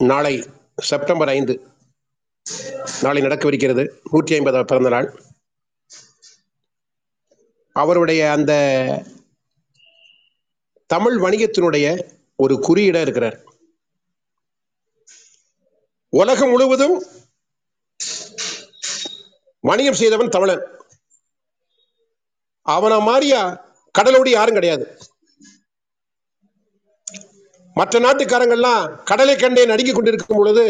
நாளை செப்டம்பர் ஐந்து. நாளை நடக்கவிருக்கிறது. நூற்றி ஐம்பதாவது பிறந்த நாள் அவருடைய அந்த தமிழ் வணிகத்தினுடைய ஒரு குறியீடா இருக்கிறார். உலகம் முழுவதும் வணிகம் செய்தவன் தமிழன். அவனை மாதிரியா கடலோடி யாரும் கிடையாது. மற்ற நாட்டுக்காரங்கள்லாம் கடலை கண்டே நடுங்கிக் கொண்டிருக்கும் பொழுது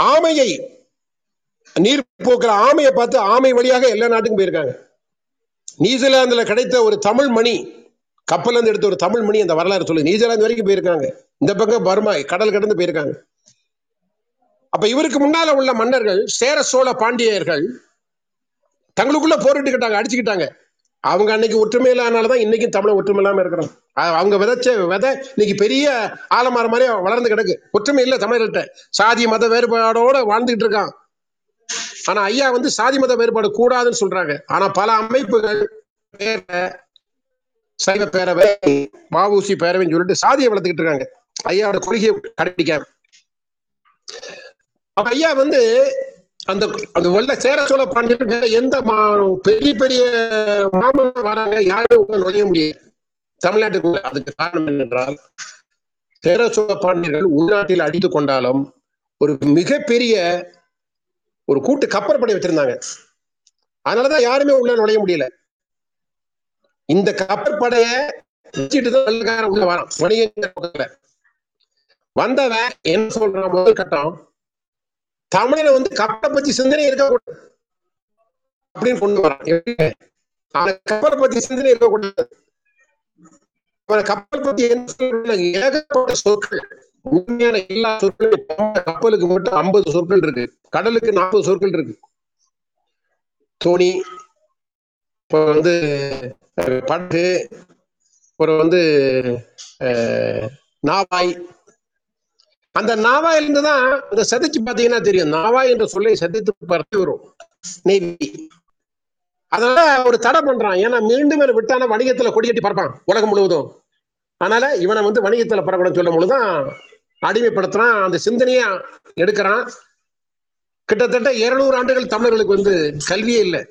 ஆமையை நீர் போக்குற ஆமையை பார்த்து ஆமை வழியாக எல்லா நாட்டுக்கும் போயிருக்காங்க. நியூசிலாந்துல கிடைத்த ஒரு தமிழ் மணி கப்பல்ல இருந்து எடுத்த ஒரு தமிழ் மணி அந்த வரலாறு சொல்லு. நியூசிலாந்து வரைக்கும் போயிருக்காங்க. இந்த பக்கம் பர்மா கடல் கடந்து போயிருக்காங்க. அப்ப இவருக்கு முன்னால உள்ள மன்னர்கள் சேர சோழ பாண்டியர்கள் தங்களுக்குள்ள போரிட்டுக்கிட்டாங்க அடிச்சுக்கிட்டாங்க. அவங்க அன்னைக்கு ஒற்றுமை இல்லாதனாலதான் இன்னைக்கும் தமிழ ஒற்றுமை இல்லாம இருக்கிறோம் அவங்க விதைச்ச விதை இன்னைக்கு பெரிய ஆலமரம் மாதிரி வளர்ந்து கிடக்கு. ஒற்றுமை இல்லை தமிழர்கிட்ட. சாதி மத வேறுபாடோட வாழ்ந்துகிட்டு இருக்கான். ஆனா ஐயா வந்து சாதி மத வேறுபாடு கூடாதுன்னு சொல்றாங்க. ஆனா பல அமைப்புகள் பேர சைவ பேரவை வஉசி பேரவைன்னு சொல்லிட்டு சாதியை வளர்த்துக்கிட்டு இருக்காங்க. ஐயாவோட கொள்கையை கடைபிடிக்காம. அப்ப ஐயா வந்து அந்த அந்த உள்ள சேர சோழ பாண்டியர்கள் எந்த பெரிய பெரிய மாமன்னர் வராங்க யாரும் உள்ள நுழைய முடியாது. தமிழ்நாட்டுக்குள்ள அதுக்கு காரணம் என்னென்றால் சேர சோழ பாண்டியர்கள் உள்நாட்டில் அடித்து கொண்டாலும் ஒரு மிகப்பெரிய ஒரு கூட்டு கப்பற்படை வச்சிருந்தாங்க. அதனாலதான் யாருமே உள்ள நுழைய முடியல. இந்த கப்பற்படைய வச்சுட்டு தான் உள்ள வரான். வணிக வந்தவன் என்ன சொல்றான்? முதல் கட்டம் தமிழில வந்து கப்பலை பத்தி சிந்தனை இருக்கக்கூடாது. அப்படின்னு கொண்டு வரான் கப்பலை பத்தி சிந்தனை இருக்கக்கூடாது. கப்பல் பத்தி என்ன ஏகப்பட்ட சொற்கள். உண்மையான எல்லா சொற்களும் கப்பலுக்கு மட்டும் ஐம்பது சொற்கள் இருக்கு. கடலுக்கு நாற்பது சொற்கள் இருக்கு. தோணி இப்போ வந்து படகு அப்புறம் வந்து நாவாய் அந்த நாவாயில இருந்து தான் இந்த சதிச்சு பாத்தீங்கன்னா தெரியும். நாவாய் என்ற சொல்லை சதித்து பார்த்து வரும். நெய்வி அதனால ஒரு தடை பண்றான். ஏன்னா மீண்டும் இவனை விட்டான வணிகத்துல கொடியட்டி பறப்பான் உலகம் முழுவதும். அதனால இவனை வந்து வணிகத்துல பறக்கணும் சொல்லும் பொழுதுதான் அடிமைப்படுத்துறான் அந்த சிந்தனையா எடுக்கிறான். கிட்டத்தட்ட இருநூறு ஆண்டுகள் தமிழர்களுக்கு வந்து கல்வியே இல்லை.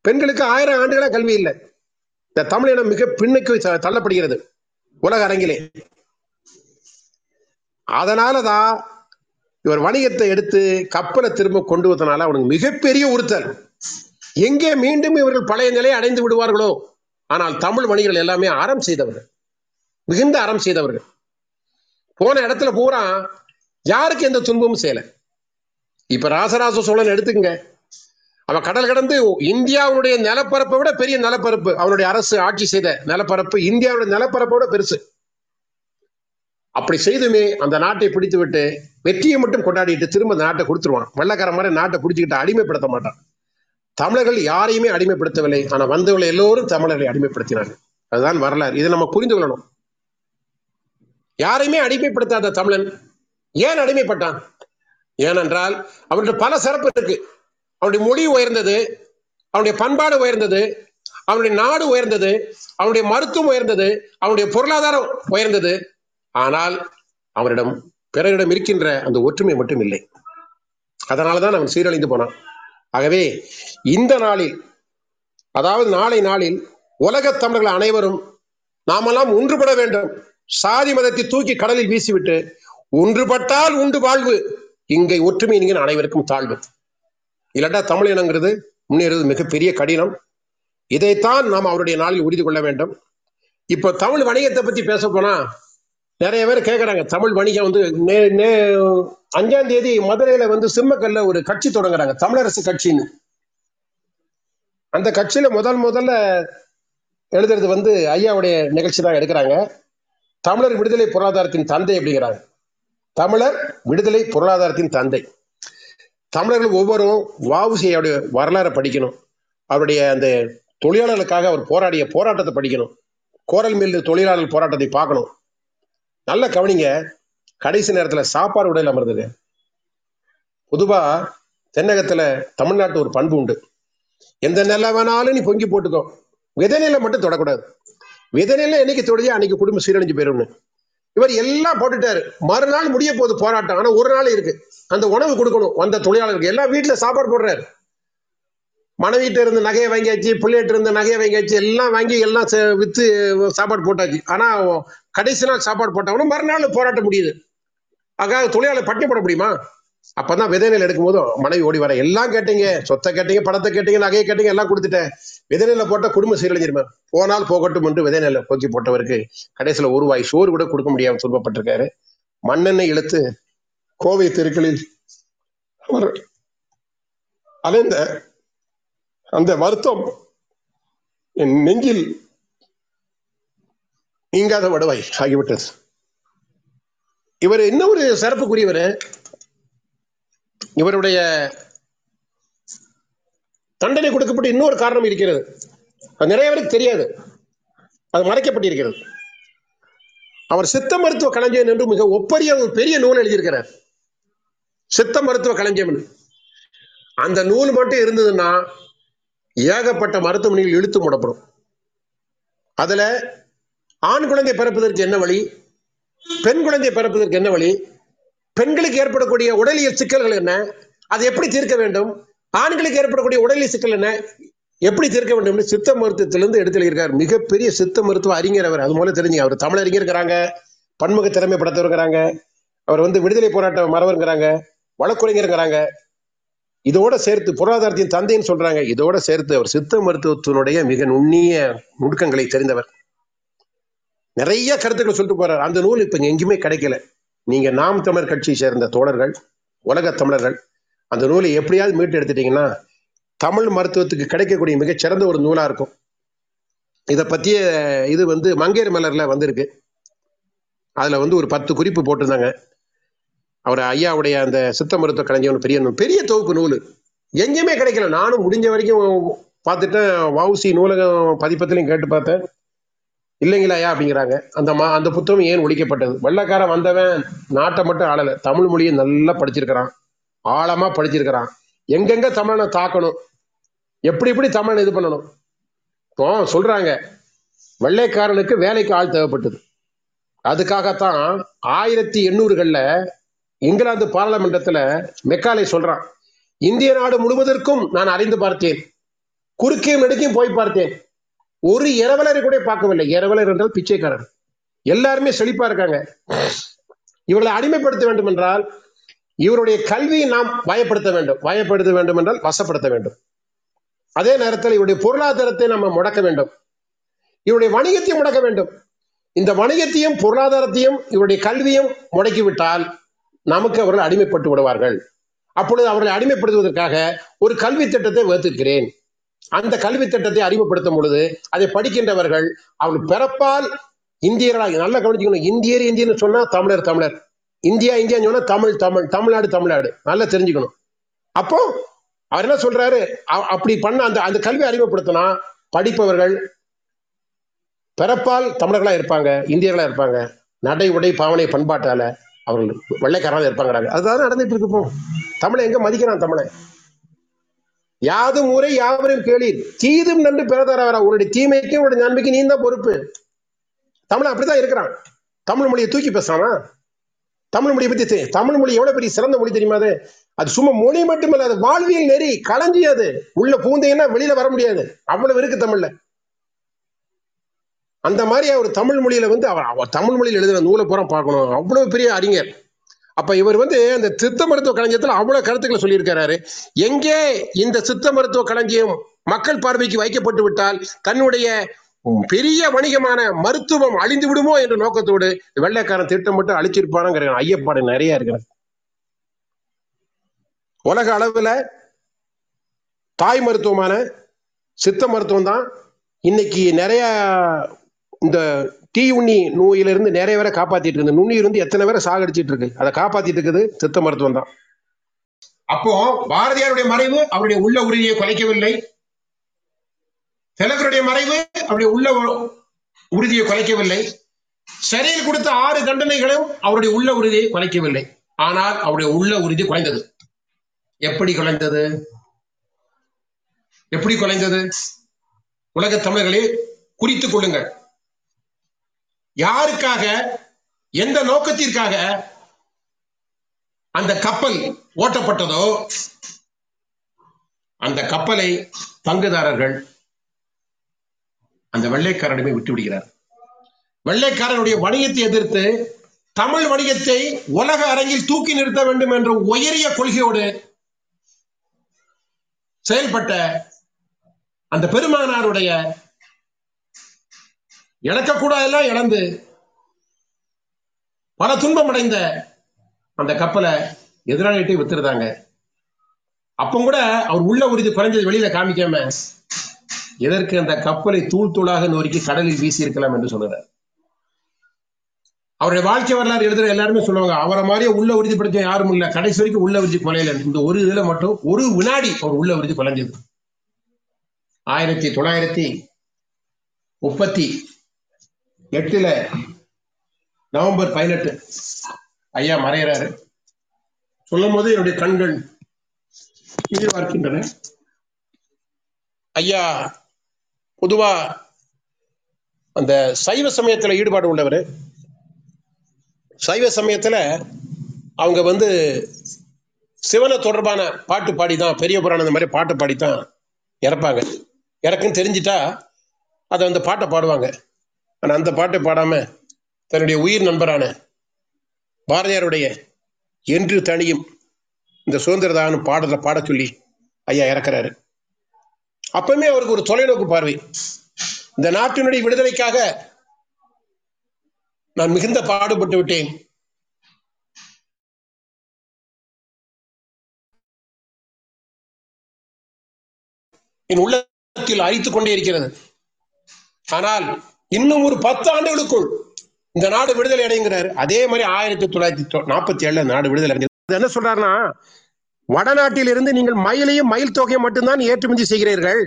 பெண்களுக்கு ஆயிரம் ஆண்டுகளா கல்வி இல்லை. இந்த தமிழ் இனம் மிக பின்னுக்கு தள்ளப்படுகிறது. உலக அரங்கிலே. அதனாலதான் இவர் வணிகத்தை எடுத்து கப்பலை திரும்ப கொண்டு வந்தனால அவனுக்கு மிகப்பெரிய உறுத்தல். எங்கே மீண்டும் இவர்கள் பழைய நிலையை அடைந்து விடுவார்களோ? ஆனால் தமிழ் வணிகர்கள் எல்லாமே அறம் செய்தவர்கள். மிகுந்த அறம் செய்தவர்கள். போன இடத்துல பூரா யாருக்கு எந்த துன்பமும் செய்யல. இப்ப ராசராச சோழன் எடுத்துக்கங்க. அவன் கடல் கடந்து இந்தியாவுடைய நிலப்பரப்பை விட பெரிய நிலப்பரப்பு அவனுடைய அரசு ஆட்சி செய்த நிலப்பரப்பு இந்தியாவுடைய நிலப்பரப்பை விட பெருசு. அப்படி செய்துமே அந்த நாட்டை பிடித்து விட்டு வெற்றியை மட்டும் கொண்டாடிட்டு திரும்ப அந்த நாட்டை கொடுத்துருவான். வெள்ளக்கார மாதிரி நாட்டை பிடிச்சிக்கிட்டு அடிமைப்படுத்த மாட்டான். தமிழர்கள் யாரையுமே அடிமைப்படுத்தவில்லை. ஆனா வந்தவர்கள் எல்லோரும் தமிழர்களை அடிமைப்படுத்தினார்கள் அதுதான் வரலாறு. இதை நம்ம புரிந்து கொள்ளணும். யாரையுமே அடிமைப்படுத்தாத தமிழன் ஏன் அடிமைப்பட்டான்? ஏனென்றால் அவனுடைய பல சிறப்பு இருக்கு. அவனுடைய மொழி உயர்ந்தது அவனுடைய பண்பாடு உயர்ந்தது அவனுடைய நாடு உயர்ந்தது அவனுடைய மருத்துவம் உயர்ந்தது அவனுடைய பொருளாதாரம் உயர்ந்தது. ஆனால் அவனிடம் பிறரிடம் இருக்கின்ற அந்த ஒற்றுமை மட்டும் இல்லை. அதனாலதான் அவன் சீரழிந்து போனான். ஆகவே இந்த நாளில் அதாவது நாளை நாளில் உலகத் தமிழர்கள் அனைவரும் நாமெல்லாம் ஒன்றுபட வேண்டும். சாதி மதத்தை தூக்கி கடலில் வீசிவிட்டு ஒன்றுபட்டால் உண்டு வாழ்வு. இங்கே ஒற்றுமை நீங்கள் அனைவருக்கும் தாழ்வு. இல்லாட்டா தமிழ் இனங்கிறது முன்னேறுவது மிகப்பெரிய கடினம். இதைத்தான் நாம் அவருடைய நாளில் உறுதி கொள்ள வேண்டும். இப்போ தமிழ் வணிகத்தை பத்தி பேச போனா நிறைய பேர் கேட்கறாங்க தமிழ் வணிகம் வந்து நே- நே- அஞ்சாம் தேதி மதுரையில வந்து சிம்மக்கல்ல ஒரு கட்சி தொடங்குறாங்க. தமிழரசு கட்சின்னு. அந்த கட்சியில முதல் முதல்ல எழுதுறது வந்து ஐயாவுடைய நிகழ்ச்சி தான் எடுக்கிறாங்க. தமிழர் விடுதலை பொருளாதாரத்தின் தந்தை அப்படிங்கிறாங்க. தமிழர் விடுதலை பொருளாதாரத்தின் தந்தை. தமிழர்கள் ஒவ்வொருவரும் வாவுசியோடைய வரலாறை படிக்கணும். அவருடைய அந்த தொழிலாளர்களுக்காக அவர் போராடிய போராட்டத்தை படிக்கணும். கோரல் மில் தொழிலாளர் போராட்டத்தை பார்க்கணும். நல்ல கவனிங்க. கடைசி நேரத்துல சாப்பாடு உடையில அமர்ந்தது. பொதுவா தென்னகத்துல தமிழ்நாட்டு ஒரு பண்பு உண்டு. எந்த நிலை வேணாலும் நீ பொங்கி போட்டுக்கோ. விதைநிலை மட்டும் தொடக்கூடாது. விதைநிலை என்னைக்கு தொடையோ அன்னைக்கு குடும்பம் சீரழிஞ்சு போயிடும்னு. இவர் எல்லாம் போட்டுட்டாரு. மறுநாள் முடிய போகுது போராட்டம். ஆனா ஒரு நாள் இருக்கு. அந்த உணவு கொடுக்கணும். வந்த தொழிலாளருக்கு. எல்லாம் வீட்டுல சாப்பாடு போடுறாரு. மனைவிட்ட இருந்து நகையை வாங்கியாச்சு பிள்ளைகிட்ட இருந்து நகையை வாங்கியாச்சு எல்லாம் வாங்கி எல்லாம் சே- வித்து சாப்பாடு போட்டாச்சு. ஆனா கடைசி நாள் சாப்பாடு போட்டவனும் மறுநாள் போராட்டம் முடியுது. ஆக தொழிலாளர் பட்டினி போட முடியுமா? அப்பதான் தான் நெல் எடுக்கும்போது மனைவி ஓடி வர எல்லாம் கேட்டீங்க சொத்தை கேட்டீங்க பணத்தை கேட்டீங்க நகையை கேட்டீங்க எல்லாம் கொடுத்துட்டேன். விதை போட்டால் குடும்ப சீரழிஞ்சிருமே? போனால் போகட்டும் என்று விதை போக்கி போட்டவருக்கு கடைசியில ஒரு வாய் சோறு கூட கொடுக்க முடியாம துன்பப்பட்டிருக்காரு. மண்ணெண்ணெய் இழுத்து கோவை தெருக்களில் அவர் அலைந்த அந்த வருத்தம் என் நெஞ்சில் நீங்காத வடுவாய் ஆகிவிட்டது. இவர் இன்னொரு சிறப்புக்குரியவர்? இவருடைய தண்டனை கொடுக்கப்பட்ட இன்னொரு காரணம் இருக்கிறது. அது நிறைய பேருக்கு தெரியாது. அது மறைக்கப்பட்டிருக்கிறது. அவர் சித்த மருத்துவ களஞ்சியம் என்று மிக ஒப்பரிய ஒரு பெரிய நூல் எழுதியிருக்கிறார். சித்த மருத்துவ களஞ்சியம். அந்த நூல் மட்டும் இருந்ததுன்னா ஏகப்பட்ட மருத்துவமனைகள் இழுத்து மூடப்படும். அதுல ஆண் குழந்தை பிறப்பதற்கு என்ன வழி? பெண் குழந்தை பிறப்பதற்கு என்ன வழி? பெண்களுக்கு ஏற்படக்கூடிய உடலியல் சிக்கல்கள் என்ன? அதை எப்படி தீர்க்க வேண்டும்? ஆண்களுக்கு ஏற்படக்கூடிய உடலியல் சிக்கல் என்ன? எப்படி தீர்க்க வேண்டும் சித்த மருத்துவத்திலிருந்து எடுத்து மிகப்பெரிய சித்த மருத்துவ அறிஞர் அவர். அது மூலம் தெரிஞ்சுங்க. அவர் தமிழ் அறிஞர் இருக்கிறாங்க. பன்முக திறமை இருக்கிறாங்க. அவர் வந்து விடுதலை போராட்ட மரவருங்கிறாங்க வழக்குரைஞருங்கிறாங்க இதோட சேர்த்து பொருளாதாரத்தின் தந்தைன்னு சொல்றாங்க. இதோட சேர்த்து அவர் சித்த மருத்துவத்தினுடைய மிக நுண்ணிய நுணுக்கங்களை தெரிந்தவர். நிறைய கருத்துக்களை சொல்லிட்டு போறார். அந்த நூல் இப்ப இங்க எங்கேயுமே கிடைக்கல. நீங்க நாம் தமிழர் கட்சியை சேர்ந்த தோழர்கள் உலக தமிழர்கள் அந்த நூலை எப்படியாவது மீட்டு எடுத்துட்டீங்கன்னா தமிழ் மருத்துவத்துக்கு கிடைக்கக்கூடிய மிகச்சிறந்த ஒரு நூலா இருக்கும். இதை பத்திய இது வந்து மங்கையர் மலர்ல வந்திருக்கு. அதுல வந்து ஒரு பத்து குறிப்பு போட்டிருந்தாங்க. அவர் ஐயாவுடைய அந்த சித்த மருத்துவ கலைஞர் பெரிய நூல் பெரிய தொகுப்பு நூல். எங்கேயுமே கிடைக்கல. நானும் முடிஞ்ச வரைக்கும் பார்த்துட்டேன். வவுசி நூலகம் பதிப்பத்திலையும் கேட்டு பார்த்தேன். இல்லைங்களா ஐயா அப்படிங்கிறாங்க. அந்த மா அந்த புத்தகம் ஏன் ஒழிக்கப்பட்டது? வெள்ளக்காரன் வந்தவன் நாட்டை மட்டும் ஆளலை. தமிழ் மொழியை நல்லா படிச்சிருக்கிறான். ஆழமாக படிச்சிருக்கிறான். எங்கெங்க தமிழனை தாக்கணும்? எப்படி எப்படி தமிழனை இது பண்ணணும்? இப்போ சொல்றாங்க வெள்ளைக்காரனுக்கு வேலைக்கு ஆள் தேவைப்பட்டது. அதுக்காகத்தான் ஆயிரத்தி எண்ணூறுகளில் இங்கிலாந்து பாராளுமன்றத்துல மெக்காலே சொல்றான் இந்திய நாடு முழுவதற்கும் நான் அறிந்து பார்த்தேன் குறுக்கையும் நெடுக்கையும் போய் பார்த்தேன். ஒரு இரவலரை கூட பார்க்கவில்லை. இரவலர் என்றால் பிச்சைக்காரர். எல்லாருமே செழிப்பா இருக்காங்க. இவர்களை அடிமைப்படுத்த வேண்டும் என்றால் இவருடைய கல்வியை நாம் வயப்படுத்த வேண்டும். வயப்படுத்த வேண்டும் என்றால் வசப்படுத்த வேண்டும். அதே நேரத்தில் இவருடைய பொருளாதாரத்தை நம்ம முடக்க வேண்டும். இவருடைய வணிகத்தையும் முடக்க வேண்டும். இந்த வணிகத்தையும் பொருளாதாரத்தையும் இவருடைய கல்வியும் முடக்கிவிட்டால் நமக்கு அவர்கள் அடிமைப்பட்டு விடுவார்கள். அப்பொழுது அவர்களை அடிமைப்படுத்துவதற்காக ஒரு கல்வி திட்டத்தை வகுத்திருக்கிறேன். அந்த கல்வி திட்டத்தை அறிமுகப்படுத்தும் பொழுது அதை படிக்கின்றவர்கள் அவர்கள் பிறப்பால் இந்தியர்களாக நல்லா கவனிச்சுக்கணும். இந்தியர் இந்தியன்னு சொன்னா தமிழர் தமிழர். இந்தியா இந்தியான்னு சொன்னா தமிழ் தமிழ் தமிழ்நாடு தமிழ்நாடு. நல்லா தெரிஞ்சுக்கணும். அப்போ அவர் என்ன சொல்றாரு? அப்படி பண்ண அந்த அந்த கல்வி அறிமுகப்படுத்தினா படிப்பவர்கள் பிறப்பால் தமிழர்களா இருப்பாங்க இந்தியர்களா இருப்பாங்க. நடை உடை பாவனை பண்பாட்டால அவர்கள் வெள்ளைக்காரராக இருப்பாங்கிறாங்க அதுதான் நடந்துட்டு இருக்கு இப்போ. தமிழை எங்க மதிக்கிறான் தமிழை? யாதும் ஊரை யாவரும் கேளீர். தீதும் நன்று பிறதரவரா. உன்னுடைய தீமைக்கும் உன்னுடைய நன்மைக்கு நீ தான் பொறுப்பு. தமிழ் அப்படிதான் இருக்கிறான். தமிழ் மொழியை தூக்கி பேசுறானா? தமிழ் மொழியை பத்தி தமிழ் மொழி எவ்வளவு பெரிய சிறந்த மொழி தெரியுமா அது? அது சும்மா மொழி மட்டுமல்ல அது வாழ்வியல் நெறி களஞ்சி அது. உள்ள பூந்தைன்னா வெளியில வர முடியாது. அவ்வளவு இருக்கு தமிழ்ல. அந்த மாதிரி அவர் தமிழ் மொழியில வந்து அவர் அவர் தமிழ் மொழியில் எழுதுற நூலை பூரா பார்க்கணும். அவ்வளவு பெரிய அறிஞர். அப்ப இவர் வந்து அந்த சித்த மருத்துவ களஞ்சியத்துல அவ்வளவு கருத்துக்களை சொல்லியிருக்கிறாரு. எங்கே இந்த சித்த மருத்துவ களஞ்சியம் மக்கள் பார்வைக்கு வைக்கப்பட்டு விட்டால் தன்னுடைய பெரிய வணிகமான மருத்துவம் அழிந்து விடுமோ என்ற நோக்கத்தோடு வெள்ளைக்காரன் திட்டமிட்டு அழிச்சிருப்பானுங்கிற ஐயப்பாடு நிறைய இருக்கிறது உலக அளவுல தாய் மருத்துவமான சித்த மருத்துவம் தான். இன்னைக்கு நிறைய இந்த தீயுண்ணி நோயிலிருந்து நிறைய பேரை காப்பாத்திட்டு இருக்கு. இந்த வந்து எத்தனை பேரை சாகடிச்சிட்டு இருக்கு. அதை காப்பாத்திட்டு இருக்குது சித்த மருத்துவம் தான். அப்போ பாரதியாருடைய மறைவு அவருடைய உள்ள உறுதியை குலைக்கவில்லை. திலகருடைய மறைவு அவருடைய உள்ள உறுதியை குலைக்கவில்லை. சிறையில் கொடுத்த ஆறு தண்டனைகளும் அவருடைய உள்ள உறுதியை குலைக்கவில்லை. ஆனால் அவருடைய உள்ள உறுதி குலைந்தது. எப்படி குலைந்தது? எப்படி குலைந்தது? உலக தமிழர்களே குறித்துக் கொள்ளுங்கள். யாருக்காக எந்த நோக்கத்திற்காக அந்த கப்பல் ஓட்டப்பட்டதோ அந்த கப்பலை பங்குதாரர்கள் அந்த வெள்ளைக்காரனிடமே விட்டு விடுகிறார். வெள்ளைக்காரனுடைய வணிகத்தை எதிர்த்து தமிழ் வணிகத்தை உலக அரங்கில் தூக்கி நிறுத்த வேண்டும் என்ற உயரிய கொள்கையோடு செயல்பட்ட அந்த பெருமானாருடைய இழக்கக்கூடாதெல்லாம் இழந்து பல துன்பம் அடைந்த அந்த கப்பலை எதிராளிகிட்டே வித்துருந்தாங்க. அப்ப கூட அவர் உள்ள உறுதி குறைஞ்சது வெளியில காமிக்காம எதற்கு அந்த கப்பலை தூள் தூளாக நோக்கி கடலில் வீசி இருக்கலாம் என்று சொல்றார் அவருடைய வாழ்க்கை வரலாறு எழுதுற எல்லாருமே சொல்லுவாங்க அவரை மாதிரியே உள்ள உறுதிப்படுத்த யாரும் இல்ல கடைசி வரைக்கும் உள்ள உறுதி கொலையில இந்த ஒரு இதுல மட்டும் ஒரு வினாடி அவர் உள்ள உறுதி கொலைஞ்சது ஆயிரத்தி தொள்ளாயிரத்தி முப்பத்தி எட்டுல நவம்பர் பதினெட்டு. ஐயா மறையிறாரு. சொல்லும் போது என்னுடைய கண்கள் பார்க்கின்றன ஐயா பொதுவா அந்த சைவ சமயத்துல ஈடுபாடு உள்ளவர். சைவ சமயத்துல அவங்க வந்து சிவனை தொடர்பான பாட்டு பாடி தான் பெரிய புராணம் இந்த மாதிரி பாட்டு பாடி தான் இறப்பாங்க. இறக்குன்னு தெரிஞ்சிட்டா அதை அந்த பாட்டை பாடுவாங்க. ஆனால் அந்த பாட்டை பாடாம தன்னுடைய உயிர் நண்பரான பாரதியாருடைய என்று தனியும் இந்த சுதந்திரதான பாடலை பாட சொல்லி ஐயா இறக்குறாரு. அப்பவுமே அவருக்கு ஒரு தொலைநோக்கு பார்வை. இந்த நாட்டினுடைய விடுதலைக்காக நான் மிகுந்த பாடுபட்டு விட்டேன். என் உள்ளத்தில் அழித்துக் கொண்டே இருக்கிறது. ஆனால் இன்னும் ஒரு பத்து ஆண்டுகளுக்குள் இந்த நாடு விடுதலை அடைங்கிறாரு அதே மாதிரி ஆயிரத்தி தொள்ளாயிரத்தி நாற்பத்தி ஏழுல நாடு விடுதலை அடைஞ்சது என்ன சொல்றாருன்னா வடநாட்டிலிருந்து நீங்கள் மயிலையும் மயில் தொகையை மட்டும்தான் ஏற்றுமதி செய்கிறீர்கள்.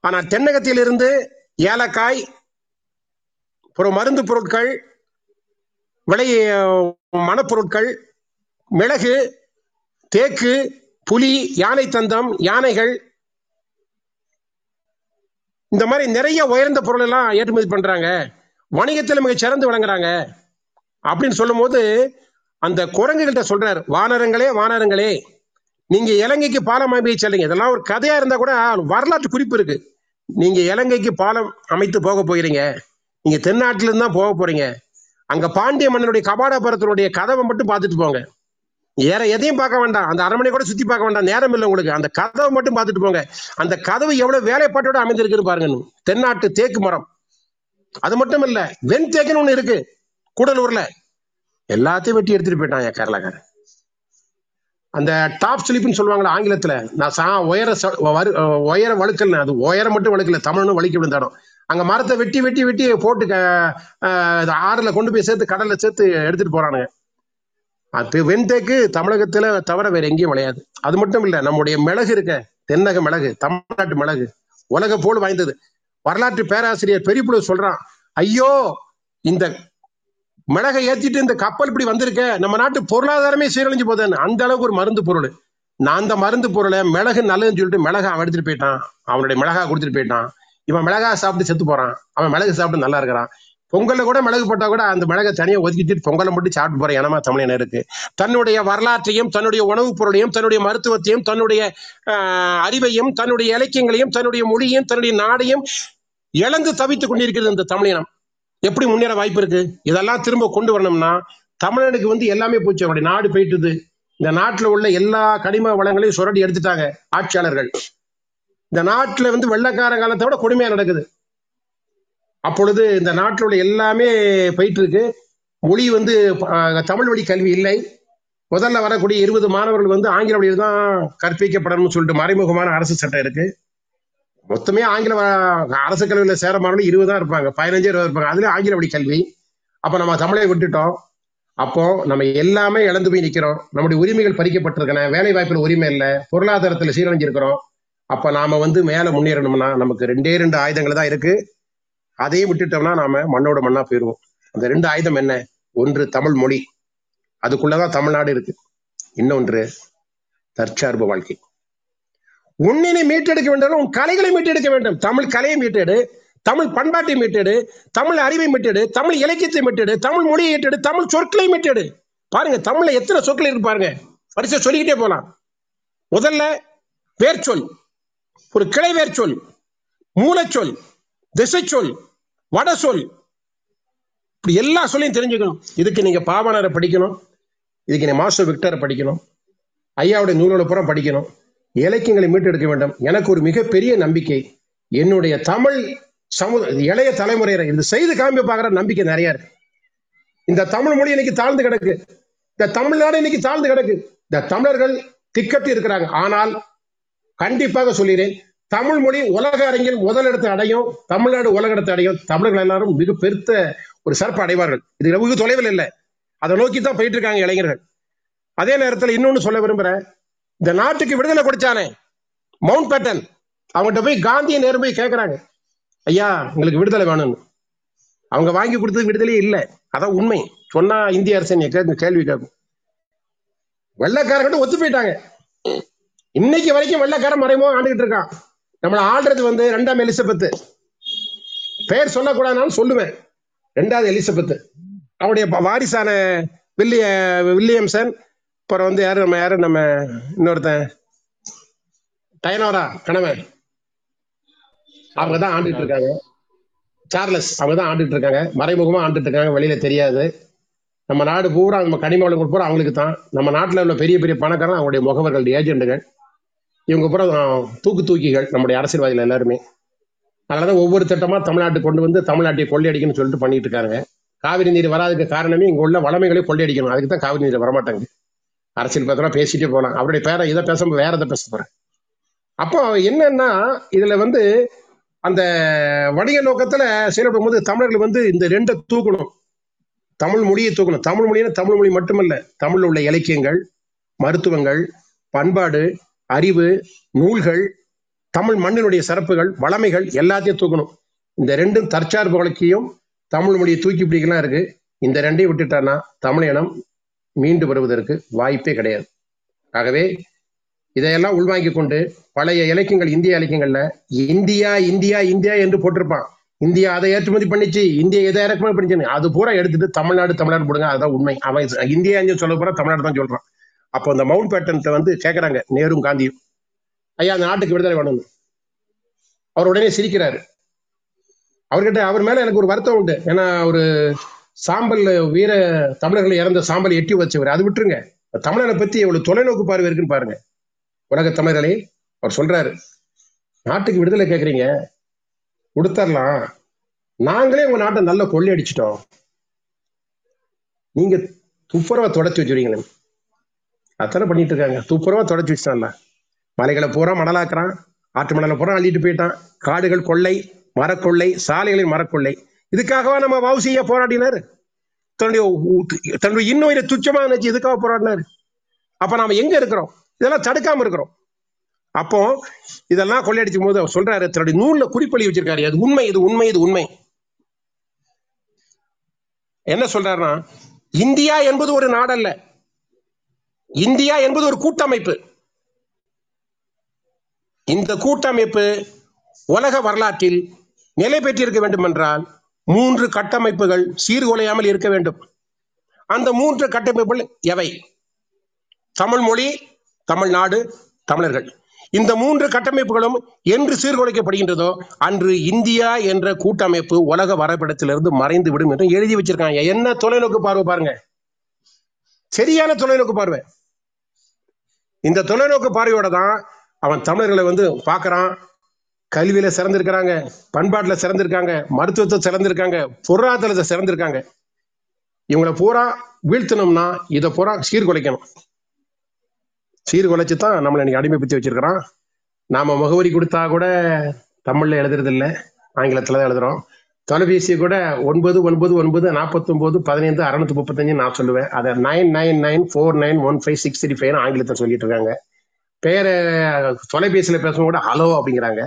ஆனால் தென்னகத்திலிருந்து ஏலக்காய் அப்புறம் மருந்து பொருட்கள் விளை மணப்பொருட்கள் மிளகு தேக்கு புலி யானை தந்தம் யானைகள் இந்த மாதிரி நிறைய உயர்ந்த பொருள் எல்லாம் ஏற்றுமதி பண்றாங்க. வணிகத்தில் மிக சிறந்து விளங்குறாங்க. அப்படின்னு சொல்லும் போது அந்த குரங்குகள்கிட்ட சொல்றாரு வானரங்களே வானரங்களே நீங்க இலங்கைக்கு பாலம் அமைக்க செல்லுங்க. இதெல்லாம் ஒரு கதையா இருந்தா கூட வரலாற்று குறிப்பு இருக்கு. நீங்க இலங்கைக்கு பாலம் அமைத்து போக போகிறீங்க. நீங்க தென்னாட்டிலிருந்து தான் போக போறீங்க. அங்க பாண்டிய மன்னனுடைய கபாடபுரத்தினுடைய கதவை மட்டும் பார்த்துட்டு போங்க. வேற எதையும் பார்க்க வேண்டாம். அந்த அரண்மனை கூட சுத்தி பார்க்க வேண்டாம். நேரம் இல்லை உங்களுக்கு. அந்த கதவை மட்டும் பார்த்துட்டு போங்க. அந்த கதவு எவ்வளவு வேலைப்பாட்டோட அமைந்திருக்குன்னு பாருங்க. தென்னாட்டு தேக்கு மரம். அது மட்டும் இல்ல வெண் தேக்குன்னு ஒண்ணு இருக்கு. கூடலூர்ல. எல்லாத்தையும் வெட்டி எடுத்துட்டு போயிட்டான் என் கேரளாக்காரன். அந்த டாப் ஸ்லிப்னு சொல்லுவாங்களா ஆங்கிலத்துல. நான் சா உயர ச- வரு- உயர வழுக்கல் அது உயரம் மட்டும் வழுக்கல. தமிழ்னு வலிக்க விழுந்தாடும் அங்க மரத்தை வெட்டி வெட்டி வெட்டி போட்டு க- இது ஆறுல கொண்டு போய் சேர்த்து கடல்ல சேர்த்து எடுத்துட்டு போறானுங்க. அது வெண்தேக்கு தமிழகத்துல தவிர வேற எங்கேயும் விளையாது. அது மட்டும் இல்ல நம்முடைய மிளகு இருக்க தென்னக மிளகு தமிழ்நாட்டு மிளகு உலக போல் வாய்ந்தது. வரலாற்று பேராசிரியர் பெரியப்புழு சொல்றான் ஐயோ இந்த மிளகை ஏத்திட்டு இந்த கப்பல் இப்படி வந்திருக்க நம்ம நாட்டு பொருளாதாரமே சீரழிஞ்சு போதேன்னு. அந்த அளவுக்கு ஒரு மருந்து பொருள். நான் அந்த மருந்து பொருளை மிளகு நல்லதுன்னு சொல்லிட்டு மிளகா அவன் எடுத்துட்டு போயிட்டான். அவனுடைய மிளகா கொடுத்துட்டு போயிட்டான். இவன் மிளகா சாப்பிட்டு செத்து போறான். அவன் மிளகு சாப்பிட்டு நல்லா இருக்கிறான். பொங்கல்ல கூட மிளகு போட்டா கூட அந்த மிளகை தனியா ஒதுக்கிட்டு பொங்கலை மட்டும் சாப்பிட்டு போற இனமா தமிழினருக்கு தன்னுடைய வரலாற்றையும் தன்னுடைய உணவுப் பொருளையும் தன்னுடைய மருத்துவத்தையும் தன்னுடைய ஆஹ், அறிவையும் தன்னுடைய இலக்கியங்களையும் தன்னுடைய மொழியையும் தன்னுடைய நாடையும் இழந்து தவித்துக் கொண்டிருக்கிறது இந்த தமிழினம். எப்படி முன்னேற வாய்ப்பு இருக்கு? இதெல்லாம் திரும்ப கொண்டு வரணும்னா தமிழனுக்கு வந்து எல்லாமே போச்சு அவருடைய நாடு போயிட்டுது. இந்த நாட்டுல உள்ள எல்லா கனிம வளங்களையும் சுரண்டி எடுத்துட்டாங்க ஆட்சியாளர்கள். இந்த நாட்டுல வந்து வெள்ளக்கார காலத்தை விட கொடுமையா நடக்குது. அப்பொழுது இந்த நாட்டில் உள்ள எல்லாமே போயிட்டு இருக்கு மொழி வந்து தமிழ் வழி கல்வி இல்லை. முதல்ல வரக்கூடிய இருபது மாணவர்கள் வந்து ஆங்கில வழியில் தான் கற்பிக்கப்படணும்னு சொல்லிட்டு மறைமுகமான அரசு சட்டம் இருக்கு. மொத்தமே ஆங்கில அரசு கல்வியில் சேர மாணவர்கள் இருபது தான் இருப்பாங்க. பதினஞ்சு இருபது இருப்பாங்க. அதுலேயும் ஆங்கில வழி கல்வி. அப்போ நம்ம தமிழை விட்டுட்டோம். அப்போ நம்ம எல்லாமே இழந்து போய் நிற்கிறோம் நம்முடைய உரிமைகள் பறிக்கப்பட்டிருக்கன. வேலை வாய்ப்பில் உரிமை இல்லை. பொருளாதாரத்தில் சீரழிஞ்சிருக்கிறோம். அப்போ நாம வந்து மேலே முன்னேறணும்னா நமக்கு ரெண்டே ரெண்டு ஆயுதங்கள் தான் இருக்குது அதையும் விட்டுட்டோம்னா நாம மண்ணோட மண்ணா போயிடுவோம் அந்த ரெண்டு ஆயுதம் என்ன? ஒன்று தமிழ் மொழி. அதுக்குள்ளதான் தமிழ்நாடு இருக்கு. இன்னொன்று தற்சார்பு வாழ்க்கை. உன்னினை மீட்டெடுக்க வேண்டும் உன் கலைகளை மீட்டெடுக்க வேண்டும். தமிழ் கலையை மீட்டெடு தமிழ் பண்பாட்டை மீட்டெடு தமிழ் அறிவை மீட்டெடு தமிழ் இலக்கியத்தை மீட்டெடு தமிழ் மொழியை மீட்டெடு தமிழ் சொற்களை மீட்டெடு. பாருங்க தமிழ்ல எத்தனை சொற்கள் இருக்கு பாருங்க. வரிசை சொல்லிக்கிட்டே போலாம். முதல்ல வேர்ச்சொல். ஒரு கிளை வேர்ச்சொல் மூலச்சொல். திசைச்சொல். வட சொல். இப்படி எல்லா சொல்லையும் தெரிஞ்சுக்கணும். இதுக்கு நீங்க பாவனரை படிக்கணும். இதுக்கு நீ மாஸ்டர் விக்டரை படிக்கணும். ஐயாவுடைய நூல்களை பூரா படிக்கணும். இலக்கியங்களை மீட்டெடுக்க வேண்டும். எனக்கு ஒரு மிகப்பெரிய நம்பிக்கை. என்னுடைய தமிழ் சமுத இளைய தலைமுறையினர் இது செய்து காமி பார்க்குற நம்பிக்கை நிறைய இருக்கு. இந்த தமிழ் மொழி இன்னைக்கு தாழ்ந்து கிடக்கு. இந்த தமிழ்நாடு இன்னைக்கு தாழ்ந்து கிடக்கு. இந்த தமிழர்கள் திக்கட்டு இருக்கிறாங்க. ஆனால் கண்டிப்பாக சொல்கிறேன் தமிழ் மொழி உலக அரங்கில் முதலிடத்தை அடையும். தமிழ்நாடு உலகிடத்தை அடையும். தமிழர்கள் எல்லாரும் மிக பெருத்த ஒரு சிறப்பு அடைவார்கள். இது வெகு தொலைவில் இல்லை. அதை நோக்கி தான் போயிட்டு இருக்காங்க இளைஞர்கள். அதே நேரத்தில் இன்னொன்னு சொல்ல விரும்புறேன். இந்த நாட்டுக்கு விடுதலை கொடுத்தானே? மவுண்ட் பேட்டன் அவங்ககிட்ட போய் காந்தியை நேரம் போய் கேட்கறாங்க ஐயா உங்களுக்கு விடுதலை வேணும்னு. அவங்க வாங்கி கொடுத்தது விடுதலையே இல்லை. அதான் உண்மை. சொன்னா இந்திய அரசு கேட்கும் கேள்வி கேட்கும். வெள்ளக்காரங்கிட்ட ஒத்து போயிட்டாங்க. இன்னைக்கு வரைக்கும் வெள்ளக்காரன் மறைமோ ஆண்டுகிட்டு இருக்கான். நம்மளை ஆள்றது வந்து ரெண்டாம் எலிசபெத்து. பெயர் சொல்லக்கூடாதுனாலும் சொல்லுவேன். ரெண்டாவது எலிசபெத்து. அவருடைய வாரிசான வில்லிய வில்லியம்சன் அப்புறம் வந்து யாரு நம்ம யாரு நம்ம இன்னொருத்தன். டயனோரா கணவன். அவங்க தான் ஆண்டுட்டு இருக்காங்க. சார்லஸ் அவங்க தான் ஆண்டுட்டு இருக்காங்க. மறைமுகமா ஆண்டுட்டு இருக்காங்க. வெளியில தெரியாது. நம்ம நாடு பூரா நம்ம கனிம வளங்கள் பூரா அவங்களுக்கு தான் நம்ம நாட்டில் உள்ள பெரிய பெரிய பணக்காரன் அவங்களுடைய முகவர்கள் ஏஜென்ட்டுகள் இவங்க பூரா தூக்கு தூக்கிகள் நம்முடைய அரசியல்வாதிகள் எல்லாருமே. அதனாலதான் ஒவ்வொரு திட்டமா தமிழ்நாட்டு கொண்டு வந்து தமிழ்நாட்டை கொள்ளையடிக்கணும்னு சொல்லிட்டு பண்ணிட்டு இருக்காங்க காவிரி நீர் வராதுக்கு காரணமே இங்க உள்ள வளமைகளை கொள்ளையடிக்கணும். அதுக்கு தான் காவிரி நீர் வரமாட்டாங்க. அரசியல் பத்திரம் பேசிட்டே போகலாம் அவருடைய பேரை இதை பேச வேற எதை பேச போறேன்? அப்போ என்னன்னா இதுல வந்து அந்த வணிக நோக்கத்துல செயல்படும் போது தமிழர்கள் வந்து இந்த ரெண்டை தூக்கணும். தமிழ் மொழியை தூக்கணும். தமிழ் மொழினா தமிழ் மொழி மட்டுமல்ல தமிழ்ல உள்ள இலக்கியங்கள் மருத்துவங்கள் பண்பாடு அறிவு நூல்கள் தமிழ் மண்ணினுடைய சிறப்புகள் வளமைகள் எல்லாத்தையும் தூக்கணும். இந்த ரெண்டும் தற்சார்பு வழக்கையும் தமிழ் மொழியை தூக்கி பிடிக்கலாம் இருக்கு. இந்த ரெண்டையும் விட்டுட்டான்னா தமிழ் இனம் மீண்டு வருவதற்கு வாய்ப்பே கிடையாது. ஆகவே இதையெல்லாம் உள்வாங்கி கொண்டு பழைய இலக்கியங்கள் இந்திய இலக்கியங்கள்ல இந்தியா இந்தியா இந்தியா என்று போட்டிருப்பான். இந்தியா அதை ஏற்றுமதி பண்ணிச்சு இந்தியா எதை இறக்குமதி பண்ணிச்சு அது பூரா எடுத்துட்டு தமிழ்நாடு தமிழ்நாடு போடுங்க. அதுதான் உண்மை. அவன் இந்தியா சொல்ல போறா தமிழ்நாடு தான் சொல்றான். அப்போ அந்த மவுண்ட் பேட்டன் வந்து கேட்கறாங்க நேரும் காந்தியும். ஐயா அந்த நாட்டுக்கு விடுதலை வேணும்னு. அவர் உடனே சிரிக்கிறாரு. அவர்கிட்ட அவர் மேல எனக்கு ஒரு வருத்தம் உண்டு. ஏன்னா ஒரு சாம்பல் வீர தமிழர்கள் இறந்த சாம்பல் எட்டி வச்சவர் அது விட்டுருங்க. தமிழனை பத்தி எவ்வளவு தொலைநோக்கு பார்வை இருக்குன்னு பாருங்க. உலக தமிழர்களே அவர் சொல்றாரு. நாட்டுக்கு விடுதலை கேட்குறீங்க கொடுத்தரலாம் நாங்களே உங்க நாட்டை நல்லா கொள்ளையடிச்சிட்டோம். நீங்க துப்புரவை தொடச்சி வச்சுருவீங்களே. அத்தனை பண்ணிட்டு இருக்காங்க சூப்பரமா தொடச்சி வச்சிட்டான்ல. மலைகளை பூரா மணலாக்குறான். ஆற்று மணலை பூரா அள்ளிட்டு போயிட்டான். காடுகள் கொள்ளை மரக்கொள்ளை சாலைகளின் மரக்கொள்ளை. இதுக்காகவா நம்ம வவுசியா போராடினாரு? தன்னுடைய தன்னுடைய இன்னுயிரை துச்சமா நினைச்சு இதுக்காக போராடினாரு? அப்ப நாம எங்க இருக்கிறோம்? இதெல்லாம் தடுக்காம இருக்கிறோம். அப்போ இதெல்லாம் கொள்ளையடிச்சும் போது அவர் சொல்றாரு தன்னுடைய நூல்ல குறிப்பளி வச்சிருக்காரு. அது உண்மை இது உண்மை இது உண்மை. என்ன சொல்றாருன்னா இந்தியா என்பது ஒரு நாடல்ல. இந்தியா என்பது ஒரு கூட்டமைப்பு. இந்த கூட்டமைப்பு உலக வரலாற்றில் நிலை பெற்றிருக்க வேண்டும் என்றால் மூன்று கட்டமைப்புகள் சீர்குலையாமல் இருக்க வேண்டும். அந்த மூன்று கட்டமைப்புகள் எவை? தமிழ் மொழி தமிழ்நாடு தமிழர்கள். இந்த மூன்று கட்டமைப்புகளும் என்று சீர்குலைக்கப்படுகின்றதோ அன்று இந்தியா என்ற கூட்டமைப்பு உலக வரைபடத்திலிருந்து மறைந்து விடும் என்று எழுதி வச்சிருக்காங்க. என்ன தொலைநோக்கு பார்வை பாருங்க. சரியான தொலைநோக்கு பார்வை. இந்த தொலைநோக்கு பார்வையோட தான் அவன் தமிழர்களை வந்து பார்க்கறான். கல்வியில சிறந்திருக்கிறாங்க பண்பாட்டுல சிறந்திருக்காங்க மருத்துவத்தை சிறந்திருக்காங்க பொருளாதாரத்தை சிறந்திருக்காங்க. இவங்களை பூரா வீழ்த்தணும்னா இதை பூரா சீர்குலைக்கணும். சீர்குலைச்சு தான் நம்மளை இன்னைக்கு அடிமைப்படுத்தி வச்சிருக்கிறான். நாம முகவரி கொடுத்தா கூட தமிழ்ல எழுதுறது இல்ல ஆங்கிலத்துல தான் எழுதுறோம். தொலைபேசி கூட ஒன்பது ஒன்பது ஒன்பது நாற்பத்தொம்போது பதினைந்து அறுநூத்தி முப்பத்தஞ்சு நான் சொல்லுவேன். அதை nine nine nine four nine one five six three five ஆங்கிலத்தை சொல்லிட்டு இருக்காங்க. பேரை தொலைபேசியில் பேசும்போது கூட ஹலோ அப்படிங்கிறாங்க.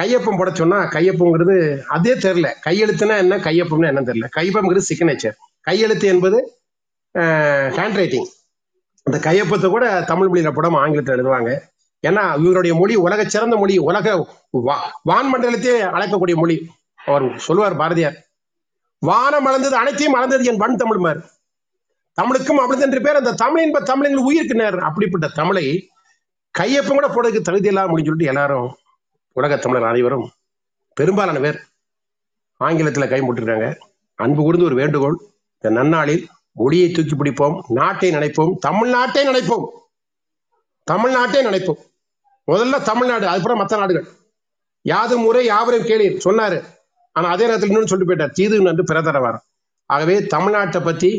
கையொப்பம் போட சொன்னா கையொப்பங்கிறது அதே தெரில கையெழுத்துனா என்ன கையொப்பம்னா என்னன்னு தெரில கையொப்பம்ங்கிறது சிக்னேச்சர் கையெழுத்து என்பது ஹேண்ட் ரைட்டிங் அந்த கையொப்பத்தை கூட தமிழ் மொழியில் போடாம ஆங்கிலத்தில் எழுதுவாங்க. ஏன்னா இவருடைய மொழி உலக சிறந்த மொழி உலக வா- வான்மண்டலத்தையே அழைக்கக்கூடிய மொழி. அவர் சொல்லுவார் பாரதியார் வானம் அளந்தது அனைத்தையும் அளந்தது என் வன் தமிழ்மார். தமிழுக்கும் அமிழ்தென்று பேர். அந்த தமிழ் என்ப தமிழங்கள் உயிருக்கு நேர் அப்படிப்பட்ட தமிழை கையப்பம் கூட போடுறதுக்கு தகுதி இல்லாம முடிஞ்சு சொல்லிட்டு எல்லாரும் உலக தமிழர் அனைவரும் பெரும்பாலான பேர் ஆங்கிலத்தில் கைமுட்டுறாங்க அன்பு கூர்ந்து ஒரு வேண்டுகோள். இந்த நன்னாளில் மொழியை தூக்கி பிடிப்போம். நாட்டை நினைப்போம். தமிழ்நாட்டை நினைப்போம். தமிழ்நாட்டை நினைப்போம். முதல்ல தமிழ்நாடு அதுக்கப்புறம் மற்ற நாடுகள். யாது முறை யாவரையும் கேளீர். சொன்னாரு. ஆனால் அதே நேரத்தில் இன்னொன்று சொல்லிட்டு போயிட்டார். தீது என்று பிறதரவார் ஆகவே தமிழ்நாட்டை பத்தி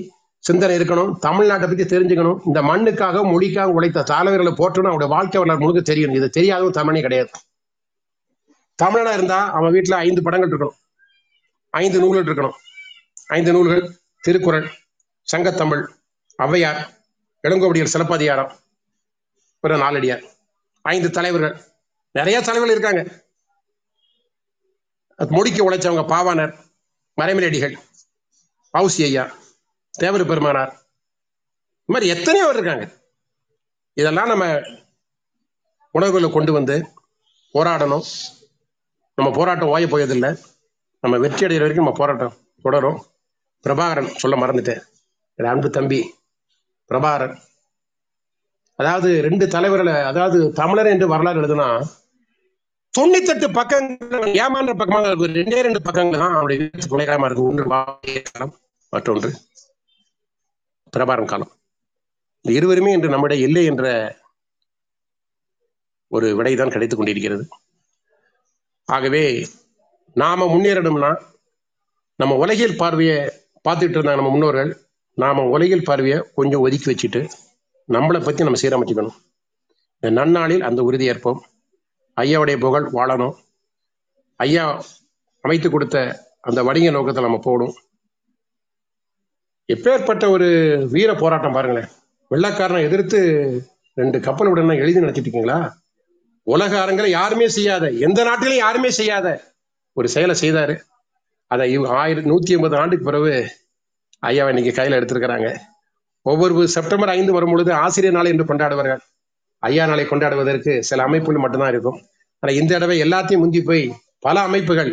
சிந்தனை இருக்கணும் தமிழ்நாட்டை பத்தி தெரிஞ்சுக்கணும். இந்த மண்ணுக்காக மொழிக்காக உழைத்த தலைவர்களை போற்றணும். அவருடைய வாழ்க்கை வரலாறு முழுக்க தெரியணும் இது தெரியாதவன் தமிழனே கிடையாது. தமிழனா இருந்தா அவன் வீட்டுல ஐந்து படங்கள் இருக்கணும். ஐந்து நூல்கள் இருக்கணும். ஐந்து நூல்கள் திருக்குறள் சங்கத்தமிழ் ஔவையார் இளங்கோவடிகள் சிலப்பதிகாரம் ஒரு நாலடியார் ஐந்து தலைவர்கள். நிறைய தலைவர்கள் இருக்காங்க. அது உழைச்சவங்க பாவானர் மறைமலடிகள் பவுசி ஐயா தேவர் பெருமானார். இந்த மாதிரி எத்தனையோ பேர் இருக்காங்க. இதெல்லாம் நம்ம உணர்வுகளை கொண்டு வந்து போராடணும். நம்ம போராட்டம் ஓய போயதில்லை. நம்ம வெற்றி அடைகிற வரைக்கும் நம்ம போராட்டம் தொடரும். பிரபாகரன் சொல்ல மறந்துட்டேன். அன்பு தம்பி பிரபாகரன். அதாவது ரெண்டு தலைவர்களை அதாவது தமிழர் என்று வரலாறு எழுதுனா தொண்ணூத்தெட்டு பக்கங்கள் ஏமாந்த பக்கமாக இருக்கு. ரெண்டே ரெண்டு பக்கங்கள் தான் அவருடைய வீட்டு துணைக்காரமா இருக்கு. ஒன்று வாலிய காலம் மற்றொன்று பிரபாரம் காலம். இந்த இருவருமே இன்று நம்முடைய இல்லை என்ற ஒரு விடைதான் கிடைத்துக் கொண்டிருக்கிறது. ஆகவே நாம முன்னேறணும்னா நம்ம உலகியல் பார்வையை பார்த்துட்டு இருந்தாங்க நம்ம முன்னோர்கள். நாம உலகியல் பார்வையை கொஞ்சம் ஒதுக்கி வச்சுட்டு நம்மளை பத்தி நம்ம சீரமைச்சுக்கணும். இந்த நன்னாளில் அந்த உறுதியேற்போம். ஐயாவுடைய புகழ் வாழணும். ஐயா அமைத்து கொடுத்த அந்த வணிக நோக்கத்தை நம்ம போகணும். எப்பேற்பட்ட ஒரு வீர போராட்டம் பாருங்களேன். வெள்ளக்காரனை எதிர்த்து ரெண்டு கப்பல் உடனே எழுதி நடத்திட்டீங்களா உலக அரங்கில யாருமே செய்யாத எந்த நாட்டிலும் யாருமே செய்யாத ஒரு செயலை செய்தாரு. அதை இவ் ஆயிரத்தி நூத்தி ஐம்பது ஆண்டுக்கு பிறகு ஐயாவை இன்னைக்கு கையில எடுத்திருக்கிறாங்க. ஒவ்வொரு செப்டம்பர் ஐந்து வரும் பொழுது ஆசிரியர் நாளை என்று கொண்டாடுவார்கள். ஐயா நாளை கொண்டாடுவதற்கு சில அமைப்புகள் மட்டும்தான் இருக்கும். ஆனா இந்த தடவை எல்லாத்தையும் முந்தி போய் பல அமைப்புகள்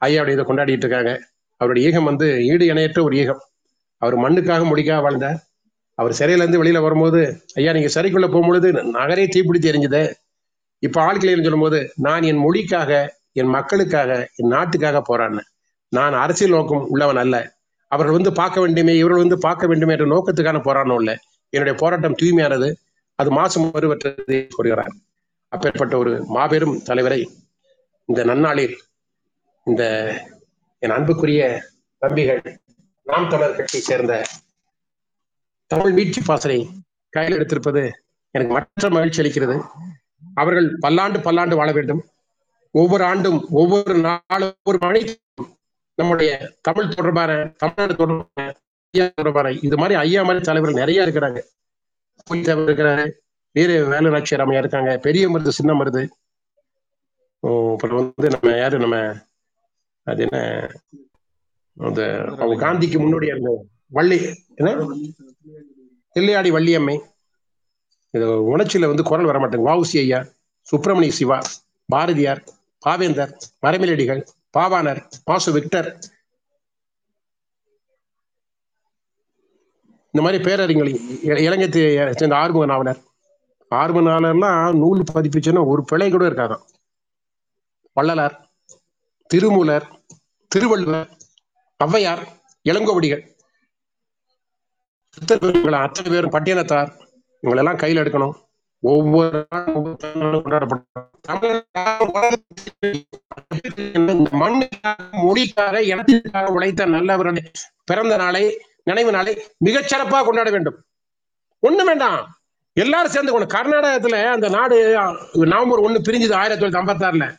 ஐயாவுடைய இதை கொண்டாடிட்டு இருக்காங்க. அவருடைய ஈகம் வந்து ஈடு இணையற்ற ஒரு ஈகம். அவர் மண்ணுக்காக முடிக்காக வாழ்ந்தார் அவர் சிறையில இருந்து வெளியில வரும்போது ஐயா நீங்க சிறைக்குள்ள போகும்பொழுது நகரே தீப்பிடித்து எரிஞ்சுது. இப்ப ஆட்கள் சொல்லும்போது நான் என் மொழிக்காக என் மக்களுக்காக என் நாட்டுக்காக போராடினேன். நான் அரசியல் நோக்கம் உள்ளவன் அல்ல. அவர்கள் வந்து பார்க்க வேண்டுமே இவர்கள் வந்து பார்க்க வேண்டுமே என்ற நோக்கத்துக்கான போராட்டம் இல்லை. என்னுடைய போராட்டம் தூய்மையானது. அது மாசம் வருவற்றது கூறுகிறார். அப்பேற்பட்ட ஒரு மாபெரும் தலைவரை இந்த நன்னாளில் இந்த என் அன்புக்குரிய தம்பிகள் நாம் தமிழர் கட்சியை சேர்ந்த தமிழ் மீட்சி பாசனை கையில் எடுத்திருப்பது எனக்கு மற்ற மகிழ்ச்சி அளிக்கிறது. அவர்கள் பல்லாண்டு பல்லாண்டு வாழ வேண்டும். ஒவ்வொரு ஆண்டும் ஒவ்வொரு நாளும் ஒவ்வொரு மணி நம்முடைய தமிழ் தொடர்பான தமிழ்நாடு தொடர்பான ஐயா தொடர்பான இது மாதிரி ஐயா மாதிரி தலைவர்கள் நிறைய இருக்கிறாங்க. இருக்கிறாரு. வீர வேலுநாட்சி ராமையா இருக்காங்க. பெரிய மருது சின்ன மருது. அப்புறம் வந்து நம்ம யாரு? நம்ம அது என்ன? அந்த அவங்க காந்திக்கு முன்னோடி இருந்த வள்ளி. என்ன? தில்லையாடி வள்ளியம்மை. இது உணர்ச்சியில வந்து குரல் வர மாட்டேங்க வவுசி ஐயா சுப்பிரமணிய சிவா பாரதியார் பாவேந்தர் மரமிலடிகள் பாவாணர் பாசு விக்டர். இந்த மாதிரி பேரறிஞர்கள் இ- சேர்ந்த ஆறுமுக நாவலர் ஆர்வ நாளெல்லாம் நூல் பதிப்பிச்சுன்னா ஒரு பிழை கூட இருக்காதான். வள்ளலார் திருமூலர் திருவள்ளுவர் ஔவையார் இளங்கோவடிகள். அத்தனை பேரும் பட்டியலத்தார். இவங்களெல்லாம் கையில் எடுக்கணும். ஒவ்வொரு நாளும் கொண்டாடப்படும் மொழிக்காக இனத்திற்காக உழைத்த நல்லவருடைய பிறந்த நாளை நினைவு நாளை மிகச் சிறப்பாக கொண்டாட வேண்டும். ஒண்ணு வேண்டாம். எல்லாரும் சேர்ந்து கொண்டு கர்நாடகத்துல அந்த நாடு நவம்பர் ஒண்ணு பிரிஞ்சது ஆயிரத்தி தொள்ளாயிரத்தி ஐம்பத்தாறுல.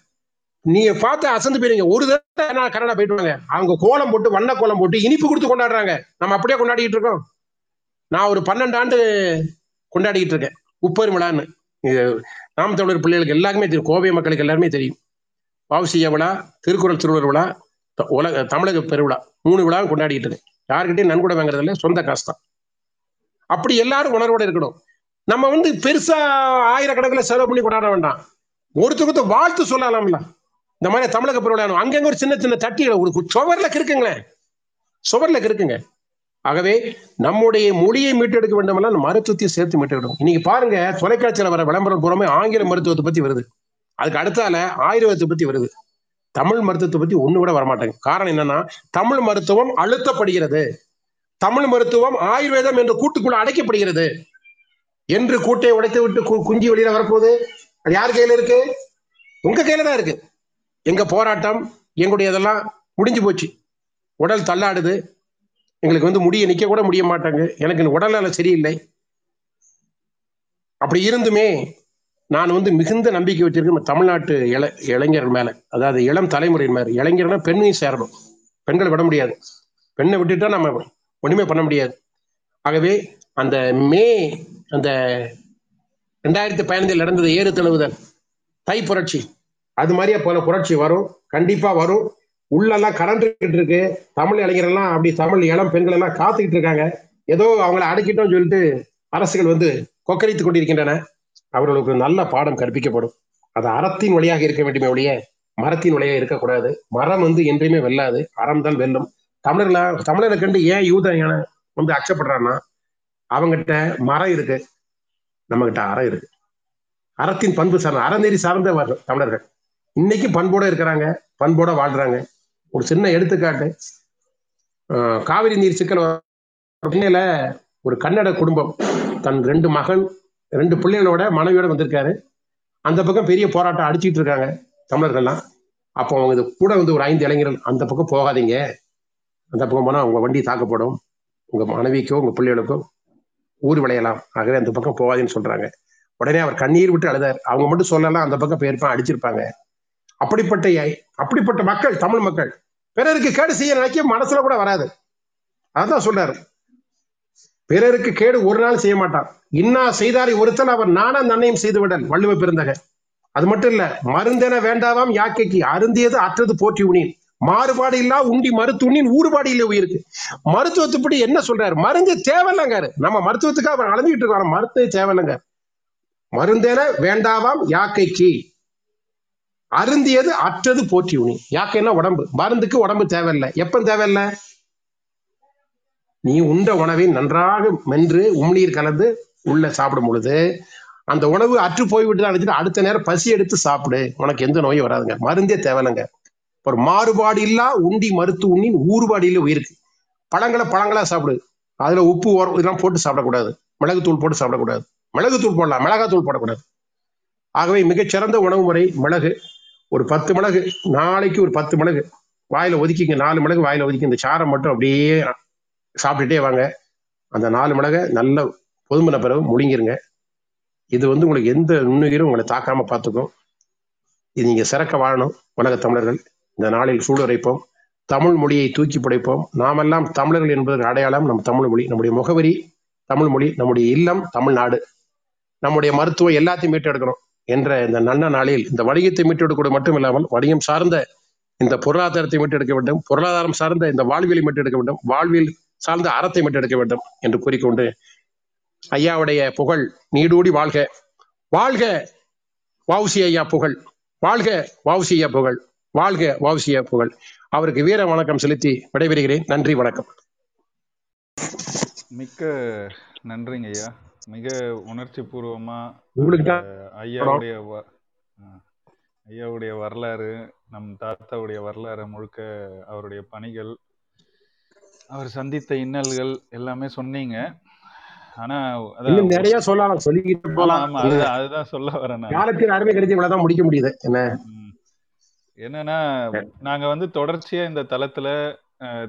நீங்க பார்த்து அசந்து போயிருங்க. ஒரு தடவை நான் கர்நாடகா போயிட்டு அவங்க கோலம் போட்டு வண்ண கோலம் போட்டு இனிப்பு கொடுத்து கொண்டாடுறாங்க. நம்ம அப்படியே கொண்டாடிட்டு இருக்கோம். நான் ஒரு பன்னெண்டு ஆண்டு கொண்டாடிட்டு இருக்கேன். உப்பெருமிழான்னு இது நாம் தமிழர் பிள்ளைகளுக்கு எல்லாருமே தெரியும். கோவை மக்களுக்கு எல்லாருமே தெரியும். வாவுசிய விழா திருக்குறள் திருவள்ளுவர் விழா த- உலக தமிழக பெருவிழா. மூணு விழாவும் கொண்டாடிட்டு இருக்கேன். யாருக்கிட்டையும் நன்கொடை வாங்குறதில்ல. சொந்த காசு தான். அப்படி எல்லாரும் உணர்வோட இருக்கணும். நம்ம வந்து பெருசா ஆயிரக்கணக்கில் செலவு பண்ணி கொண்டாட வேண்டாம். ஒருத்தருக்கு வாழ்த்து சொல்லலாம்ல. இந்த மாதிரி தமிழக பெருவிழா அங்கங்க ஒரு சின்ன சின்ன தட்டிகளை ஒரு சுவர்ல கிருக்குங்களேன் சுவர்ல கிருக்குங்க ஆகவே நம்முடைய மொழியை மீட்டெடுக்க வேண்டுமெல்லாம் அந்த சேர்த்து மீட்டெடுக்கும் இன்னைக்கு பாருங்க தொலைக்காட்சியில் வர விளம்பரம் புறமே ஆங்கில மருத்துவத்தை பத்தி வருது. அதுக்கு அடுத்தால ஆயுர்வேதத்தை பத்தி வருது. தமிழ் மருத்துவத்தை பத்தி ஒண்ணு கூட வரமாட்டாங்க காரணம் என்னன்னா தமிழ் மருத்துவம் அழுத்தப்படுகிறது. தமிழ் மருத்துவம் ஆயுர்வேதம் என்ற கூட்டுக்குள்ள அடைக்கப்படுகிறது. என்று கூட்டை உடைத்து விட்டு கு- குஞ்சு வெளியில வரப்போகுது. அது யார் கையில இருக்கு? உங்க கையில தான் இருக்கு. எங்க போராட்டம் எங்களுடைய இதெல்லாம் முடிஞ்சு போச்சு. உடல் தள்ளாடுது. எங்களுக்கு வந்து முடிய நிக்க கூட முடிய மாட்டாங்க. எனக்கு உடல்நல சரியில்லை. அப்படி இருந்துமே நான் வந்து மிகுந்த நம்பிக்கை வச்சிருக்கேன். தமிழ்நாட்டு இள இளைஞர்கள் மேல. அதாவது இளம் தலைமுறையின் மேல. இளைஞர்னா பெண்ணையும் சேரணும். பெண்களை விட முடியாது. பெண்ணை விட்டுட்டா நம்ம ஒண்ணுமே பண்ண முடியாது. ஆகவே அந்த மே அந்த ரெண்டாயிரத்தி பதினைந்தில் நடந்தது ஏறு தழுவுதல் தை புரட்சி. அது மாதிரியே போல புரட்சி வரும் கண்டிப்பா வரும். உள்ளெல்லாம் கரண்டுகிட்டு இருக்கு. தமிழ் இளைஞரெல்லாம் அப்படி தமிழ் இளம் பெண்கள் எல்லாம் காத்துக்கிட்டு இருக்காங்க. ஏதோ அவங்கள அடக்கிட்டோம் சொல்லிட்டு அரசுகள் வந்து கொக்கரித்து கொண்டிருக்கின்றன. அவர்களுக்கு ஒரு நல்ல பாடம் கற்பிக்கப்படும். அது அறத்தின் வழியாக இருக்க வேண்டுமே ஒழிய மரத்தின் வழியாக இருக்கக்கூடாது. மரம் வந்து என்றையுமே வெல்லாது. அறம் தான் வெல்லும். தமிழர்களா தமிழரை கண்டு ஏன் யூத வந்து அச்சப்படுறான்னா அவங்ககிட்ட மரம் இருக்கு. நம்ம கிட்ட அறம் இருக்கு. அறத்தின் பண்பு சார்ந்த அறநெறி சார்ந்த தமிழர்கள். இன்னைக்கு பண்போட இருக்கிறாங்க பண்போட வாழ்றாங்க. ஒரு சின்ன எடுத்துக்காட்டு. காவிரி நீர் சிக்கல் சென்னையில ஒரு கன்னட குடும்பம். தன் ரெண்டு மகன் ரெண்டு பிள்ளைகளோட மனைவியோட வந்திருக்காரு. அந்த பக்கம் பெரிய போராட்டம் அடிச்சிட்டு இருக்காங்க தமிழர்கள்லாம். அப்போ அவங்க இது கூட வந்து ஒரு ஐந்து இளைஞர்கள் அந்த பக்கம் போகாதீங்க. அந்த பக்கம் போனால் உங்க வண்டி தாக்கப்படும். உங்க மனைவிக்கோ உங்க பிள்ளைகளுக்கோ ஊர் விளையலாம் ஆகவே அந்த பக்கம் போகாதுன்னு சொல்றாங்க. உடனே அவர் கண்ணீர் விட்டு அழுதார். அவங்க மட்டும் சொல்லலாம் அந்த பக்கம் போயிருப்பான் அடிச்சிருப்பாங்க. அப்படிப்பட்ட அப்படிப்பட்ட மக்கள் தமிழ் மக்கள் பிறருக்கு கேடு செய்ய நினைக்க மனசுல கூட வராது. அதான் சொல்றாரு. பிறருக்கு கேடு ஒரு நாள் செய்ய மாட்டான் இன்னா செய்தாரை ஒருத்தன் அவர் நானா நன்னையும் செய்து விடல் வள்ளுவ பிறந்தக அது மட்டும் இல்ல மருந்தென வேண்டாவாம் யாக்கைக்கு அருந்தியது அற்றது போற்றி உணின் மாறுபாடு இல்லா உண்டி மருத்துவனின் ஊறுபாடு இல்லை உயிருக்கு. மருத்துவத்துப்படி என்ன சொல்றாரு? மருந்து தேவையில்லைங்காரு நம்ம மருத்துவத்துக்காக அவர் அளந்துகிட்டு இருக்கோம் மருத்துவ தேவையில்லைங்க மருந்தேன வேண்டாவாம் யாக்கைக்கு. அருந்தியது அற்றது போற்றி உனி. யாக்கைன்னா உடம்பு. மருந்துக்கு உடம்பு தேவையில்லை. எப்ப தேவையில்லை? நீ உண்ட உணவை நன்றாக மென்று உமிழ்நீர் கலந்து உள்ள சாப்பிடும் பொழுது அந்த உணவு அற்று போய்விட்டு நினைச்சிட்டு அடுத்த நேரம் பசி எடுத்து சாப்பிடு. உனக்கு எந்த நோயும் வராதுங்க. மருந்தே தேவையில்லைங்க. ஒரு மாறுபாடு இல்லா உண்டி மருத்து உண்ணின் ஊறுபாடு உயிருக்கு. பழங்களை பழங்களா சாப்பிடு. அதுல உப்பு உரம் இதெல்லாம் போட்டு சாப்பிடக்கூடாது. மிளகுத்தூள் போட்டு சாப்பிடக்கூடாது. மிளகுத்தூள் போடலாம் மிளகாத்தூள் போடக்கூடாது. ஆகவே மிகச்சிறந்த உணவு முறை மிளகு. ஒரு பத்து மிளகு நாளைக்கு ஒரு பத்து மிளகு. வாயில ஒதுக்கிங்க நாலு மிளகு வாயில ஒதுக்கி இந்த சாரம் மட்டும் அப்படியே சாப்பிட்டுட்டே வாங்க. அந்த நாலு மிளகை நல்ல பொதுமன பிறகு முழுங்கிருங்க. இது வந்து உங்களுக்கு எந்த நுண்ணுயிரும் உங்களை தாக்காம பார்த்துக்கும். இது நீங்க சிறக்க வாழணும். உலக தமிழர்கள். இந்த நாளில் சூடுரைப்போம். தமிழ் மொழியை தூக்கி படைப்போம். நாமெல்லாம் தமிழர்கள் என்பதற்கு அடையாளம் நம் தமிழ் மொழி நம்முடைய முகவரி தமிழ் மொழி நம்முடைய இல்லம் தமிழ்நாடு. நம்முடைய மருத்துவம் எல்லாத்தையும் மீட்டெடுக்கணும் என்ற இந்த நல்ல நாளில் இந்த வணிகத்தை மீட்டெடுக்கிறது மட்டும் இல்லாமல் வணிகம் சார்ந்த இந்த பொருளாதாரத்தை மீட்டெடுக்க வேண்டும். பொருளாதாரம் சார்ந்த இந்த வாழ்வியலை மீட்டெடுக்க வேண்டும். வாழ்வியல் சார்ந்த அறத்தை மீட்டெடுக்க வேண்டும் என்று கூறிக்கொண்டு ஐயாவுடைய புகழ் நீடூடி வாழ்க. வாழ்க வாவுசி ஐயா புகழ். வாழ்க வாவுசி ஐயா புகழ். வாழ்க வாவுசி ஐயா புகழ். அவருக்கு வீர வணக்கம் செலுத்தி விடைபெறுகிறேன். நன்றி வணக்கம். மிக்க நன்றிங்க ஐயா. மிக உணர்ச்சி பூர்வமா ஐயாவுடைய ஐயாவுடைய வரலாறு நம் தாத்தாவுடைய வரலாறு முழுக்க அவருடைய பணிகள் அவர் சந்தித்த இன்னல்கள் எல்லாமே சொன்னீங்க. ஆனா நிறைய சொல்லலாம். சொல்லிக்கிட்டு போலாம். அதுதான் சொல்ல வரேன் நான். காலத்தின் அருமை கருதி இவ்வளவுதான் முடிக்க முடியுது. என்ன. என்னன்னா நாங்க வந்து தொடர்ச்சியா இந்த தளத்துல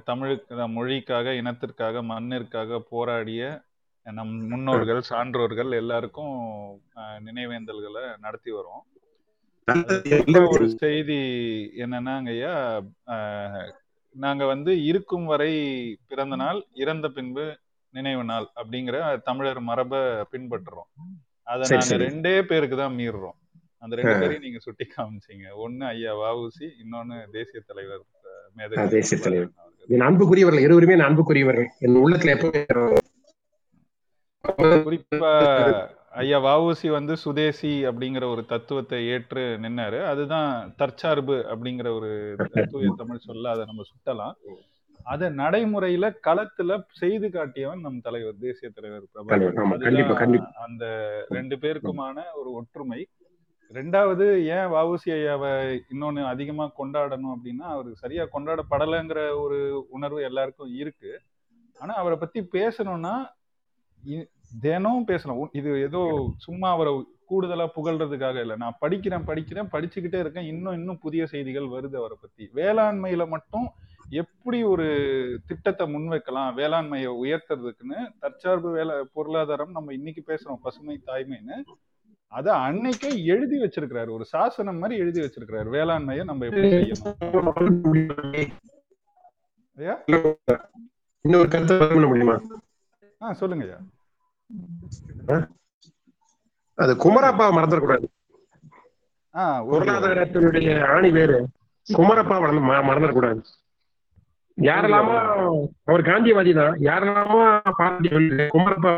தமிழுக்கு மொழிக்காக இனத்திற்காக மண்ணிற்காக போராடிய நம் முன்னோர்கள் சான்றோர்கள் எல்லாருக்கும் நினைவேந்தல்களை நடத்தி வரோம். ஒரு செய்தி என்னன்னாங்க ஐயா அஹ், நாங்க வந்து இருக்கும் வரை பிறந்த நாள் இறந்த பின்பு நினைவு நாள் அப்படிங்கிற தமிழர் மரபை பின்பற்றுறோம். அதை நாங்க. ரெண்டே பேருக்கு தான் மீறுறோம். அந்த ரெண்டு பேரையும் நீங்க சுட்டி காமிச்சீங்க. ஒண்ணு ஐயா வஉசி இன்னொன்னு தேசிய தலைவர் மேதகு தேசிய தலைவர். என் அன்புக்குரியவர்கள் இருவருமே என் அன்புக்குரியவர்கள். என் உள்ளத்துல எப்போ குறிப்பா ஐயா வஉசி வந்து சுதேசி அப்படிங்கிற ஒரு தத்துவத்தை ஏற்று நின்னாரு. அதுதான் தற்சார்பு அப்படிங்கிற ஒரு தூய தமிழ் சொல்ல அதை நம்ம சுட்டலாம். அதை நடைமுறையில களத்துல செய்து காட்டியவன் நம் தலைவர் தேசிய தலைவர் தலைவர், ஆமா, பிரபாகர் கண்டிப்பா, அதுதான் கண்டிப்பா. அந்த ரெண்டு பேருக்குமான ஒரு ஒற்றுமை. ரெண்டாவது ஏன் வாவுசி ஐயாவை இன்னொன்னு அதிகமா கொண்டாடணும் அப்படின்னா அவர் சரியா கொண்டாடப்படலைங்கிற ஒரு உணர்வு எல்லாருக்கும் இருக்கு. ஆனா அவரை பத்தி பேசணும்னா இ- தினம் பேசணும். இது ஏதோ சும்மா அவரை கூடுதலா புகழ்றதுக்காக இல்லை. நான் படிக்கிறேன் படிக்கிறேன் படிச்சுக்கிட்டே இருக்கேன். இன்னும் இன்னும் புதிய செய்திகள் வருது அவரை பத்தி. வேளாண்மையில மட்டும் எப்படி ஒரு திட்டத்தை முன்வைக்கலாம் வேளாண்மையை உயர்த்துறதுக்குன்னு தற்சார்பு வேலை பொருளாதாரம் நம்ம இன்னைக்கு பேசுறோம் பசுமை தாய்மைன்னு. அத அன்னைக்கே எழுதி வச்சிருக்கிறாரு. ஒரு சாசனம் மாதிரி எழுதி வச்சிருக்கிறாரு. வேளாண்மையை நம்ம எப்படி செய்யணும்? இன்னொரு கருத்தை பண்ண முடியுமா? ஆ சொல்லுங்க ஐயா. அது குமரப்பா மறந்துடக்கூடாது. பொருளாதாரத்தினுடைய ஆணி வேறு. குமரப்பா மறந்து மறந்துடக்கூடாது யாரெல்லாமோ அவர் காந்தியவாதி தான் யாரெல்லாமோ சொல்லு. குமரப்பா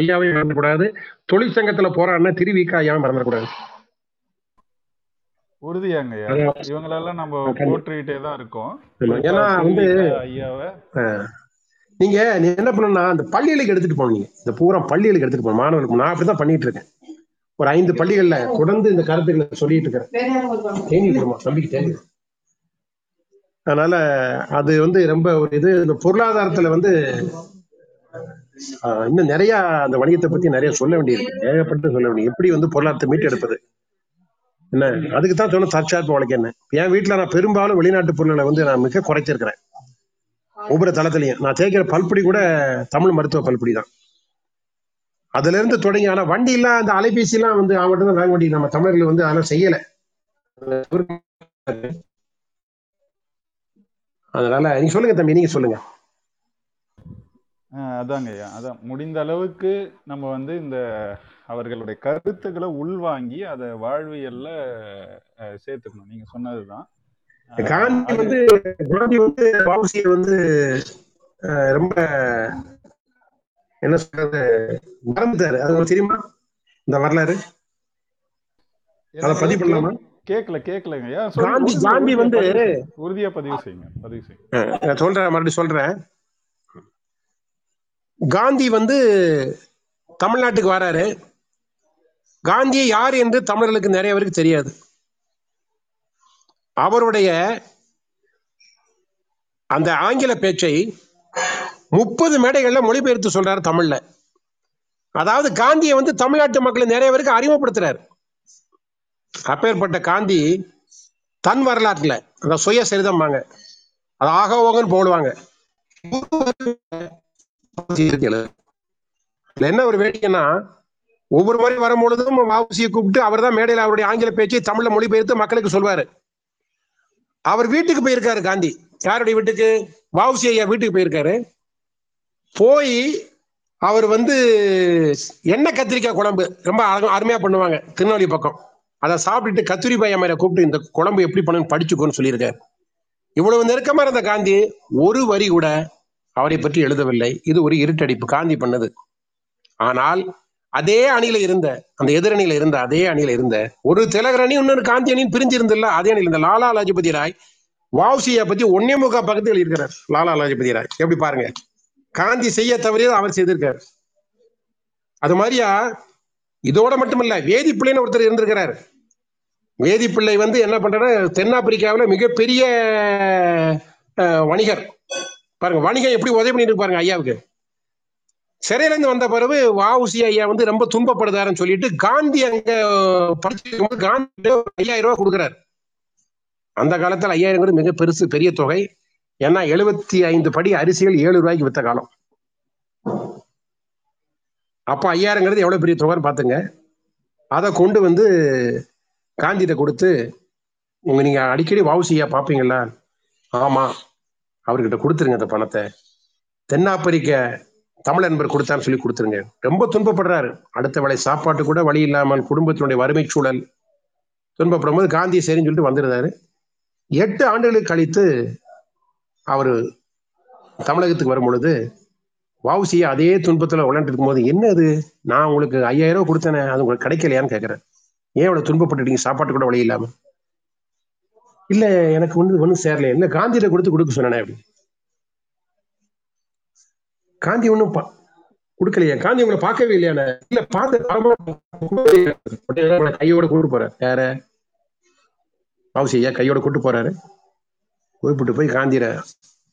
ஐயாவையும் மறந்துடக்கூடாது தொழிற்சங்கத்துல போராடின திருவிக்கா ஐயாவும் மறந்துடக்கூடாது உறுதியாங்க. இவங்களெல்லாம் நம்ம. போற்றிக்கிட்டே தான் இருக்கோம். ஏன்னா வந்து ஐயாவை. நீங்க நீ என்ன பண்ணணும்னா அந்த பள்ளிகளுக்கு எடுத்துட்டு போகணும் நீங்க. இந்த பூரா பள்ளிகளுக்கு எடுத்துட்டு போகணும். மாணவர்களுக்கு நான் அப்படிதான் பண்ணிட்டு இருக்கேன். ஒரு ஐந்து பள்ளிகள்ல தொடர்ந்து இந்த கருத்துக்களை சொல்லிட்டு இருக்கிறேன் தேனி தம்பிக்கு தேனி அதனால அது வந்து ரொம்ப ஒரு இது இந்த பொருளாதாரத்துல வந்து ஆஹ், இன்னும் நிறைய அந்த வணிகத்தை பத்தி நிறைய சொல்ல வேண்டியிருக்கு. ஏகப்பட்டு சொல்ல வேண்டியது எப்படி வந்து பொருளாதாரத்தை மீட்டெடுப்பது? என்ன? அதுக்கு தான் சொன்ன தற்சார்பு வழக்கு என்ன. என் வீட்டுல நான் பெரும்பாலும் வெளிநாட்டு பொருள்களை வந்து நான் மிக குறைச்சிருக்கிறேன். ஒவ்வொரு தளத்திலையும். நான் தேய்க்கிற பல்புடி கூட தமிழ் மருத்துவ பல்புடி தான். அதுல இருந்து தொடங்கி ஆனா வண்டி எல்லாம் அந்த அலைபேசி எல்லாம் வந்து அவங்கள்ட்ட தான் வாங்க வேண்டியது நம்ம தமிழர்கள் வந்து அதெல்லாம் செய்யலை. அதனால நீங்க சொல்லுங்க தம்பி நீங்க சொல்லுங்க. அதாங்க ஐயா. அதான் முடிந்த அளவுக்கு நம்ம வந்து இந்த அவர்களுடைய கருத்துக்களை உள்வாங்கி அதை வாழ்வியல்ல சேர்த்துக்கணும். நீங்க சொன்னதுதான். காந்தி வந்து காந்தி வந்து வாவுசியை வந்து ரொம்ப என்ன சொல்றது மறந்துட்டாரு. அது தெரியுமா இந்த வரலாறு? அதை பதிவு பண்ணலாமா? கேட்கல கேட்கலங்க ஐயா காந்தி. காந்தி வந்து. உறுதியா பதிவு செய்யுங்க பதிவு செய்யுங்க. நான் சொல்றேன் மறுபடியும் சொல்றேன். காந்தி வந்து தமிழ்நாட்டுக்கு வராரு. காந்தி யார் என்று தமிழர்களுக்கு நிறைய பேருக்கு தெரியாது. அவருடைய அந்த ஆங்கில பேச்சை முப்பது மேடைகள்ல மொழிபெயர்த்து சொல்றாரு தமிழ்ல. அதாவது காந்தியை வந்து தமிழ்நாட்டு மக்கள் நிறைய பேருக்கு அறிமுகப்படுத்துறாரு. அப்பேற்பட்ட காந்தி தன் வரலாற்றுல அந்த சுய சரிதம்பாங்க. அது ஆக ஓகன்னு போடுவாங்க என்ன ஒரு வேடிக்கைன்னா ஒவ்வொரு முறை வரும்பொழுதும் வாவுசியை கூப்பிட்டு அவர் தான் மேடையில் அவருடைய ஆங்கில பேச்சை தமிழ்ல மொழிபெயர்த்து மக்களுக்கு சொல்வாரு. அவர் வீட்டுக்கு போயிருக்காரு காந்தி. யாருடைய வீட்டுக்கு? வாவுசி ஐயா வீட்டுக்கு போயிருக்காரு. போய் அவர் வந்து எண்ணெய் கத்திரிக்காய் குழம்பு ரொம்ப அருமையா பண்ணுவாங்க திருநெல்வேலி பக்கம். அதை சாப்பிட்டுட்டு கத்திரி பையன் கூப்பிட்டு இந்த குழம்பு எப்படி பண்ணணும்னு படிச்சுக்கோன்னு சொல்லியிருக்காரு. இவ்வளவு நெருக்கமா இருந்த காந்தி ஒரு வரி கூட அவரை பற்றி எழுதவில்லை. இது ஒரு இருட்டடிப்பு. காந்தி பண்ணது. ஆனால் அதே அணியில இருந்த அந்த எதிரணியில இருந்த அதே அணியில இருந்த ஒரு திலகர் அணி இன்னொரு காந்தி அணின்னு பிரிஞ்சிருந்தில்ல அதே அணியில் இருந்த லாலா லஜபதி ராய் வாவ்சியை பத்தி ஒன்னே முக்கா பக்கத்தில் இருக்கிறார் லாலா லஜபதி ராய். எப்படி பாருங்க. காந்தி செய்ய தவறியது அவர் செய்திருக்கார். அது மாதிரியா? இதோட மட்டுமல்ல வேதிப்பிள்ளைன்னு ஒருத்தர் இருந்திருக்கிறார். வேதிப்பிள்ளை வந்து என்ன பண்றாரு தென்னாப்பிரிக்காவில் மிகப்பெரிய அஹ், வணிகர். பாருங்க வணிகம் எப்படி உதவி பண்ணிட்டு பாருங்க ஐயாவுக்கு. சிறையில இருந்து வந்த பிறகு வாவுசி ஐயா வந்து ரொம்ப துன்பப்படுதாருன்னு சொல்லிட்டு காந்தி அங்க படிச்சிருக்கும்போது காந்தி ஐயாயிரம் ரூபாய் கொடுக்குறாரு. அந்த காலத்துல ஐயாயிரங்கிறது மிக பெருசு பெரிய தொகை. ஏன்னா எழுபத்தி ஐந்து படி அரிசிகள் ஏழு ரூபாய்க்கு வித்த காலம். அப்போ ஐயாயிரங்கிறது எவ்வளோ பெரிய தொகைன்னு பார்த்துங்க. அதை கொண்டு வந்து காந்திகிட்ட கொடுத்து உங்க நீங்க அடிக்கடி வாவுசியா பார்ப்பீங்களா ஆமா. அவர்கிட்ட கொடுத்துருங்க அந்த பணத்தை. தென்னாப்பிரிக்க தமிழ் நண்பர் கொடுத்தான்னு சொல்லி கொடுத்துருங்க. ரொம்ப துன்பப்படுறாரு. அடுத்த வேலை சாப்பாட்டு கூட வழி இல்லாமல் குடும்பத்தினுடைய வறுமை சூழல் துன்பப்படும் போது காந்தி சரின்னு சொல்லிட்டு வந்துருந்தாரு. எட்டு ஆண்டுகளுக்கு கழித்து அவர் தமிழகத்துக்கு வரும் பொழுது வாவுசி அதே துன்பத்தில் விளையாண்டு இருக்கும்போது என்ன அது நான் உங்களுக்கு ஐயாயிரம் ரூபா கொடுத்தேனே அது உங்களுக்கு கிடைக்கலையான்னு கேட்கறேன் ஏன் இவ்வளோ துன்பப்பட்டுட்டீங்க? சாப்பாட்டு கூட வழி இல்லாமல் இல்ல எனக்கு ஒண்ணு ஒன்றும் சேரல. என்ன காந்தியில கொடுத்து கொடுக்க சொன்னேனே அப்படி. காந்தி ஒன்றும் பா- கொடுக்கலையா. காந்தி உங்களை பார்க்கவே இல்லையானே? இல்ல பார்த்து கையோட கூட்டு போறேன் யார? வாவுசி ஐயா கையோட கூட்டு போறாரு. கூப்பிட்டு போய் காந்தியில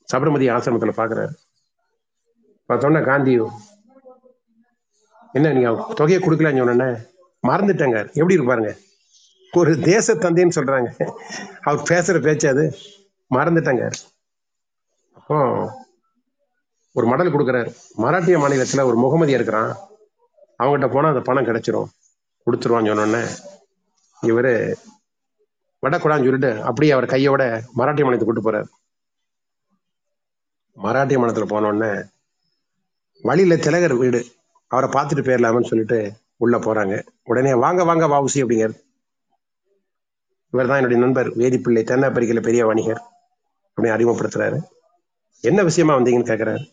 சபரமதி ஆசிரமத்துல பார்க்குறாரு பார்த்தோன்னா காந்தி என்ன நீங்க தொகையை கொடுக்கலன்னு சொன்ன மறந்துட்டேங்க. எப்படி இருப்பாருங்க? பாருங்க ஒரு தேச தந்தைன்னு சொல்றாங்க. அவர் பேசுற பேச்சு அது. மறந்துட்டேங்க. அப்போ ஒரு மடல் கொடுக்குறாரு. மராட்டிய மாநிலத்துல ஒரு முகமதியா இருக்கிறான். அவங்ககிட்ட போனா அந்த பணம் கிடைச்சிரும். கொடுத்துருவான்னு சொன்னோடனே இவரு வடக்குடான்னு சொல்லிட்டு அப்படியே அவர் கையோட மராட்டிய மாநிலத்துக்கு கூட்டு போறாரு. மராட்டிய மாநிலத்தில் போன உடனே வழியில திலகர் வீடு. அவரை பார்த்துட்டு போயிடலாமன்னு சொல்லிட்டு உள்ள போறாங்க. உடனே வாங்க வாங்க வாவுசி அப்படிங்கிறார். இவர் தான் என்னுடைய நண்பர் வேதிப்பிள்ளை தென்னாப்பிரிக்கையில் பெரிய வணிகர் அப்படின்னு அறிமுகப்படுத்துறாரு. என்ன விஷயமா வந்தீங்கன்னு கேட்குறாரு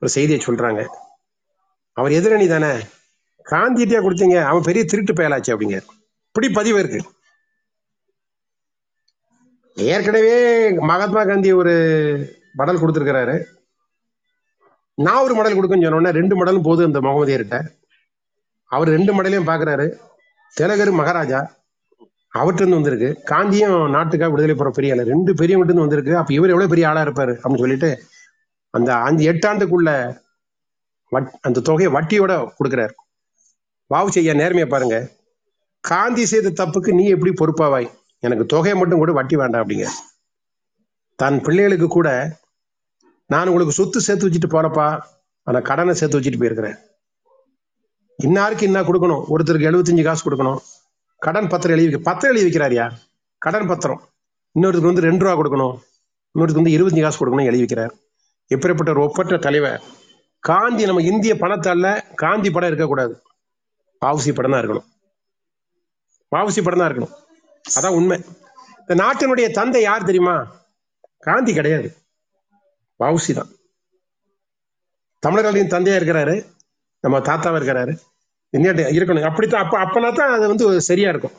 ஒரு செய்தியை சொல்றாங்க. அவர் எதிரணி தானே. காந்திட்டியா கொடுத்தீங்க. அவன் பெரிய திருட்டு பயலாச்சு அப்படிங்க இப்படி பதிவு இருக்கு. ஏற்கனவே மகாத்மா காந்தி ஒரு படல் கொடுத்துருக்கிறாரு. நான் ஒரு மடல் கொடுக்கன்னு சொன்ன ரெண்டு மடலும் போதும் இந்த முகமதியர்கிட்ட. அவர் ரெண்டு மடலையும் பாக்குறாரு. திலகர் மகாராஜா அவர்கிட்ட இருந்து வந்திருக்கு. காந்தியும் நாட்டுக்காக விடுதலை போற பெரிய ஆள். ரெண்டு பெரியவங்கிட்ட வந்திருக்கு. அப்ப இவர் எவ்வளவு பெரிய ஆளா இருப்பாரு அப்படின்னு சொல்லிட்டு அந்த அஞ்சு எட்டாண்டுக்குள்ள வட்- அந்த தொகையை வட்டியோட கொடுக்குறாரு. வாவு செய்ய நேர்மையை பாருங்க. காந்தி செய்த தப்புக்கு நீ எப்படி பொறுப்பாவாய்? எனக்கு தொகையை மட்டும் கூட வட்டி வேண்டாம் அப்படிங்க. தன் பிள்ளைகளுக்கு கூட நான் உங்களுக்கு சொத்து சேர்த்து வச்சுட்டு போறப்பா ஆனால் கடனை சேர்த்து வச்சுட்டு போயிருக்கிறேன். இன்னாருக்கு இன்னா கொடுக்கணும். ஒருத்தருக்கு எழுபத்தஞ்சு காசு கொடுக்கணும். கடன் பத்திரம் எழுதி வைக்க பத்திரம் எழுதி வைக்கிறாரியா? கடன் பத்திரம். இன்னொருத்தருக்கு வந்து ரெண்டு ரூபா கொடுக்கணும். இன்னொருத்தருக்கு வந்து இருபத்தஞ்சு காசு கொடுக்கணும் எழுதி வைக்கிறார். எப்படிப்பட்ட ஒரு ஒப்பற்ற தலைவர். காந்தி நம்ம இந்திய பணத்தால காந்தி படம் இருக்கக்கூடாது. வாவுசி படம் தான் இருக்கணும். வாவுசி படம் தான் இருக்கணும். அதான் உண்மை. இந்த நாட்டினுடைய தந்தை யார் தெரியுமா? காந்தி கிடையாது. வவுசி தான் தமிழர்களின் தந்தையா இருக்கிறாரு. நம்ம தாத்தாவா இருக்கிறாரு. இந்தியா இருக்கணும். அப்படித்தான். அப்ப அப்பனா தான் அது வந்து சரியா இருக்கும்.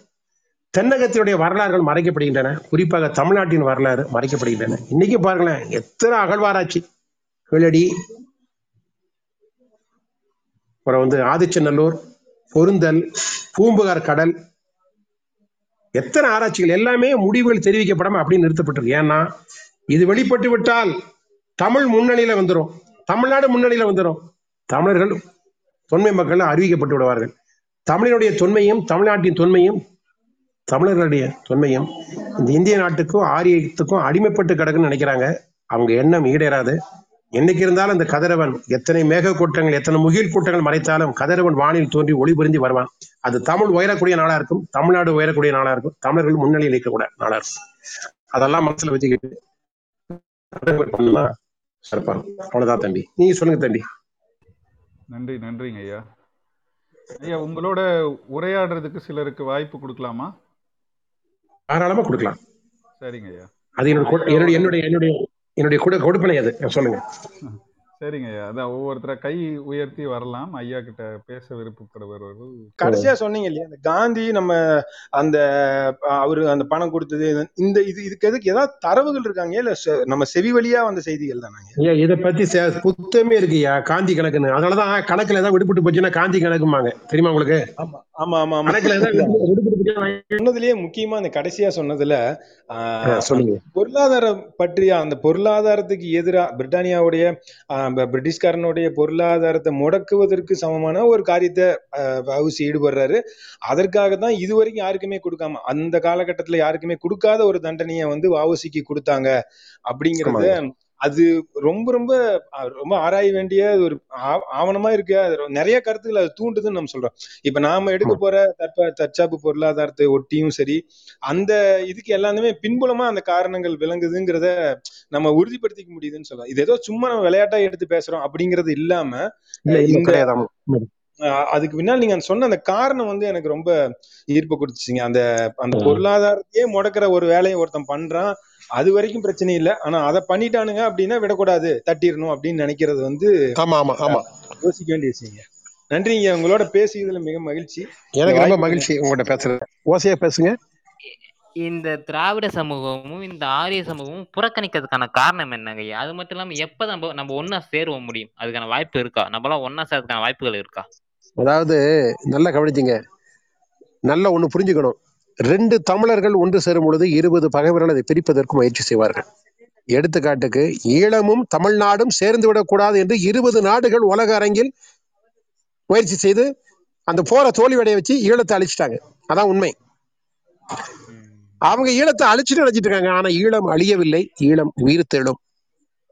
தென்னகத்தினுடைய வரலாறுகள் மறைக்கப்படுகின்றன. குறிப்பாக தமிழ்நாட்டின் வரலாறு மறைக்கப்படுகின்றன. இன்னைக்கு பாருங்களேன் எத்தனை அகழ்வாராய்ச்சி. கீழடி அப்புறம் வந்து ஆதிச்சநல்லூர் பொருந்தல் பூம்புகார் கடல். எத்தனை ஆராய்ச்சிகள். எல்லாமே முடிவுகள் தெரிவிக்கப்படாம அப்படின்னு நிறுத்தப்பட்டிருக்கு. ஏன்னா இது வெளிப்பட்டு விட்டால் தமிழ் முன்னணியில வந்துடும் தமிழ்நாடு முன்னணியில வந்துடும் தமிழர்கள் தொன்மை மக்கள் அறிவிக்கப்பட்டு விடுவார்கள். தமிழினுடைய தொன்மையும் தமிழ்நாட்டின் தொன்மையும் தமிழர்களுடைய தொன்மையும் இந்த இந்திய நாட்டுக்கும் ஆரியத்துக்கும் அடிமைப்பட்டு கிடக்குன்னு நினைக்கிறாங்க. அவங்க எண்ணம் ஈடேறாது. என்னைக்கு இருந்தாலும் அந்த கதிரவன் எத்தனை மேக கூட்டங்கள் எத்தனை முகில் கூட்டங்கள் மறைத்தாலும் கதிரவன் வானில் தோன்றி ஒளி புரிந்து வருவான். அது தமிழ் உயரக்கூடிய நாளா இருக்கும் தமிழ்நாடு உயரக்கூடிய நாளா இருக்கும். தமிழர்கள் முன்னணியில் இருக்கக்கூடிய நாளா இருக்கும். அதெல்லாம் மனசுல வச்சுக்கிட்டு பண்ணலாம். சிறப்பா. அவ்வளவுதான் தம்பி. நீங்க சொல்லுங்க தம்பி. நன்றி நன்றிங்க ஐயா. ஐயா உங்களோட உரையாடுறதுக்கு சிலருக்கு வாய்ப்பு கொடுக்கலாமா? தாராளமா கொடுக்கலாம். சரிங்க ஐயா. அது என்னோட என்னுடைய என்னுடைய என்னுடைய கூட கொடுப்பனை அது. சொல்லுங்க. சரிங்க. ஐயா அதான் ஒவ்வொருத்தர கை உயர்த்தி வரலாம். ஐயா கிட்ட பேச விருப்பப்படுபவர்கள் கடைசியா சொன்னீங்க இல்லையா? அந்த காந்தி நம்ம அந்த அவரு அந்த பணம் கொடுத்தது இந்த இது இதுக்கு எதுக்கு ஏதாவது தரவுகள் இருக்காங்க? இல்ல செ- நம்ம செவி வழியா வந்த செய்திகள் தானாங்க ஐயா இதை பத்தி புத்தகமே இருக்குயா காந்தி கணக்குன்னு. அதனாலதான் கணக்குல ஏதாவது விடுபட்டு போச்சுன்னா காந்தி கணக்குமாங்க தெரியுமா உங்களுக்கு? ஆமா ஆமா ஆமா கணக்குல சொன்னதுலயே முக்கியமா அந்த கடைசியா சொன்னதுல சொல்லுங்க. பொருளாதாரம் பற்றிய அந்த பொருளாதாரத்துக்கு எதிரா பிரிட்டானியாவுடைய நம்ம பிரிட்டிஷ்காரனுடைய பொருளாதாரத்தை முடக்குவதற்கு சமமான ஒரு காரியத்தை ஹவுஸ் ஈடுபடுறாரு. அதற்காக தான் இதுவரைக்கும் யாருக்குமே கொடுக்காம அந்த காலகட்டத்துல யாருக்குமே கொடுக்காத ஒரு தண்டனையை வந்து வாவுசிக்கு கொடுத்தாங்க. அப்படிங்கறத அது ரொம்ப ரொம்ப ரொம்ப ஆராய வேண்டிய ஒரு ஆவணமா இருக்கு. அது நிறைய கருத்துக்கள் அது தூண்டுதுன்னு நம்ம சொல்றோம். இப்ப நாம எடுக்க போற தற்ப தற்சாப்பு பொருளாதாரத்தை ஒட்டியும் சரி அந்த இதுக்கு எல்லாமே பின்புலமா அந்த காரணங்கள் விளங்குதுங்கிறத நம்ம உறுதிப்படுத்திக்க முடியுதுன்னு சொல்லலாம் இது ஏதோ சும்மா நம்ம விளையாட்டா எடுத்து பேசுறோம் அப்படிங்கிறது இல்லாம அதுக்கு பின்னால் நீங்க சொன்ன அந்த காரணம் வந்து எனக்கு ரொம்ப ஈர்ப்பு கொடுத்துச்சுங்க. அந்த அந்த. பொருளாதாரத்தையே முடக்கிற ஒரு வேலையை ஒருத்தன் பண்றான். அது வரைக்கும் பிரச்சனை இல்லை. ஆனா அதை பண்ணிட்டானுங்க அப்படின்னா விடக்கூடாது. தட்டிடணும் அப்படின்னு நினைக்கிறது வந்து ஆமா ஆமா ஆமா. யோசிக்க வேண்டிய விஷயங்க. நன்றிங்க. உங்களோட பேசியதுல மிக மகிழ்ச்சி. இந்த எனக்கு ரொம்ப மகிழ்ச்சி உங்கள்கிட்ட பேசுறது. ஓசையா பேசுங்க. இந்த திராவிட சமூகமும் இந்த ஆரிய சமூகமும் புறக்கணிக்கிறதுக்கான காரணம் என்னங்க? அது மட்டும் இல்லாம எப்ப நம்ம நம்ம ஒன்னா சேருவ முடியும்? அதுக்கான வாய்ப்பு இருக்கா? நம்மளாம் ஒன்னா சேர்றதுக்கான வாய்ப்புகள் இருக்கா? அதாவது நல்லா கவனிச்சிங்க. நல்லா ஒண்ணு புரிஞ்சுக்கணும். ரெண்டு தமிழர்கள் ஒன்று சேரும் பொழுது இருபது பகைவர்கள் அதை பிரிப்பதற்கு முயற்சி செய்வார்கள். எடுத்துக்காட்டுக்கு ஈழமும் தமிழ்நாடும் சேர்ந்து விடக்கூடாது என்று இருபது நாடுகள் உலக அரங்கில் முயற்சி செய்து அந்த போரை தோல்வியடைய வச்சு ஈழத்தை அழிச்சிட்டாங்க. அதான் உண்மை. அவங்க ஈழத்தை அழிச்சுட்டு நினைச்சிட்டு இருக்காங்க. ஆனா ஈழம் அழியவில்லை. ஈழம் உயிர்த்தெழும்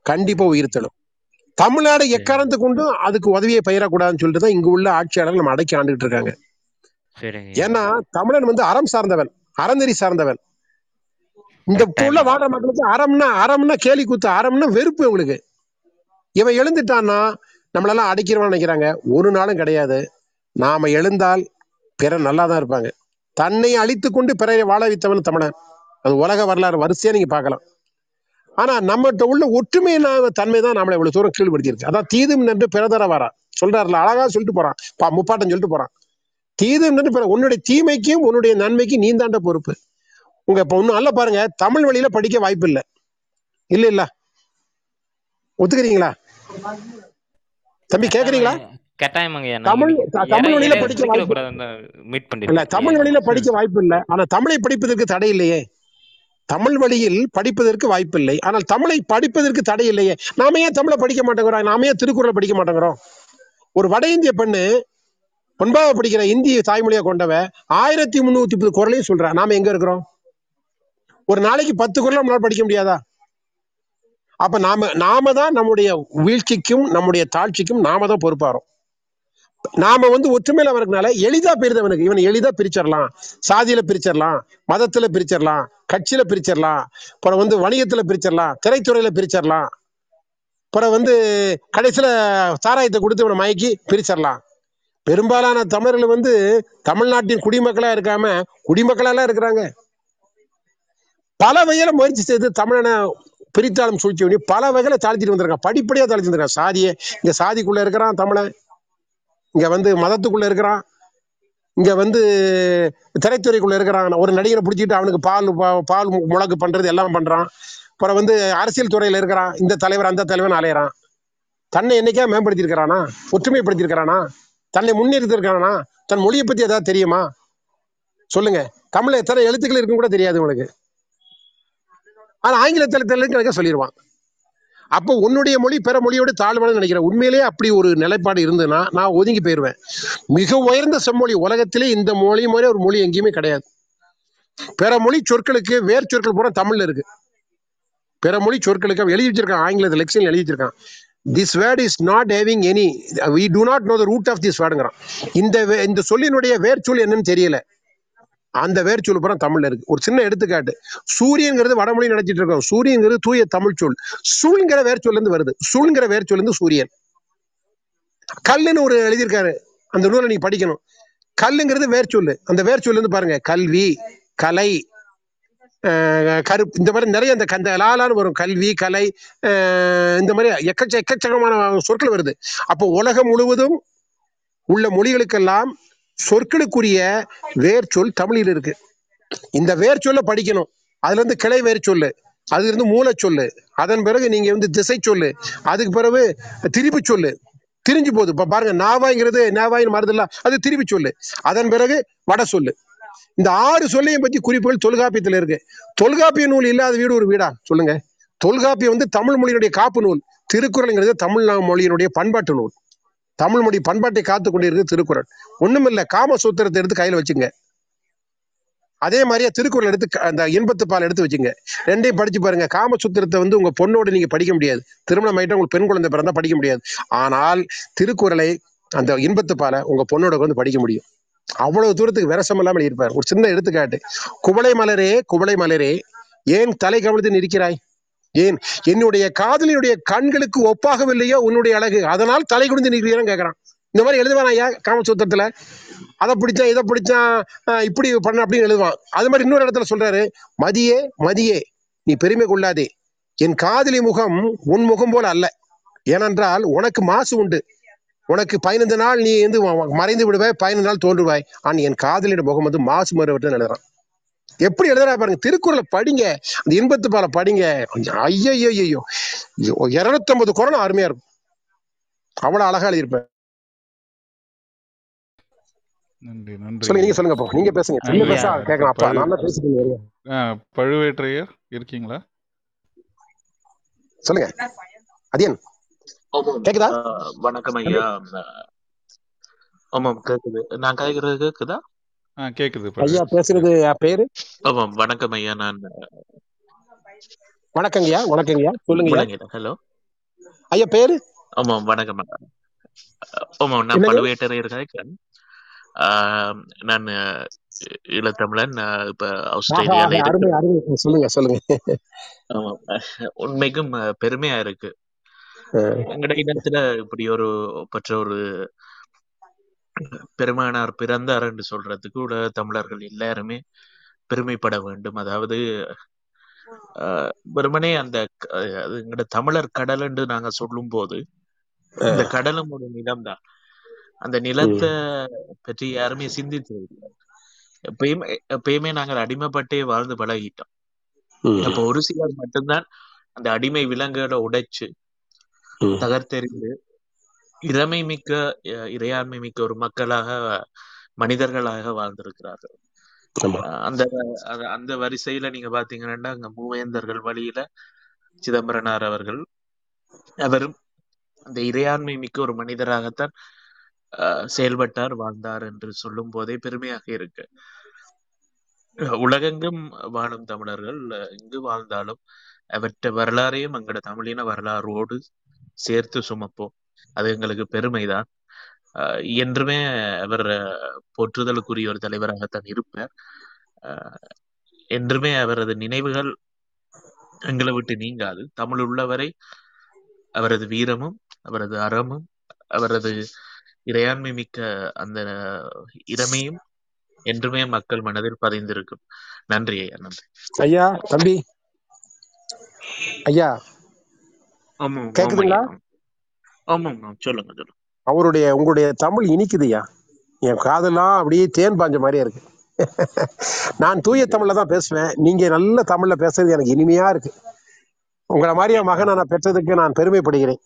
கண்டிப்பா உயிர்த்தெழும் தமிழ்நாடு எக்காரணத்து கொண்டும் அதுக்கு உதவியை பயிரக்கூடாதுன்னு சொல்லிட்டு தான் இங்க உள்ள ஆட்சியாளர்கள் நம்ம அடக்கி ஆண்டுகிட்டு இருக்காங்க. ஏன்னா தமிழன் வந்து அறம் சார்ந்தவன் அறநெறி சார்ந்தவன். இந்த உள்ள வாடுற மக்களுக்கு அறம்னா அறம்னா கேலி கூத்து அறம்னா வெறுப்பு உங்களுக்கு இவன் எழுந்துட்டான்னா நம்மளெல்லாம் அடிக்கிறவன் நினைக்கிறாங்க. ஒரு நாளும் கிடையாது. நாம எழுந்தால் பிறர் நல்லா தான் இருப்பாங்க. தன்னை அழித்து கொண்டு பிறரை வாழ வைத்தவன் தமிழன். அது உலக வரலாறு வரிசையா நீங்க பார்க்கலாம். ஆனா நம்மகிட்ட உள்ள ஒற்றுமை தன்மை தான் நம்மளை இவ்வளவு தூரம் கீழ்படுத்தியிருக்கு. அதான் தீதும் நின்று பிறதர வரா சொல்றாருல அழகா சொல்லிட்டு போறான். பா முப்பாட்டம் சொல்லிட்டு போறான். பிற உன்னுடைய தீமைக்கும் உன்னுடைய நன்மைக்கும் நீ தாண்ட பொறுப்பு. உங்க இப்ப ஒண்ணும் நல்ல பாருங்க. தமிழ் வழியில படிக்க வாய்ப்பு இல்ல. இல்ல இல்ல. ஒத்துக்கிறீங்களா? தம்பி கேக்குறீங்களா? தமிழ் வழியில படிக்க வாய்ப்பு மீட் இல்ல தமிழ் வழியில படிக்க வாய்ப்பு இல்ல. ஆனா தமிழை படிப்பதற்கு தடை இல்லையே. தமிழ் வழியில் படிப்பதற்கு வாய்ப்பு இல்லை. ஆனால் தமிழை படிப்பதற்கு தடை இல்லையே. நாம ஏன் தமிழை படிக்க மாட்டேங்கிறோம்? நாம ஏன் திருக்குறளை படிக்க மாட்டேங்கிறோம்? ஒரு வட இந்திய பெண்ணு ஒன்பதாவது படிக்கிற இந்திய தாய்மொழியை கொண்டவன் ஆயிரத்தி முன்னூத்தி முப்பது குரலையும் சொல்கிறான் நாம எங்க இருக்கிறோம்? ஒரு நாளைக்கு பத்து குரல் நம்மளால படிக்க முடியாதா? அப்ப நாம நாம தான் நம்முடைய வீழ்ச்சிக்கும் நம்முடைய தாழ்ச்சிக்கும் நாம தான் பொறுப்பாரோம் நாம வந்து ஒற்றுமையில வரதுனால எளிதா போயிருந்தவனுக்கு இவனை எளிதா பிரிச்சிடலாம். சாதியில பிரிச்சிடலாம். மதத்துல பிரிச்சிடலாம். கட்சியில பிரிச்சிடலாம். அப்புறம் வந்து வணிகத்துல பிரிச்சிடலாம். திரைத்துறையில பிரிச்சிடலாம். அப்புறம் வந்து கடைசியில சாராயத்தை கொடுத்து இவனை மயக்கி பிரிச்சிடலாம். பெரும்பாலான தமிழர்கள் வந்து தமிழ்நாட்டின் குடிமக்களா இருக்காம குடிமக்களெல்லாம் இருக்கிறாங்க. பல வகையில் முயற்சி செய்து தமிழனை பிரித்தாளும் சூழ்ச்சி பண்ணி பல வகையில தாழ்த்திட்டு வந்திருக்கான் படிப்படியா தாழ்த்தி வந்திருக்கான் சாதியை இங்கே சாதிக்குள்ள இருக்கிறான் தமிழன். இங்க வந்து மதத்துக்குள்ள இருக்கிறான். இங்க வந்து திரைத்துறைக்குள்ள இருக்கிறான். ஒரு நடிகரை பிடிச்சிட்டு அவனுக்கு பால் பா- பால் முழக்கு பண்றது எல்லாம் பண்றான். அப்புறம் வந்து அரசியல் துறையில இருக்கிறான். இந்த தலைவர் அந்த தலைவன் அலையறான். தன்னை என்னைக்கா மேம்படுத்தியிருக்கிறானா? ஒற்றுமைப்படுத்தியிருக்கிறானா? தன்னை முன்னிறுத்திருக்கானா தன் மொழியை பத்தி ஏதாவது தெரியுமா? சொல்லுங்க. தமிழ் எத்தனை எழுத்துக்கள் இருக்குன்னு கூட தெரியாது உனக்கு ஆனா ஆங்கிலத்தில் தெரியல சொல்லிடுவான் அப்போ உன்னுடைய மொழி பிற மொழியோட தாழ்வானு நினைக்கிறேன். உண்மையிலேயே அப்படி ஒரு நிலைப்பாடு இருந்ததுன்னா நான் ஒதுங்கி போயிருவேன். மிக உயர்ந்த செம்மொழி உலகத்திலே இந்த மொழி மாதிரி ஒரு மொழி எங்கேயுமே கிடையாது. பிற மொழி சொற்களுக்கு வேர் சொற்கள் பூரா தமிழ்ல இருக்கு. பிற மொழி சொற்களுக்கு எழுதி வச்சிருக்கான். ஆங்கிலத்தில் லெக்ஷன் எழுதி வச்சிருக்கான். This word is not having any we to not know the root of this வேர்டுங்கிறான் இந்த வே- இந்த சொல்லினுடைய வேர்ச்சொல் என்னன்னு தெரியல. அந்த வேர்ச்சொல் பூரா தமிழ்ல இருக்கு. ஒரு சின்ன எடுத்துக்காட்டு. சூரியங்கிறது வடமொழி நினைச்சிட்டு இருக்கோம். சூரியங்கிறது தூய தமிழ் சொல். சுள்ங்கிற வேர்ச்சொல்ல இருந்து வருது. சுள்ங்கிற வேர்ச்சொல்ல இருந்து சூரியன். கல்லுன்னு ஒரு எழுதியிருக்காரு. அந்த நூலை நீங்க படிக்கணும். கல்லுங்கிறது வேர்ச்சொல்லு அந்த வேர்ச்சொல் இருந்து பாருங்க. கல்வி கலை கருப்பு இந்த மாதிரி நிறைய இந்த கந்த லாலான்னு வரும். கல்வி கலை இந்த மாதிரி எக்கச்ச எக்கச்சக்கமான சொற்கள் வருது. அப்போ உலகம் முழுவதும் உள்ள மொழிகளுக்கெல்லாம் சொற்களுக்குரிய வேர்ச்சொல் தமிழில் இருக்கு. இந்த வேர்ச்சொல்லை படிக்கணும். அதுல இருந்து கிளை வேர்ச்சொல்லு அதுலேருந்து மூலச்சொல்லு அதன் பிறகு நீங்க வந்து திசை சொல்லு அதுக்கு பிறகு திருப்பி சொல்லு. திரிஞ்சு போகுது. இப்போ பாருங்க நாவாய்ங்கிறது நாவாயின்னு மருதுல்ல அது திருப்பி சொல்லு. அதன் பிறகு வட சொல்லு இந்த ஆறு சொல்லையும் பத்தி குறிப்புகள் தொல்காப்பியத்துல இருக்கு. தொல்காப்பிய நூல் இல்லாத வீடு ஒரு வீடா? சொல்லுங்க. தொல்காப்பியம் வந்து தமிழ் மொழியினுடைய காப்பு நூல். திருக்குறள்ங்கிறது தமிழ் மொழியினுடைய பண்பாட்டு நூல். தமிழ் மொழி பண்பாட்டை காத்து கொண்டிருக்கு திருக்குறள். ஒண்ணுமில்ல காம சூத்திரத்தை எடுத்து கையில வச்சுங்க. அதே மாதிரியே திருக்குறள் எடுத்து க- அந்த இன்பத்து பால் எடுத்து வச்சுங்க. ரெண்டையும் படிச்சு பாருங்க. காம சூத்திரத்தை வந்து உங்க பொண்ணோட நீங்க படிக்க முடியாது. திருமணம் ஆயிட்டா உங்களுக்கு பெண் குழந்தை பிறந்தா படிக்க முடியாது. ஆனால் திருக்குறளை அந்த இன்பத்து பாலை உங்க பொண்ணோட வந்து படிக்க முடியும். அவ்வளவு தூரத்துக்கு விரசம் இல்லாமல் இருப்பார். ஒரு சின்ன எடுத்துக்காட்டு. குவளை மலரே குவளை மலரே ஏன் தலை கவிழ்த்து நிற்கிறாய்? ஏன் என்னுடைய காதலியுடைய கண்களுக்கு ஒப்பாகவில்லையோ உன்னுடைய அழகு? அதனால் தலை குடிந்து நிற்கிறேன்னு கேட்கறான். இந்த மாதிரி எழுதுவான் ஐயா காமசூத்திரத்துல? அதை பிடிச்சான் இதை பிடிச்சான் ஆஹ் இப்படி பண்ண அப்படின்னு எழுதுவான். அது மாதிரி இன்னொரு இடத்துல சொல்றாரு மதியே மதியே நீ பெருமை கொள்ளாதே. என் காதலி முகம் உன் முகம் போல அல்ல. ஏனென்றால் உனக்கு மாசு உண்டு. உனக்கு பதினைந்து நாள் நீ வந்து மறைந்து விடுவாய் பதினைந்து நாள் தோன்றுவாய். ஆனால் என் காதலியோட முகம் வந்து மாசு மறுவற்று எழுதுறான். எப்படி எழுதுறா பாருங்க திருக்குறளை படிங்க அந்த இன்பத்து பால படிங்க. ஐயோ ஐயோ ஐயோ இருநூத்தி ஐம்பது குரலும் அருமையா இருக்கும். அவ்வளவு அழகா எழுதியிருப்பேன் நன்றி நன்றி. சொல்லுங்க நீங்க சொல்லுங்க நீங்க பேசுங்க. பேசா கேட்கலாம். அப்பா பேசிட்டு. ஆ, பழுவேற்றையர் இருக்கீங்களா? சொல்லுங்க. ஆமாம் கேக்குதா? வணக்கம் ஐயா. ஆமாம் கேக்குது. நான் கேக்குறது கேக்குதா? ஆ கேக்குது ஐயா பேசுறது என் பேரு? ஆமாம் வணக்கம் ஐயா. நான் வணக்கங்கய்யா வணக்கங்கய்யா. சொல்லுங்கய்யா. முழங்கிட ஹலோ. ஐயா பேரு? ஆமாம் வணக்கம். ஆமாம் நான்? பழுவேட்டரையர் கேட்கிறேன் ஆஹ் நான் நான் இப்ப ஆஸ்திரேலியால சொல்லுங்க சொல்லுங்க. உண்மைக்கும் பெருமையா இருக்கு. எங்கட இனத்துல இப்படி ஒரு பெற்ற ஒரு பெருமானார் பிறந்தார் என்று சொல்றதுக்கு உலக தமிழர்கள் எல்லாருமே பெருமைப்பட வேண்டும். அதாவது வெறுமனே அந்த எங்கட தமிழர் கடல் என்று நாங்க சொல்லும் போது இந்த கடலும் ஒரு நிலம்தான். அந்த நிலத்தை பற்றி யாருமே சிந்தித்தது இல்லை எப்பயுமே எப்பயுமே நாங்கள் அடிமைப்பட்டே வாழ்ந்து பழகிட்டோம். அப்போ ஒரு சிலர் மட்டும்தான் அந்த அடிமை விலங்குகளை உடைச்சு தகர்த்தெறிந்து இறைமை மிக்க இறையாண்மை மிக்க ஒரு மக்களாக மனிதர்களாக வாழ்ந்திருக்கிறார்கள். அந்த அந்த வரிசையில நீங்க பாத்தீங்கன்னா அங்க மூவேந்தர்கள் வழியில சிதம்பரனார் அவர்கள் அவரும் அந்த இறையாண்மை மிக்க ஒரு மனிதராகத்தான் செயல்பட்டார் வாழ்ந்தார் என்று சொல்லும் போதே பெருமையாக இருக்கு. உலகெங்கும் வாழும் தமிழர்கள் எங்கு வாழ்ந்தாலும் அவற்றை வரலாறையும் எங்கட தமிழின வரலாறோடு சேர்த்து சுமப்போம். அது எங்களுக்கு பெருமைதான். என்றுமே அவர் போற்றுதலுக்குரிய ஒரு தலைவராகத்தான் இருப்பார். என்றுமே அவரது நினைவுகள் எங்களை விட்டு நீங்காது. தமிழ் உள்ளவரை அவரது வீரமும் அவரது அறமும் அவரது இறையாண்மை மிக்க அந்த இறமையும் என்றுமே மக்கள் மனதில் பதிந்திருக்கும். நன்றி ஐயா நன்றி ஐயா தம்பி. ஐயா. கேக்குதுங்களா? ஆமாம். சொல்லுங்க சொல்லுங்க. அவருடைய உங்களுடைய தமிழ் இனிக்குதுய்யா? என் காதெல்லாம் அப்படியே தேன் பாஞ்ச மாதிரியே இருக்கு. நான் தூய தமிழ்ல தான் பேசுவேன். நீங்க நல்ல தமிழ்ல பேசுறது எனக்கு இனிமையா இருக்கு. உங்களை மாதிரியே மகனை நான் பெற்றதுக்கு நான் பெருமைப்படுகிறேன்.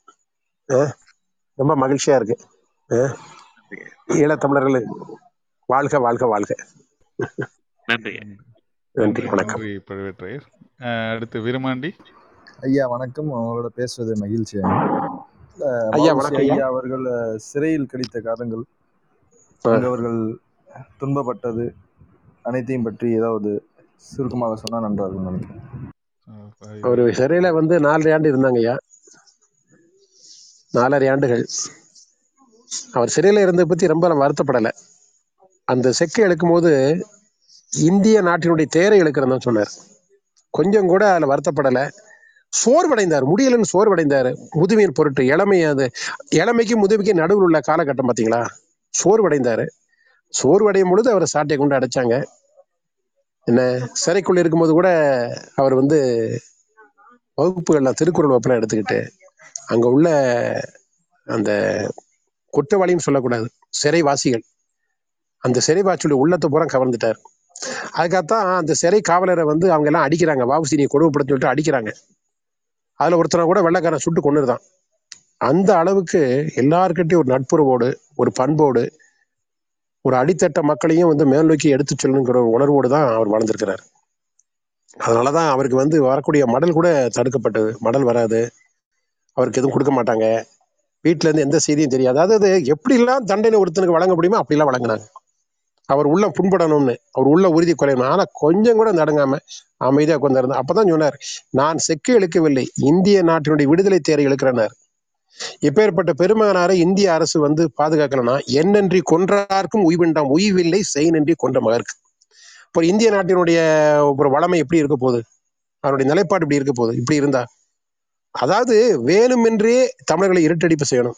அஹ், ரொம்ப மகிழ்ச்சியா இருக்கு. அஹ். ஈழத்தமிழர்கள் வாழ்க வாழ்க வாழ்க. நன்றி. நன்றி நன்றி வணக்கம். நன்றி பழுவேற்றையர். அஹ், அடுத்து விருமாண்டி. ஐயா வணக்கம். அவங்களோட பேசுவது மகிழ்ச்சி ஐயா ஐயா. அவர்கள் சிறையில் கடித்த காலங்கள் அவர்கள் துன்பப்பட்டது அனைத்தையும் பற்றி ஏதாவது சுருக்கமாக சொன்னா நன்றாக இருக்கும் நினைக்கிறேன். ஒரு சிறையில வந்து நாலரை ஆண்டு இருந்தாங்க ஐயா. நாலரை ஆண்டுகள். அவர் சிறையில இருந்ததை பத்தி ரொம்ப வருத்தப்படலை. அந்த செக்கை இழுக்கும் போது இந்திய நாட்டினுடைய தேரை இழுக்கிறேன்னு சொன்னார். கொஞ்சம் கூட அதில் வருத்தப்படலை. சோர்வடைந்தார். முடியலன்னு சோர்வடைந்தார். முதுமையின் பொருட்டு இளமை அது இளமைக்கும் முதுமைக்கும் நடுவில் உள்ள காலகட்டம் பார்த்தீங்களா? சோர்வடைந்தார். சோர்வடையும் பொழுது அவரை சாட்டையை கொண்டு அடைச்சாங்க. என்ன சிறைக்குள்ள இருக்கும்போது கூட அவர் வந்து வகுப்புகள்லாம் திருக்குறள் வகுப்புலாம் எடுத்துக்கிட்டு அங்க உள்ள அந்த குற்றவாளின்னு சொல்லக்கூடாது சிறைவாசிகள் அந்த சிறைவாசியுடைய உள்ளத்தை பூரா கவர்ந்துட்டார். அதுக்காகத்தான் அந்த சிறை காவலரை வந்து அவங்க எல்லாம் அடிக்கிறாங்க. வாவுசினியை கொடுமைப்படுத்தி சொல்லிட்டு அடிக்கிறாங்க. அதுல ஒருத்தரை கூட வெள்ளைக்காரன் சுட்டு கொண்டுருதான் அந்த அளவுக்கு எல்லார்கிட்டையும் ஒரு நட்புறவோடு ஒரு பண்போடு ஒரு அடித்தட்ட மக்களையும் வந்து மேல் நோக்கி எடுத்து செல்லணுங்கிற ஒரு உணர்வோடு தான் அவர் வளர்ந்துருக்கிறார் அதனாலதான் அவருக்கு வந்து வரக்கூடிய மடல் கூட தடுக்கப்பட்டது. மடல் வராது. அவருக்கு எதுவும் கொடுக்க மாட்டாங்க. வீட்டிலேருந்து எந்த செய்தியும் தெரியாது. அதாவது எப்படிலாம் தண்டனை ஒருத்தனுக்கு வழங்க முடியுமோ அப்படிலாம் வழங்கினாங்க அவர் உள்ள புண்படணும்னு அவர் உள்ள உறுதி குறையணும். ஆனா கொஞ்சம் கூட நடுங்காம அமைதியாக கொண்டிருந்தார் அப்போ அப்பதான் சொன்னார் நான் செக்கு இழுக்கவில்லை இந்திய நாட்டினுடைய விடுதலை தேரை இழுக்கிறனார் இப்பேற்பட்ட பெருமகனாரை இந்திய அரசு வந்து பாதுகாக்கலனா என்னன்றி கொன்றார்க்கும் உய்விண்டாம் உய்வில்லை செய் நன்றி கொன்ற மகருக்கு. இப்போ இந்திய நாட்டினுடைய ஒரு வளமை எப்படி இருக்க போகுது? அவருடைய நிலைப்பாடு இப்படி இருக்க போகுது? இப்படி இருந்தா அதாவது வேணுமென்றே தமிழர்களை இருட்டடிப்பு செய்யணும்.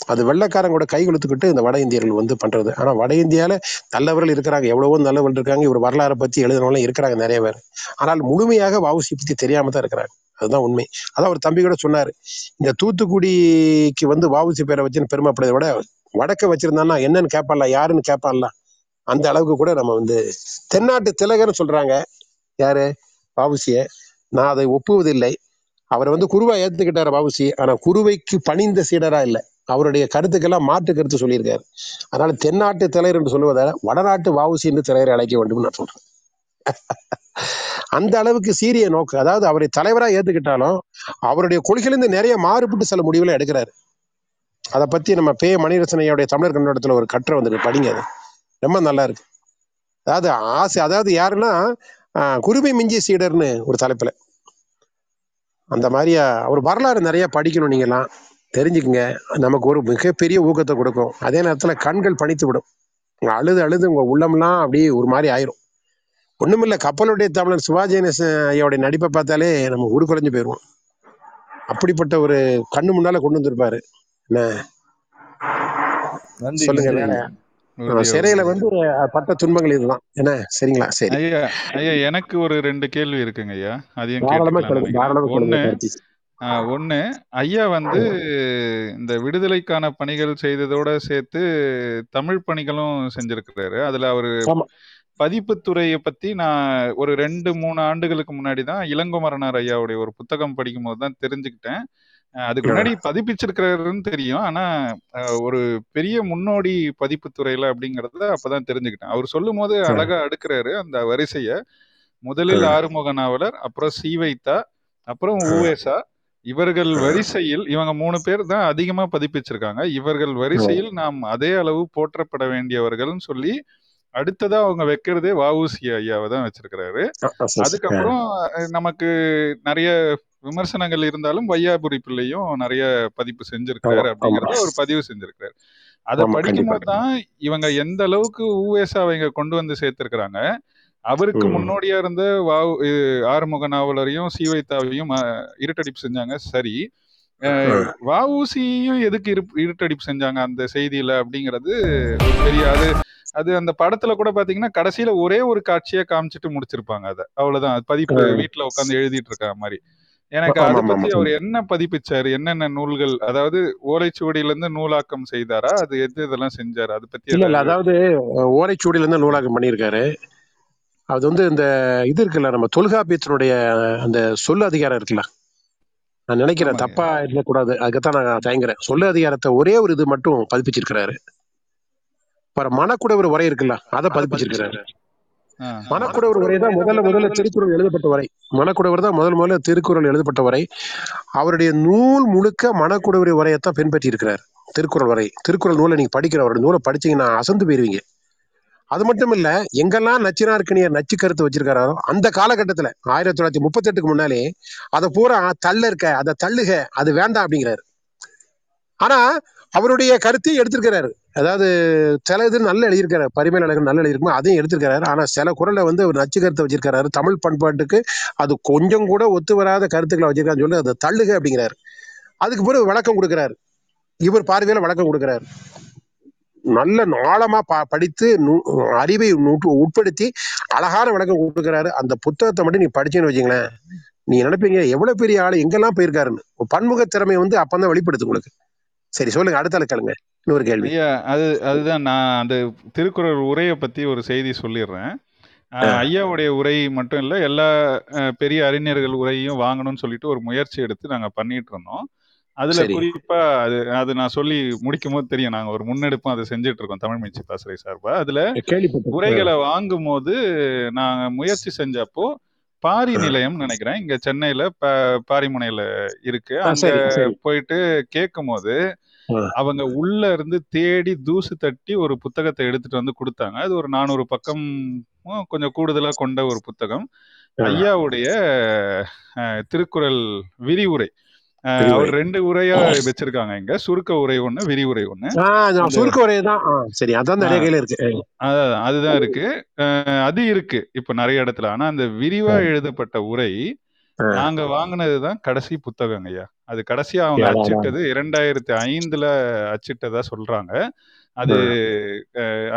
அது வெள்ளைக்காரங்களோட கை கொடுத்துக்கிட்டு இந்த வட இந்தியர்கள் வந்து பண்றது. ஆனா வட இந்தியால நல்லவர்கள் இருக்கிறாங்க. எவ்வளவோ நல்லவர்கள் இருக்காங்க. இவர் வரலாறை பத்தி எழுதினவங்களும் இருக்கிறாங்க நிறைய பேர். ஆனால் முழுமையாக வாவுசி பத்தி தெரியாம தான் இருக்கிறாங்க. அதுதான் உண்மை. அதான் அவர் தம்பி கூட சொன்னார். இந்த தூத்துக்குடிக்கு வந்து வாவுசி பேரை வச்சுன்னு பெருமைப்படுறதை விட வடக்க வச்சிருந்தான்னா என்னன்னு கேட்பான்ல யாருன்னு கேட்பான்ல அந்த அளவுக்கு கூட நம்ம வந்து தென்னாட்டு திலகர்னு சொல்றாங்க. யாரு? வவுசிய நான் அதை ஒப்புவதில்லை. அவர் வந்து குருவா ஏத்துக்கிட்டாரு வாவுசி ஆனா குருவைக்கு பணிந்த சீடரா இல்லை. அவருடைய கருத்துக்கெல்லாம் மாற்று கருத்து சொல்லியிருக்காரு. அதனால தென்னாட்டு தலைவர் என்று சொல்லுவதை வடநாட்டு வாவுசி என்று தலைவரை அழைக்க வேண்டும் நான் சொல்றேன். அந்த அளவுக்கு சீரிய நோக்கு. அதாவது அவரை தலைவரா ஏத்துக்கிட்டாலும் அவருடைய கொள்கையிலிருந்து நிறைய மாறுபட்டு சில முடிவுகளை எடுக்கிறாரு. அதை பத்தி நம்ம பே மணிரசனையோடைய தமிழர் கண்ணோட்டத்துல ஒரு கட்டுரை வந்துருக்கு. படிங்க அது. ரொம்ப நல்லா இருக்கு. அதாவது ஆசை அதாவது யாருன்னா ஆஹ், மிஞ்சி சீடர்னு ஒரு தலைப்புல. அந்த மாதிரியா அவர் வரலாறு நிறைய படிக்கணும் நீங்கெல்லாம். தெரிஞ்சுக்குங்க. நமக்கு ஒரு மிகப்பெரிய ஊக்கத்தை கொடுக்கும். அதே நேரத்துல கண்கள் பணித்து விடும் உங்க அழுது அழுது உங்க உள்ளம்லாம் அப்படியே ஒரு மாதிரி ஆயிரும். ஒண்ணுமில்ல கப்பலுடைய தமிழர் சிவாஜி ஐயாவுடைய நடிப்பை பார்த்தாலே நம்ம உரு குறைஞ்சு போயிடுவோம் அப்படிப்பட்ட ஒரு கண்ணு முன்னால கொண்டு வந்திருப்பாரு. என்ன? சொல்லுங்க சிறையில வந்து பட்ட துன்பங்கள் இதுதான். என்ன? சரிங்களா? சரி. ஐயா ஐயா எனக்கு ஒரு ரெண்டு கேள்வி இருக்குங்க ஐயா. தாராளமா கேட்டுக்கலாம் சொல்லுங்க தாராளமா ஒண்ணு ஆஹ் ஒண்ணு ஐயா வந்து இந்த விடுதலைக்கான பணிகள் செய்ததோட சேர்த்து தமிழ் பணிகளும் செஞ்சிருக்கிறாரு. அதுல அவரு ஆமா. பதிப்புத்துறையை பத்தி நான் ஒரு ரெண்டு மூணு ஆண்டுகளுக்கு முன்னாடி தான் இளங்குமரனார் ஐயாவுடைய ஒரு புத்தகம் படிக்கும் போது தான் தெரிஞ்சுக்கிட்டேன். அஹ் அதுக்கு முன்னாடி பதிப்பிச்சிருக்கிறாருன்னு தெரியும். ஆனா அஹ் ஒரு பெரிய முன்னோடி பதிப்புத்துறையில அப்படிங்கறத அப்பதான் தெரிஞ்சுக்கிட்டேன். அவர் சொல்லும் போது அஹ் அழகா அடுக்குறாரு அந்த வரிசைய. முதலில் ஆறுமுக நாவலர் அப்புறம் சீவைத்தா அப்புறம் அஹ் ஊவேசா இவர்கள் வரிசையில் இவங்க மூணு பேர் தான் அதிகமா பதிப்பிச்சிருக்காங்க. இவர்கள் வரிசையில் நாம் அதே அளவு போற்றப்பட வேண்டியவர்கள்னு சொல்லி அடுத்ததா அவங்க வைக்கிறதே வஉசி ஐயாவை தான் வச்சிருக்கிறாரு. அதுக்கப்புறம் நமக்கு நிறைய விமர்சனங்கள் இருந்தாலும் வையாபுரி பிள்ளையும் நிறைய பதிப்பு செஞ்சிருக்கிறாரு அப்படிங்கறத ஒரு பதிவு செஞ்சிருக்கிறாரு. அதை படிக்கும்போது தான் இவங்க எந்த அளவுக்கு ஊவேசா அவங்க கொண்டு வந்து சேர்த்திருக்கிறாங்க அவருக்கு முன்னோடியா இருந்த வாவு ஆறுமுக நாவலரையும் சீவைத்தாவையும் இருட்டடிப்பு செஞ்சாங்க. சரி. வஉசியும் எதுக்கு இரு இருட்டடிப்பு செஞ்சாங்க அந்த செய்தியில அப்படிங்கிறது பெரிய அது அந்த படத்துல கூட பாத்தீங்கன்னா கடைசியில ஒரே ஒரு காட்சியா காமிச்சிட்டு முடிச்சிருப்பாங்க அதை. அவ்வளவுதான். பதிப்பு வீட்டுல உட்காந்து எழுதிட்டு இருக்க மாதிரி. எனக்கு அதை பத்தி அவர் என்ன பதிப்பிச்சாரு? என்னென்ன நூல்கள் அதாவது ஓலைச்சுவடியில இருந்து நூலாக்கம் செய்தாரா? அது எது இதெல்லாம் செஞ்சாரு? அதை பத்தி இல்ல அதாவது ஓலைச்சுவடியில இருந்து நூலாக்கம் பண்ணியிருக்காரு. அது வந்து இந்த இது இருக்குல்ல நம்ம தொல்காப்பியத்தினுடைய அந்த சொல்லு அதிகாரம் இருக்குல்ல? நான் நினைக்கிறேன் தப்பா இருக்கக்கூடாது. அதுக்குத்தான் நான் தயங்குறேன். சொல்லு அதிகாரத்தை ஒரே ஒரு இது மட்டும் பதிப்பிச்சிருக்கிறாரு. அப்புறம் மணக்குடவர் உரை இருக்குல்ல அதை பதிப்பிச்சிருக்கிறாரு. ஆ. மணக்குடவர் உரை தான் முதல்ல முதல்ல திருக்குறள் எழுதப்பட்ட வரை. மணக்குடவர் தான் முதல் முதல்ல திருக்குறள் எழுதப்பட்ட வரை. அவருடைய நூல் முழுக்க மணக்குடவர் உரையத்தான் பின்பற்றி இருக்கிறார் திருக்குறள் வரை. திருக்குறள் நூலை நீங்க படிக்கிற அவருடைய நூலை படிச்சீங்கன்னா அசந்து போயிருவீங்க. அது மட்டும் இல்ல எங்கெல்லாம் நச்சினார்க்கனியர் நச்சு கருத்து வச்சிருக்காரோ அந்த காலகட்டத்துல ஆயிரத்தி தொள்ளாயிரத்தி முப்பத்தி எட்டுக்கு முன்னாலே அதை பூரா தள்ள இருக்க அதை தள்ளுக அது வேண்டாம் அப்படிங்கிறாரு. ஆனா அவருடைய கருத்தையும் எடுத்திருக்கிறாரு. அதாவது சில இது நல்ல எழுதியிருக்காரு பரிமையில் அழகு நல்ல எழுதியிருக்குமோ அதையும் எடுத்திருக்கிறாரு. ஆனா சில குரல்ல வந்து ஒரு நச்சு கருத்தை வச்சிருக்கிறாரு. தமிழ் பண்பாட்டுக்கு அது கொஞ்சம் கூட ஒத்து வராத கருத்துக்களை வச்சிருக்காருன்னு சொல்லி அதை தள்ளுக அப்படிங்கிறாரு. அதுக்கு பிறகு விளக்கம் கொடுக்குறாரு. இவர் பார்வையில விளக்கம் கொடுக்குறாரு. நல்ல ஆழமா ப படித்து நு- அறிவை உட்படுத்தி அழகான விளக்கம் கொடுக்குறாரு. அந்த புத்தகத்தை மட்டும் நீ படிச்சேன்னு வச்சுங்களேன் நீங்க நினைப்பீங்க எவ்வளவு பெரிய ஆளு எங்கெல்லாம் போயிருக்காருன்னு. பன்முக திறமை வந்து அப்பதான் வெளிப்படுத்து உங்களுக்கு. சரி சொல்லுங்க அடுத்த கேளுங்க. இன்னொரு கேள்வி. அது அதுதான் நான் அந்த திருக்குறள் உரையை பத்தி ஒரு செய்தி சொல்லிடுறேன். ஐயாவுடைய உரை மட்டும் இல்ல எல்லா பெரிய அறிஞர்கள் உரையும் வாங்கணும்னு சொல்லிட்டு ஒரு முயற்சி எடுத்து நாங்க பண்ணிட்டு இருந்தோம். அதுல குறிப்பா அது அது நான் சொல்லி முடிக்கும் போது தெரியும். நாங்க ஒரு முன்னெடுப்பும் அதை செஞ்சுட்டு இருக்கோம் தமிழ் மீட்சி பாசறை சார்பா. அதுல உரைகளை வாங்கும் போது நாங்க முயற்சி செஞ்சப்போ பாரி. நிலையம் நினைக்கிறேன். இங்க சென்னையில பாரிமுனையில இருக்கு. அங்க போயிட்டு கேட்கும் போது. அவங்க உள்ள இருந்து தேடி தூசு தட்டி ஒரு புத்தகத்தை எடுத்துட்டு வந்து கொடுத்தாங்க. அது ஒரு நானூறு பக்கம் கொஞ்சம் கூடுதலா கொண்ட ஒரு புத்தகம். ஐயாவுடைய திருக்குறள் விரிவுரை. அவர் ரெண்டு உரையா வச்சிருக்காங்க இங்க. சுருக்க உரை ஒண்ணு விரிவுரை ஒண்ணு. சுருக்க உரையை தான். சரி அதான் நிறைய கையில இருக்கு. அதான் அதுதான் இருக்கு. அது இருக்கு இப்ப நிறைய இடத்துல. ஆனா அந்த விரிவா எழுதப்பட்ட உரை. நாங்க வாங்கினதுதான் கடைசி புத்தகங்க ஐயா. அது கடைசியா அவங்க. அச்சிட்டது இரண்டாயிரத்தி ஐந்துல அச்சிட்டதா சொல்றாங்க. அது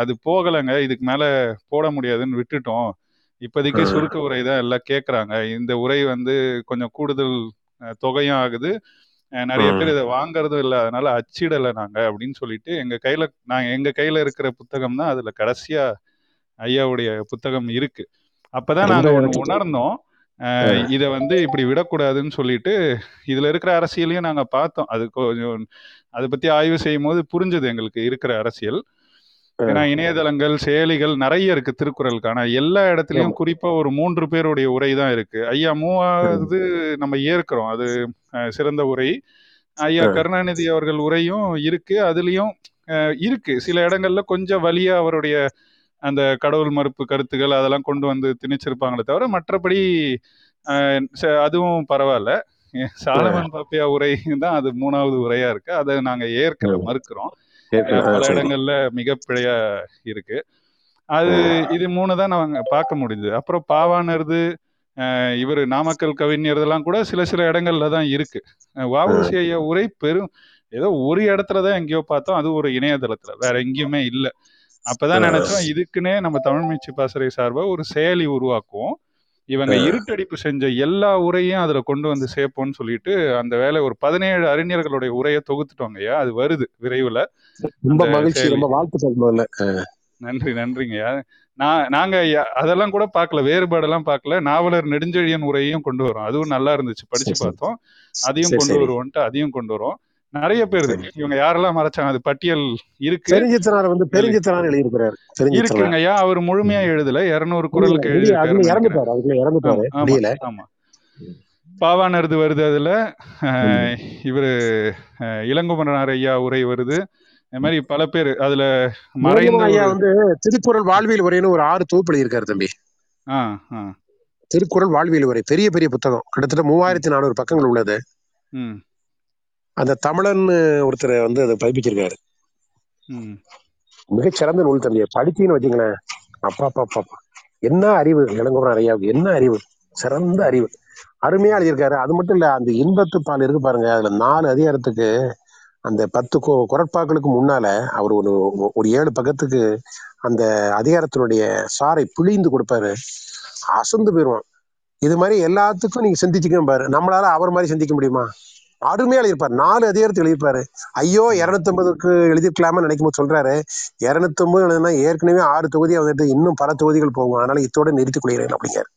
அது போகலைங்க. இதுக்கு மேல போட முடியாதுன்னு விட்டுட்டோம். இப்போதைக்கு. சுருக்க உரை தான் எல்லாம் கேட்குறாங்க இந்த உரை வந்து கொஞ்சம் கூடுதல் தொகையும் ஆகுது. நிறைய. பேர் இதை வாங்குறதும் இல்லை அதனால அச்சிடலை நாங்க அப்படின்னு சொல்லிட்டு எங்க கையில நாங்க எங்க கையில இருக்கிற புத்தகம் தான் அதுல கடைசியா ஐயாவுடைய புத்தகம் இருக்கு. அப்பதான் நாங்க எனக்கு- உணர்ந்தோம். இத வந்து இப்படி விடக்கூடாதுன்னு சொல்லிட்டு இதுல இருக்கிற அரசியலையும் நாங்க பார்த்தோம். அது கொஞ்சம் அதை பத்தி ஆய்வு செய்யும் போது புரிஞ்சது எங்களுக்கு இருக்கிற அரசியல். ஏன்னா இணையதளங்கள் செயலிகள் நிறைய இருக்கு திருக்குறளுக்கான. எல்லா இடத்துலயும் குறிப்பா ஒரு மூன்று பேருடைய உரை தான் இருக்கு. ஐயா மூவாவது நம்ம ஏற்கிறோம். அது சிறந்த உரை. ஐயா கருணாநிதி அவர்கள் உரையும் இருக்கு. அதுலயும் அஹ், இருக்கு. சில இடங்கள்ல கொஞ்சம் வலியா அவருடைய அந்த கடவுள் மறுப்பு கருத்துக்கள் அதெல்லாம் கொண்டு வந்து திணிச்சிருப்பாங்களே தவிர மற்றபடி அதுவும் பரவாயில்ல. சாலமன் பாப்பியா உரை தான் அது மூணாவது உரையா இருக்கு. அதை நாங்க ஏற்கல. மறுக்கிறோம். பல. இடங்கள்ல மிகப்பிழையா இருக்கு. அது இது மூணு தான் நாங்க பார்க்க முடியுது அப்புறம் பாவானருது இவர் நாமக்கல் கவிஞர் இதெல்லாம் கூட சில சில இடங்கள்ல தான் இருக்கு. வஉசி ஐயா உரை பெரும் ஏதோ ஒரு இடத்துல தான் எங்கேயோ பார்த்தோம். அது ஒரு இணையதளத்துல. வேற எங்கேயுமே இல்லை. அப்பதான். நினைச்சோம் இதுக்குன்னே நம்ம தமிழ் மீட்சி பாசறை சார்பா ஒரு செயலி உருவாக்குவோம். இவங்க. இருட்டடிப்பு செஞ்ச எல்லா உரையும் அதுல கொண்டு வந்து சேர்ப்போம்னு சொல்லிட்டு அந்த வேலை ஒரு பதினேழு அறிஞர்களுடைய உரையை தொகுத்துட்டோங்க ஐயா. அது வருது விரைவில். ரொம்ப மகிழ்ச்சி. ரொம்ப முதல்ல. நன்றி நன்றிங்கய்யா நான் நாங்க அதெல்லாம் கூட பார்க்கல வேறுபாடெல்லாம் பார்க்கல. நாவலர் நெடுஞ்செழியன் உரையும் கொண்டு வரோம். அதுவும் நல்லா இருந்துச்சு படிச்சு. பார்த்தோம். அதையும் கொண்டு. வருவோம்ட்டு அதையும் கொண்டு வரோம். நிறைய பேர் இவங்க யாரெல்லாம் மறைச்சாங்க? அது பட்டியல் இருக்கு. பெருஞ்சித்தனார் வந்து பெருஞ்சித்தனார் எழுதியிருக்கிறார். இருக்குங்க. ஐயா அவர் முழுமையா எழுதல? இருநூறு குரலுக்கு இறந்துட்டாரு. ஆமா, பாவானருது வருது அதுல. இவரு இளங்குமரனார் ஐயா உரை வருது. இந்த மாதிரி பல பேர் அதுல மறைந்த ஐயா வந்து திருக்குறள் வாழ்வியல் உரைன்னு ஒரு ஆறு தொகுப்பு எழுதியிருக்காரு தம்பி. திருக்குறள் வாழ்வியல் உரை. பெரிய பெரிய புத்தகம். கிட்டத்தட்ட மூவாயிரத்தி நானூறு பக்கங்கள் உள்ளது. அந்த தமிழன் ஒருத்தர் வந்து அதை பதிப்பிச்சிருக்காரு. ம். மிகச்சிறந்த நூல் தம்பி. படிச்சீங்கன்னு வச்சுங்களேன் அப்பா அப்பா அப்பா. என்ன அறிவு? இளங்குமரன் ஐயாவுக்கு என்ன அறிவு? சிறந்த அறிவு. அருமையா எழுதியிருக்காரு. அது மட்டும் இல்ல அந்த இன்பத்து பால் இருக்கு பாருங்க. அதுல நாலு அதிகாரத்துக்கு அந்த பத்து குரட்பாக்களுக்கு முன்னால அவர் ஒரு ஒரு ஏழு பக்கத்துக்கு அந்த அதிகாரத்தினுடைய சாரை பிழிந்து கொடுப்பாரு. அசந்து போயிடுவான் இது மாதிரி எல்லாத்துக்கும் நீங்க சிந்திச்சுக்கணும் பாரு. நம்மளால அவர் மாதிரி சிந்திக்க முடியுமா? அருமையா எழுதியிருப்பாரு. நாலு அதிகாரத்துக்கு எழுதியிருப்பாரு. ஐயோ இருநூத்தம்பதுக்கு எழுதிருக்கலாமா நினைக்கும் போது சொல்றாரு. இருநூத்தொன்பது எழுதுனா ஏற்கனவே ஆறு தொகுதி வந்துட்டு இன்னும் பல தொகுதிகள் போகும். அதனால இத்தோட நிறுத்திக் கொள்கிறேன் அப்படிங்கிறார்.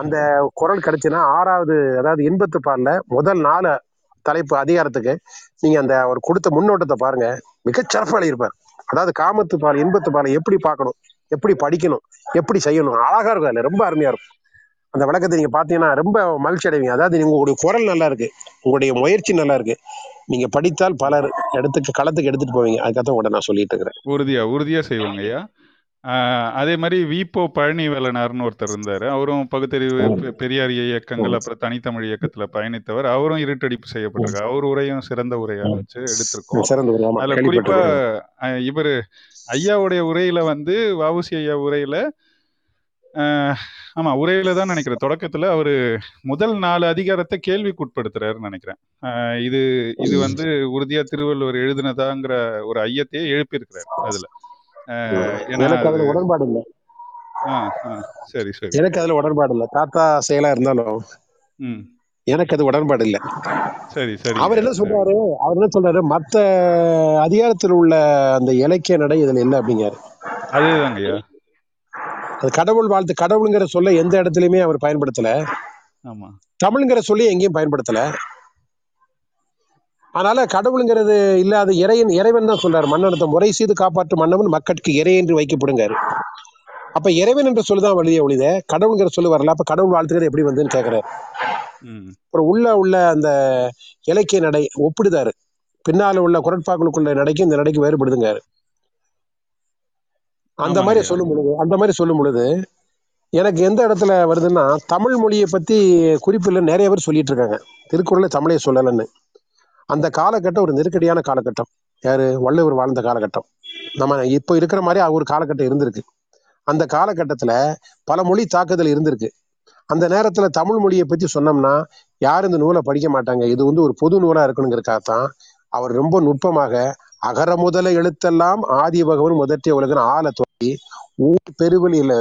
அந்த குரல் கிடைச்சுன்னா ஆறாவது அதாவது இன்பத்து பால்ல முதல் நாலு தலைப்பு அதிகாரத்துக்கு நீங்க அந்த அவர் கொடுத்த முன்னோட்டத்தை பாருங்க. மிகச்சிறப்பா எழுதியிருப்பார். அதாவது காமத்து பால் இன்பத்து பாலை எப்படி பார்க்கணும்? எப்படி படிக்கணும்? எப்படி செய்யணும்? அழகா இருக்கும் அதுல. ரொம்ப அருமையா இருக்கும். அந்த விளக்கத்தை நீங்க பாத்தீங்கன்னா ரொம்ப மகிழ்ச்சி அடைவீங்க அதாவது உங்களுடைய குரல் நல்லா இருக்கு உங்களுடைய முயற்சி நல்லா இருக்கு நீங்க படித்தால் பலர் இடத்துக்கு களத்துக்கு எடுத்துட்டு போவீங்க. அதுக்காக உங்கள்ட்ட நான் சொல்லிட்டு இருக்கிறேன். உறுதியா உறுதியா செய்வாங்க ஐயா. அதே மாதிரி விபோ பழனிவேலனார்னு ஒருத்தர் இருந்தாரு. அவரும் பகுத்தறிவு பெரியார் இயக்கங்கள் அப்புறம் தனித்தமிழ் இயக்கத்துல பயணித்தவர். அவரும் இருட்டடிப்பு செய்யப்பட்டிருக்காரு. அவர் உரையும் சிறந்த உரையா வச்சு எடுத்திருக்கோம். அதுல குறிப்பா கேள்விப்பட்டிருக்கேன். அஹ் இவரு ஐயாவுடைய உரையில வந்து வஉசி ஐயா உரையில ஆமா உரையில தான் நினைக்கிறேன். தொடக்கத்துல அவரு முதல் நாலு அதிகாரத்தை கேள்விக்குட்படுத்துறாருன்னு நினைக்கிறேன். இது இது வந்து உறுதியா திருவள்ளுவர் எழுதினதாங்கிற ஒரு ஐயத்தையே எழுப்பியிருக்கிறாரு அதுல. உடன்பாடு இல்லை. சரி சரி. எனக்கு அதுல உடன்பாடு இல்லை. தாத்தா செயலா இருந்தாலும் எனக்கு அது உடன்பாடு இல்லை. சரி சரி. அவர் என்ன சொல்றாரு? அவர் என்ன சொல்றாரு? மத்த அதிகாரத்தில் உள்ள அந்த இலக்கிய நடை இதுல இல்லை அப்படிங்காரு அதேதாங்க அது கடவுள் வாழ்த்து கடவுளுங்கிற சொல்ல எந்த இடத்துலயுமே அவர் பயன்படுத்தல. ஆமா. தமிழ்ங்கிற சொல்லி எங்கேயும் பயன்படுத்தல. அதனால கடவுளுங்கிறது இல்லாத இறைவன் இறைவன் தான் சொல்றாரு. மன்னனத்தை முறை செய்து காப்பாற்றும் மன்னவன் மக்கட்கு இறை என்று வைக்கப்படுங்காரு. அப்ப இறைவன் என்ற சொல்லுதான் வழியே ஒழித கடவுளுங்கிற சொல்லு வரல. அப்ப கடவுள் வாழ்த்துக்கிறது எப்படி வந்துன்னு கேக்குறாரு. அப்புறம் உள்ள உள்ள அந்த இலக்கிய நடை ஒப்பிடுதாரு. பின்னால உள்ள குரட்பாக்களுக்குள்ள நடைக்கும் இந்த நடைக்கு வேறுபடுதுங்காரு. அந்த மாதிரி சொல்லும் பொழுது அந்த மாதிரி சொல்லும் பொழுது எனக்கு எந்த இடத்துல வருதுன்னா தமிழ் மொழியை பத்தி குறிப்பில் நிறைய பேர் சொல்லிட்டு இருக்காங்க. திருக்குறளை தமிழே சொல்லலைன்னு. அந்த காலகட்டம் ஒரு நெருக்கடியான காலகட்டம். யாரு? வள்ளுவர் வாழ்ந்த காலகட்டம். நம்ம இப்போ இருக்கிற மாதிரி ஒரு காலகட்டம் இருந்திருக்கு. அந்த காலகட்டத்துல பல மொழி தாக்குதல் இருந்திருக்கு. அந்த நேரத்துல தமிழ் மொழியை பத்தி சொன்னோம்னா யாரும் இந்த நூலை படிக்க மாட்டாங்க? இது வந்து ஒரு பொது நூலா இருக்கணுங்கிறக்காகத்தான் அவர் ரொம்ப நுட்பமாக அகர முதல எழுத்தெல்லாம் ஆதி பகவன் முதற்றிய உலகன் தொடங்கி ஊர் பெருவெளியில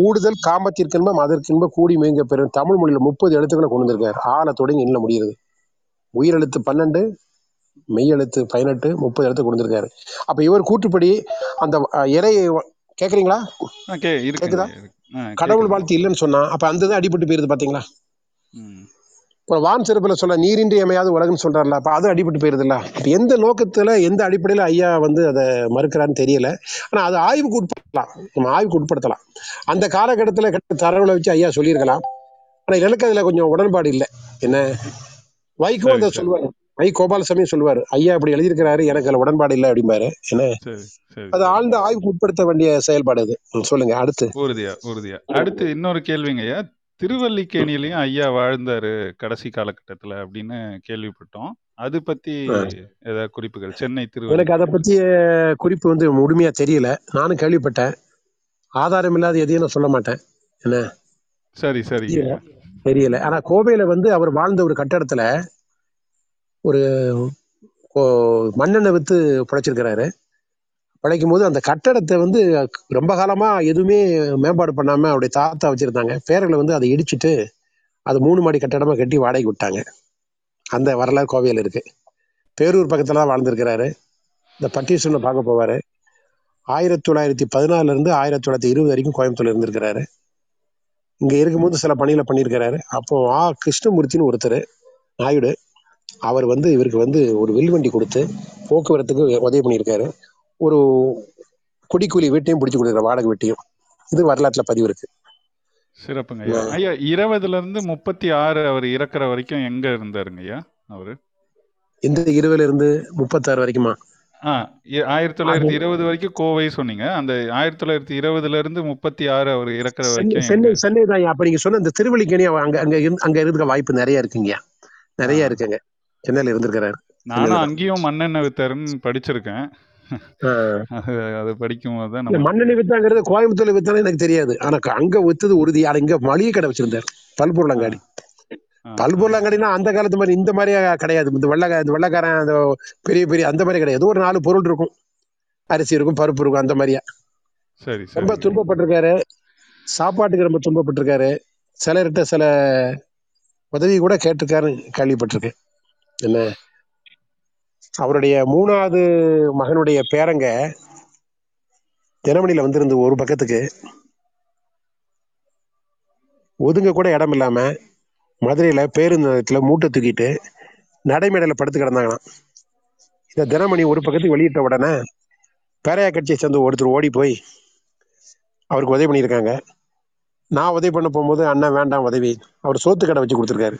ஊடுதல் காமத்திற்கென்ப அதற்கென்ப கூடி மேய்ங்க பெரும் தமிழ் மொழியில முப்பது எழுத்துக்களை கொண்டு வந்திருக்காரு. ஆள தொடங்கி இன்னும் முடியுது உயிரெழுத்து பன்னெண்டு மெய்யெழுத்து பதினெட்டு முப்பது எழுத்து கொடுத்துருக்காரு அப்ப இவர் கூற்றுப்படி அந்த இறை கேக்குறீங்களா? ஆ, கே இருக்குங்க கேக்குதா? ஐயா, இருக்கு. ஆ, கடவுள் வாழ்த்து இல்லைன்னு சொன்னா அப்ப அந்த இது அடிபட்டு போயிருது பாத்தீங்களா? ம். இப்போ வான் சிறப்புல சொல்ல நீரின்றி எமையாவது உலகம்னு சொல்றாருல அப்ப அது அடிபட்டு போயிருதுல்ல. அப்ப எந்த நோக்கத்துல எந்த அடிப்படையில ஐயா வந்து அதை மறுக்கிறான்னு தெரியல. ஆனா அது ஆய்வுக்கு உட்படுத்தலாம். நம்ம ஆய்வுக்கு உட்படுத்தலாம். அந்த காலகட்டத்துல கிடைத்த தரவுல வச்சு ஐயா சொல்லியிருக்கலாம். ஆனா எனக்கு அதுல கொஞ்சம் உடன்பாடு இல்லை. என்ன? வைகோ அதை சொல்லுவாரு வை கோபாலசாமி சொல்லுவாரு ஐயா இப்படி எழுதியிருக்கிறாரு எனக்கு அதுல உடன்பாடு இல்லை அப்படிம்பாரு. என்ன? அது ஆழ்ந்த ஆய்வுக்கு உட்படுத்த வேண்டிய செயல்பாடு அது. சொல்லுங்க அடுத்து. உறுதியா உறுதியா. அடுத்து இன்னொரு கேள்விங்க ஐயா. திருவல்லிக்கேணிலையும் ஐயா வாழ்ந்தாரு கடைசி காலகட்டத்துல அப்படின்னு கேள்விப்பட்டோம். அது பத்தி. ஏதாவது குறிப்புகள்? சென்னை எனக்கு திருவல்லிக்கேணி அதை பற்றிய குறிப்பு வந்து முழுமையா தெரியல. நானும் கேள்விப்பட்டேன். ஆதாரம் இல்லாத எதையும் நான் சொல்ல மாட்டேன். என்ன? சரி சரிங்க தெரியல. ஆனா கோவையில வந்து அவர் வாழ்ந்த ஒரு கட்டடத்துல ஒரு மண்ணெண்ணெய் வித்து பிழைச்சிருக்கிறாரு படைக்கும் போது அந்த கட்டடத்தை வந்து ரொம்ப காலமாக எதுவுமே மேம்பாடு பண்ணாமல் அவருடைய தாத்தா வச்சுருந்தாங்க. பேரர்களை வந்து அதை இடிச்சிட்டு அது மூணு மாடி கட்டடமாக கட்டி வாடகைக்கு விட்டாங்க. அந்த வரலாறு கோவையில் இருக்குது பேரூர் பக்கத்தில் தான் வாழ்ந்துருக்கிறாரு. இந்த பட்டீஸ்வரனை பார்க்க போவார். ஆயிரத்தி தொள்ளாயிரத்தி பதினாறுலேருந்து ஆயிரத்தி தொள்ளாயிரத்தி இருபது வரைக்கும் கோயம்புத்தூர்ல இருந்திருக்கிறாரு. இங்கே இருக்கும்போது சில பணிகளை பண்ணியிருக்கிறாரு. அப்போ ஆ. கிருஷ்ணமூர்த்தின்னு ஒருத்தர் நாயுடு அவர் வந்து இவருக்கு வந்து ஒரு வில்வண்டி கொடுத்து போக்குவரத்துக்கு உதவி பண்ணியிருக்காரு. ஒரு குடிக்கூலி வீட்டையும் பிடிச்சி கொடுக்குற வாடகை வீட்டையும். இது வரலாற்றுல பதிவு இருக்கு. சிறப்புங்க ஐயா. ஐயா இருபதுல இருந்து முப்பத்தி ஆறு அவர் இறக்குற வரைக்கும் எங்க இருந்தாருங்க ஐயா அவரு? இந்த இருபதுல இருந்து முப்பத்தாறு வரைக்குமா? ஆயிரத்தி தொள்ளாயிரத்தி இருபது வரைக்கும் கோவை சொன்னீங்க. அந்த ஆயிரத்தி தொள்ளாயிரத்தி இருபதுல இருந்து முப்பத்தி ஆறு அவர் இறக்குற வரைக்கும் சென்னை சென்னை தான் அப்ப நீங்க சொன்ன இந்த திருவள்ளிக்கேணி அங்க அங்க இருந்து- அங்க இருக்க வாய்ப்பு நிறைய இருக்குங்க நிறைய இருக்குங்க. சென்னையில இருந்திருக்கிறாரு. நானும் அங்கேயும் மண்ணெண்ணெய் வித்தாருன்னு படிச்சிருக்கேன். அது அது படிக்கும் போது தான் மண்ணெண்ணெய் வித்தாங்கிறது கோயம்புத்தூர்ல வித்தானே எனக்கு தெரியாது. ஆனா அங்க வித்தது உறுதி. ஆனா இங்க மளிகை கடை வச்சிருந்தாரு. பல்பொருளங்காடி ஆ. பல்பொருளங்காடினா அந்த காலத்து மாதிரி இந்த மாதிரி கிடையாது. இந்த வெள்ளை இந்த வெள்ளைக்காரன் அந்த பெரிய பெரிய அந்த மாதிரி கிடையாது. ஒரு நாலு பொருள் இருக்கும். அரிசி இருக்கும் பருப்பு இருக்கும் அந்த மாதிரியா. சரி ரொம்ப சரிங்க துன்பப்பட்டிருக்காரு. சாப்பாட்டுக்கு ரொம்ப துன்பப்பட்டிருக்காரு. சிலர்கிட்ட சில உதவி கூட கேட்டிருக்காரு கேள்விப்பட்டிருக்கேன். என்ன? அவருடைய மூணாவது மகனுடைய பேரங்க தினமணியில வந்திருந்து ஒரு பக்கத்துக்கு. ஒதுங்க கூட இடம் இல்லாம மதுரையில பேருந்து நிலையத்துல மூட்டை தூக்கிட்டு நடைமேடையில படுத்து கிடந்தாங்களாம். இந்த தினமணி ஒரு பக்கத்துக்கு வெளியிட்ட உடனே பேரையா கட்சியை சேர்ந்து ஒருத்தர் ஓடி போய் அவருக்கு உதவி பண்ணியிருக்காங்க. நான் உதவி பண்ண போகும்போது அண்ணன் வேண்டாம் உதவி அவர் சோத்து கடை வச்சு கொடுத்துருக்காரு.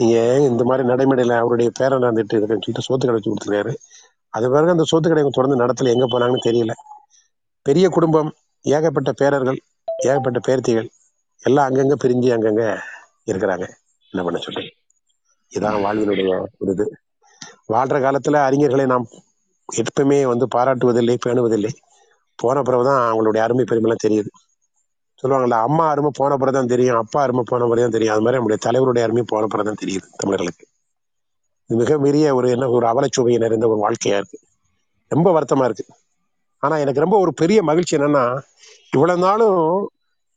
நீங்க இந்த மாதிரி நடைமுறையில் அவருடைய பேரன் நடந்துட்டு இருக்குன்னு சொல்லிட்டு சோத்து கடை வச்சு கொடுத்துருக்காரு. அது பிறகு அந்த சோத்து கடை தொடர்ந்து நடத்தல எங்க போனாங்கன்னு தெரியல. பெரிய குடும்பம் ஏகப்பட்ட பேரர்கள் ஏகப்பட்ட பேர்த்திகள் எல்லாம் அங்கங்க பிரிஞ்சு அங்கங்க இருக்கிறாங்க. என்ன பண்ண சொல்லி இதான் வாழ்வினுடைய ஒரு இது. வாழ்ற காலத்துல அறிஞர்களை நாம் எப்பவுமே வந்து பாராட்டுவதில்லை பேணுவதில்லை. போன பிறகுதான் அவங்களுடைய அருமை பெருமைலாம் தெரியுது. சொல்லுவாங்கல்ல அம்மா அருமை போன பிறகு தான் தெரியும் அப்பா அருமை போன பிறகு தான் தெரியும். அது மாதிரி நம்முடைய தலைவருடைய அருமை போன பிறகு தான் தெரியுது தமிழர்களுக்கு. இது மிக பெரிய ஒரு என்ன ஒரு அவலச்சுவையை நிறைந்த ஒரு வாழ்க்கையா இருக்கு. ரொம்ப வருத்தமா இருக்கு. ஆனா எனக்கு ரொம்ப ஒரு பெரிய மகிழ்ச்சி என்னன்னா இவ்வளவு நாளும்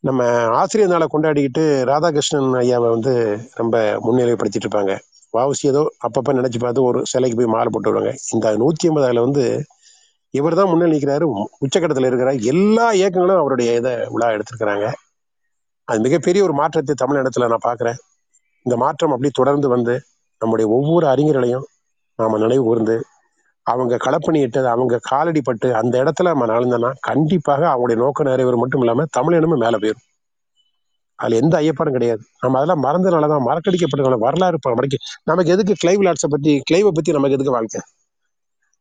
நம்ம ஆசிரியர் நாளை கொண்டாடிக்கிட்டு ராதாகிருஷ்ணன் ஐயாவை வந்து ரொம்ப முன்னிலைப்படுத்திட்டு இருப்பாங்க. வாவசி ஏதோ அப்பப்போ நினச்சி பார்த்து ஒரு சிலைக்கு போய் மாலை போட்டு வருவாங்க. இந்த நூத்தி ஐம்பதுல வந்து இவர் தான் முன்னே நிற்கிறாரு. உச்சக்கட்டத்தில் இருக்கிறார். எல்லா இயக்கங்களும் அவருடைய இதை விழா எடுத்திருக்கிறாங்க. அது மிகப்பெரிய ஒரு மாற்றத்தை தமிழிடத்துல நான் பார்க்குறேன். இந்த மாற்றம் அப்படி தொடர்ந்து வந்து நம்முடைய ஒவ்வொரு அறிஞர்களையும் நாம் நினைவு கூர்ந்து அவங்க களப்பணியிட்டது அவங்க காலடி பட்டு அந்த இடத்துல நம்ம நடந்தோம்னா கண்டிப்பாக அவங்களுடைய நோக்க நிறைவேறும். மட்டும் இல்லாமல் தமிழினமும் மேலே போயிடும் அதில் எந்த ஐயப்பாடும் கிடையாது. நம்ம அதெல்லாம் மறந்தனாலதான் மறக்கடிக்கப்பட்டனால வரலாறு ப- நமக்கு எதுக்கு கிளைவ் லாட்ஸை பற்றி கிளைவை பற்றி நமக்கு எதுக்கு வாழ்க்கை?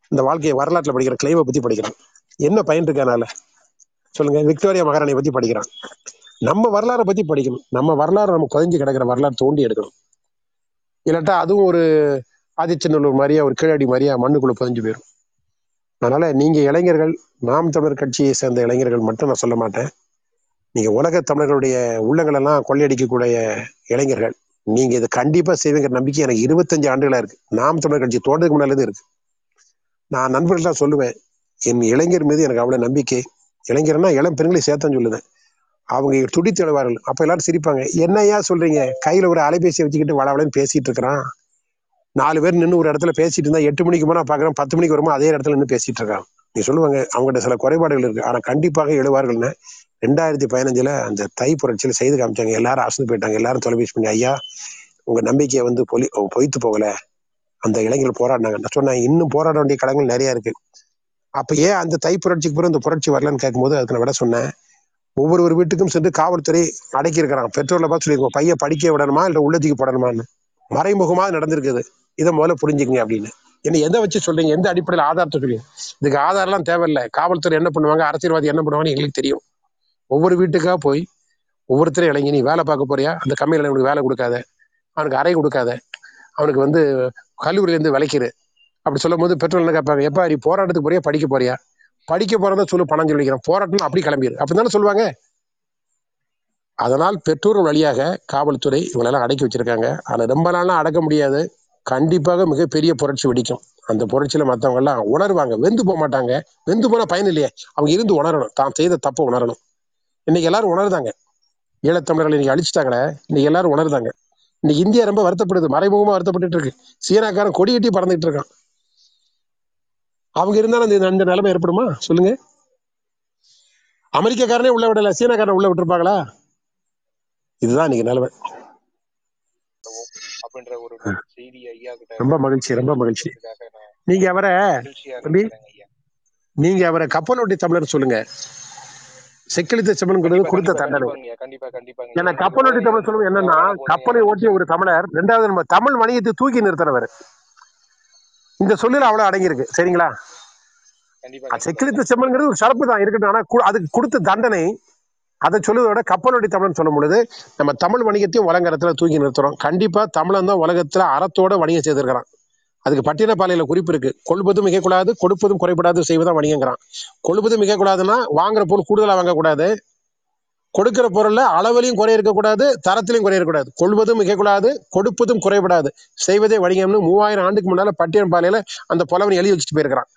இந்த வாழ்க்கையை வரலாற்றுல படிக்கிற கிளைவை பத்தி படிக்கிறான். என்ன பயன் இருக்கனால சொல்லுங்க. விக்டோரியா மகாராணியை பத்தி படிக்கிறான். நம்ம வரலாறை பத்தி படிக்கணும். நம்ம வரலாறு நம்ம குறைஞ்சு கிடக்கிற வரலாறு தோண்டி எடுக்கணும். இல்லாட்டா அதுவும் ஒரு ஆதிச்சநல்லூர் மாதிரியா ஒரு கீழடி மாதிரியா மண்ணுக்குள்ள புதஞ்சு போயிடும் அதனால நீங்க இளைஞர்கள் நாம் தமிழர் கட்சியை சேர்ந்த இளைஞர்கள் மட்டும் நான் சொல்ல மாட்டேன். நீங்க உலக தமிழர்களுடைய உள்ளங்கள் எல்லாம் கொள்ளையடிக்கக்கூடிய இளைஞர்கள். நீங்க இதை கண்டிப்பா செய்வீங்கிற நம்பிக்கை எனக்கு இருபத்தஞ்சு ஆண்டுகளா இருக்கு. நாம் தமிழர் கட்சி தோன்றதுக்கு முன்னாலேருந்து இருக்கு. நான் நண்பர்கள்ட்ட சொல்லுவேன் என் இளைஞர் மீது எனக்கு அவ்வளோ நம்பிக்கை. இளைஞர்னா இளம் பெண்களை சேர்த்தான் சொல்லுவேன். அவங்க துடித்து எழுவார்கள். அப்போ எல்லாரும் சிரிப்பாங்க. என்னையா சொல்றீங்க? கையில் ஒரு அலைபேசியை வச்சுக்கிட்டு வளவளன்னு பேசிட்டு இருக்கிறான். நாலு பேர் நின்று ஒரு இடத்துல பேசிட்டு இருந்தா எட்டு மணிக்கு போனா பார்க்குறேன் பத்து மணிக்கு வருமா அதே இடத்துல நின்று பேசிட்டு இருக்கான். நீ சொல்லுவாங்க அவங்ககிட்ட சில குறைபாடுகள் இருக்கு. ஆனால் கண்டிப்பாக எழுவார்கள்னு. ரெண்டாயிரத்தி பதினஞ்சில் அந்த தை புரட்சியில் செய்து காமிச்சாங்க. எல்லாரும் அசந்து போயிட்டாங்க. எல்லாரும் தொலைபேசி பண்ணி ஐயா உங்க நம்பிக்கையை வந்து பொலி பொய்த்து போகலை. அந்த இளைஞர்கள் போராடினாங்க. நான் சொன்னேன் இன்னும் போராட வேண்டிய களங்கள் நிறைய இருக்கு. அப்ப ஏன் அந்த தை புரட்சிக்கு பிறகு இந்த புரட்சி வரலன்னு கேட்கும்போது அதுக்கு நான் விட சொன்னேன். ஒவ்வொரு வீட்டுக்கும் சென்று காவல்துறை அடக்கி இருக்கிறான் பெற்றோர்ல பார்த்து சொல்லியிருக்கோம் பையன் படிக்க விடணுமா இல்ல உள்ளத்துக்கு போடணுமான்னு. மறைமுகமா நடந்திருக்குது. இதை முதல்ல புரிஞ்சுக்கங்க அப்படின்னு. என்ன எதை வச்சு சொல்றீங்க? எந்த அடிப்படையில் ஆதாரத்தை சொல்லுங்க இதுக்கு ஆதாரம்லாம் தேவையில்லை. காவல்துறை என்ன பண்ணுவாங்க? அரசியல்வாதி என்ன பண்ணுவாங்கன்னு எங்களுக்கு தெரியும். ஒவ்வொரு வீட்டுக்கா போய் ஒவ்வொருத்தரும் இளைஞ நீ வேலை பார்க்க போறியா? அந்த கம்பெனியில் அவனுக்கு வேலை கொடுக்காத. அவனுக்கு அறை கொடுக்காத. அவனுக்கு வந்து கல்லூரியிலேருந்து இருந்து அப்படி சொல்லும் போது பெற்றோர் என்ன கேட்பாங்க எப்பா நீ போராட்டத்துக்கு போறியா? படிக்க போறியா? படிக்க போறதா சொல்லு பணம் சொல்லிக்கிறேன் போராட்டம் அப்படி கிளம்பிடு அப்படிதானே சொல்லுவாங்க. அதனால் பெற்றோர் வழியாக காவல்துறை இவங்களெல்லாம் அடக்கி வச்சிருக்காங்க. அதில் ரொம்ப நாள்லாம் அடக்க முடியாது. கண்டிப்பாக மிகப்பெரிய புரட்சி வெடிக்கும். அந்த புரட்சியில் மற்றவங்கெல்லாம் உணர்வாங்க. வெந்து போக மாட்டாங்க. வெந்து போனால் பயன் இல்லையே. அவங்க இருந்து உணரணும். தான் செய்த தப்பை உணரணும். இன்னைக்கு எல்லாரும் உணர்ந்தாங்க. ஈழத்தமிழர்களை இன்னைக்கு அழிச்சிட்டாங்களே. இன்னைக்கு எல்லாரும் உணர்ந்தாங்க. இன்னைக்கு இந்தியா ரொம்ப வருத்தப்படுது மறைமுகமா வருத்தப்பட்டு இருக்கு. சீனாக்காரன் கொடி கட்டி பறந்துட்டு இருக்கான். அவங்க இருந்தாலும் இந்த இந்த நிலைமை ஏற்படுமா? சொல்லுங்க. அமெரிக்காக்காரனே உள்ள விடல சீனாக்காரன் உள்ள விட்டுருப்பாங்களா? இதுதான் இன்னைக்கு நிலைமை. அப்படின்ற ஒரு செய்தி ஐயா கிட்ட ரொம்ப மகிழ்ச்சி ரொம்ப மகிழ்ச்சி. நீங்க அவரை நீங்க அவரை கப்பலோட்டி தமிழர் சொல்லுங்க. செக்கிலித்த கண்டிப்பா கொடுத்த தண்டனை. ஏன்னா கப்பலோட்டி தமிழ் சொல்லுவது என்னன்னா கப்பலை ஓட்டிய ஒரு தமிழர் ரெண்டாவது நம்ம தமிழ் வணிகத்தை தூக்கி நிறுத்தினவர். இந்த சொல்லில அவ்வளவு அடங்கியிருக்கு சரிங்களா? செக்கிலித்த செம்மல்ங்கிறது ஒரு சிறப்பு தான் இருக்கட்டும். ஆனா அதுக்கு கொடுத்த தண்டனை அதை சொல்லுவதை விட கப்பலோட்டி தமிழ்னு சொல்லும் பொழுது நம்ம தமிழ் வணிகத்தையும் உலகத்துல தூக்கி நிறுத்துறோம். கண்டிப்பா தமிழன் தான் உலகத்துல அறத்தோட வணிகம் செய்திருக்கிறான். அதுக்கு பட்டினப்பாளையில குறிப்பு இருக்கு. கொள்வதும் மிகக்கூடாது கொடுப்பதும் குறைபடாது செய்வதும் வணிகங்கிறான். கொழுப்பதும் மிகக்கூடாதுன்னா வாங்குற பொருள் கூடுதலா வாங்கக்கூடாது. கொடுக்கிற பொருள்ல அளவிலையும் குறை இருக்கக்கூடாது தரத்திலையும் குறை இருக்கக்கூடாது. கொள்வதும் மிகக்கூடாது கொடுப்பதும் குறைபடாது. செய்வதே வணிகம்னு மூவாயிரம் ஆண்டுக்கு முன்னால பட்டினப்பாளையில அந்த புலவன் எழுதி வச்சுட்டு போயிருக்கிறான்.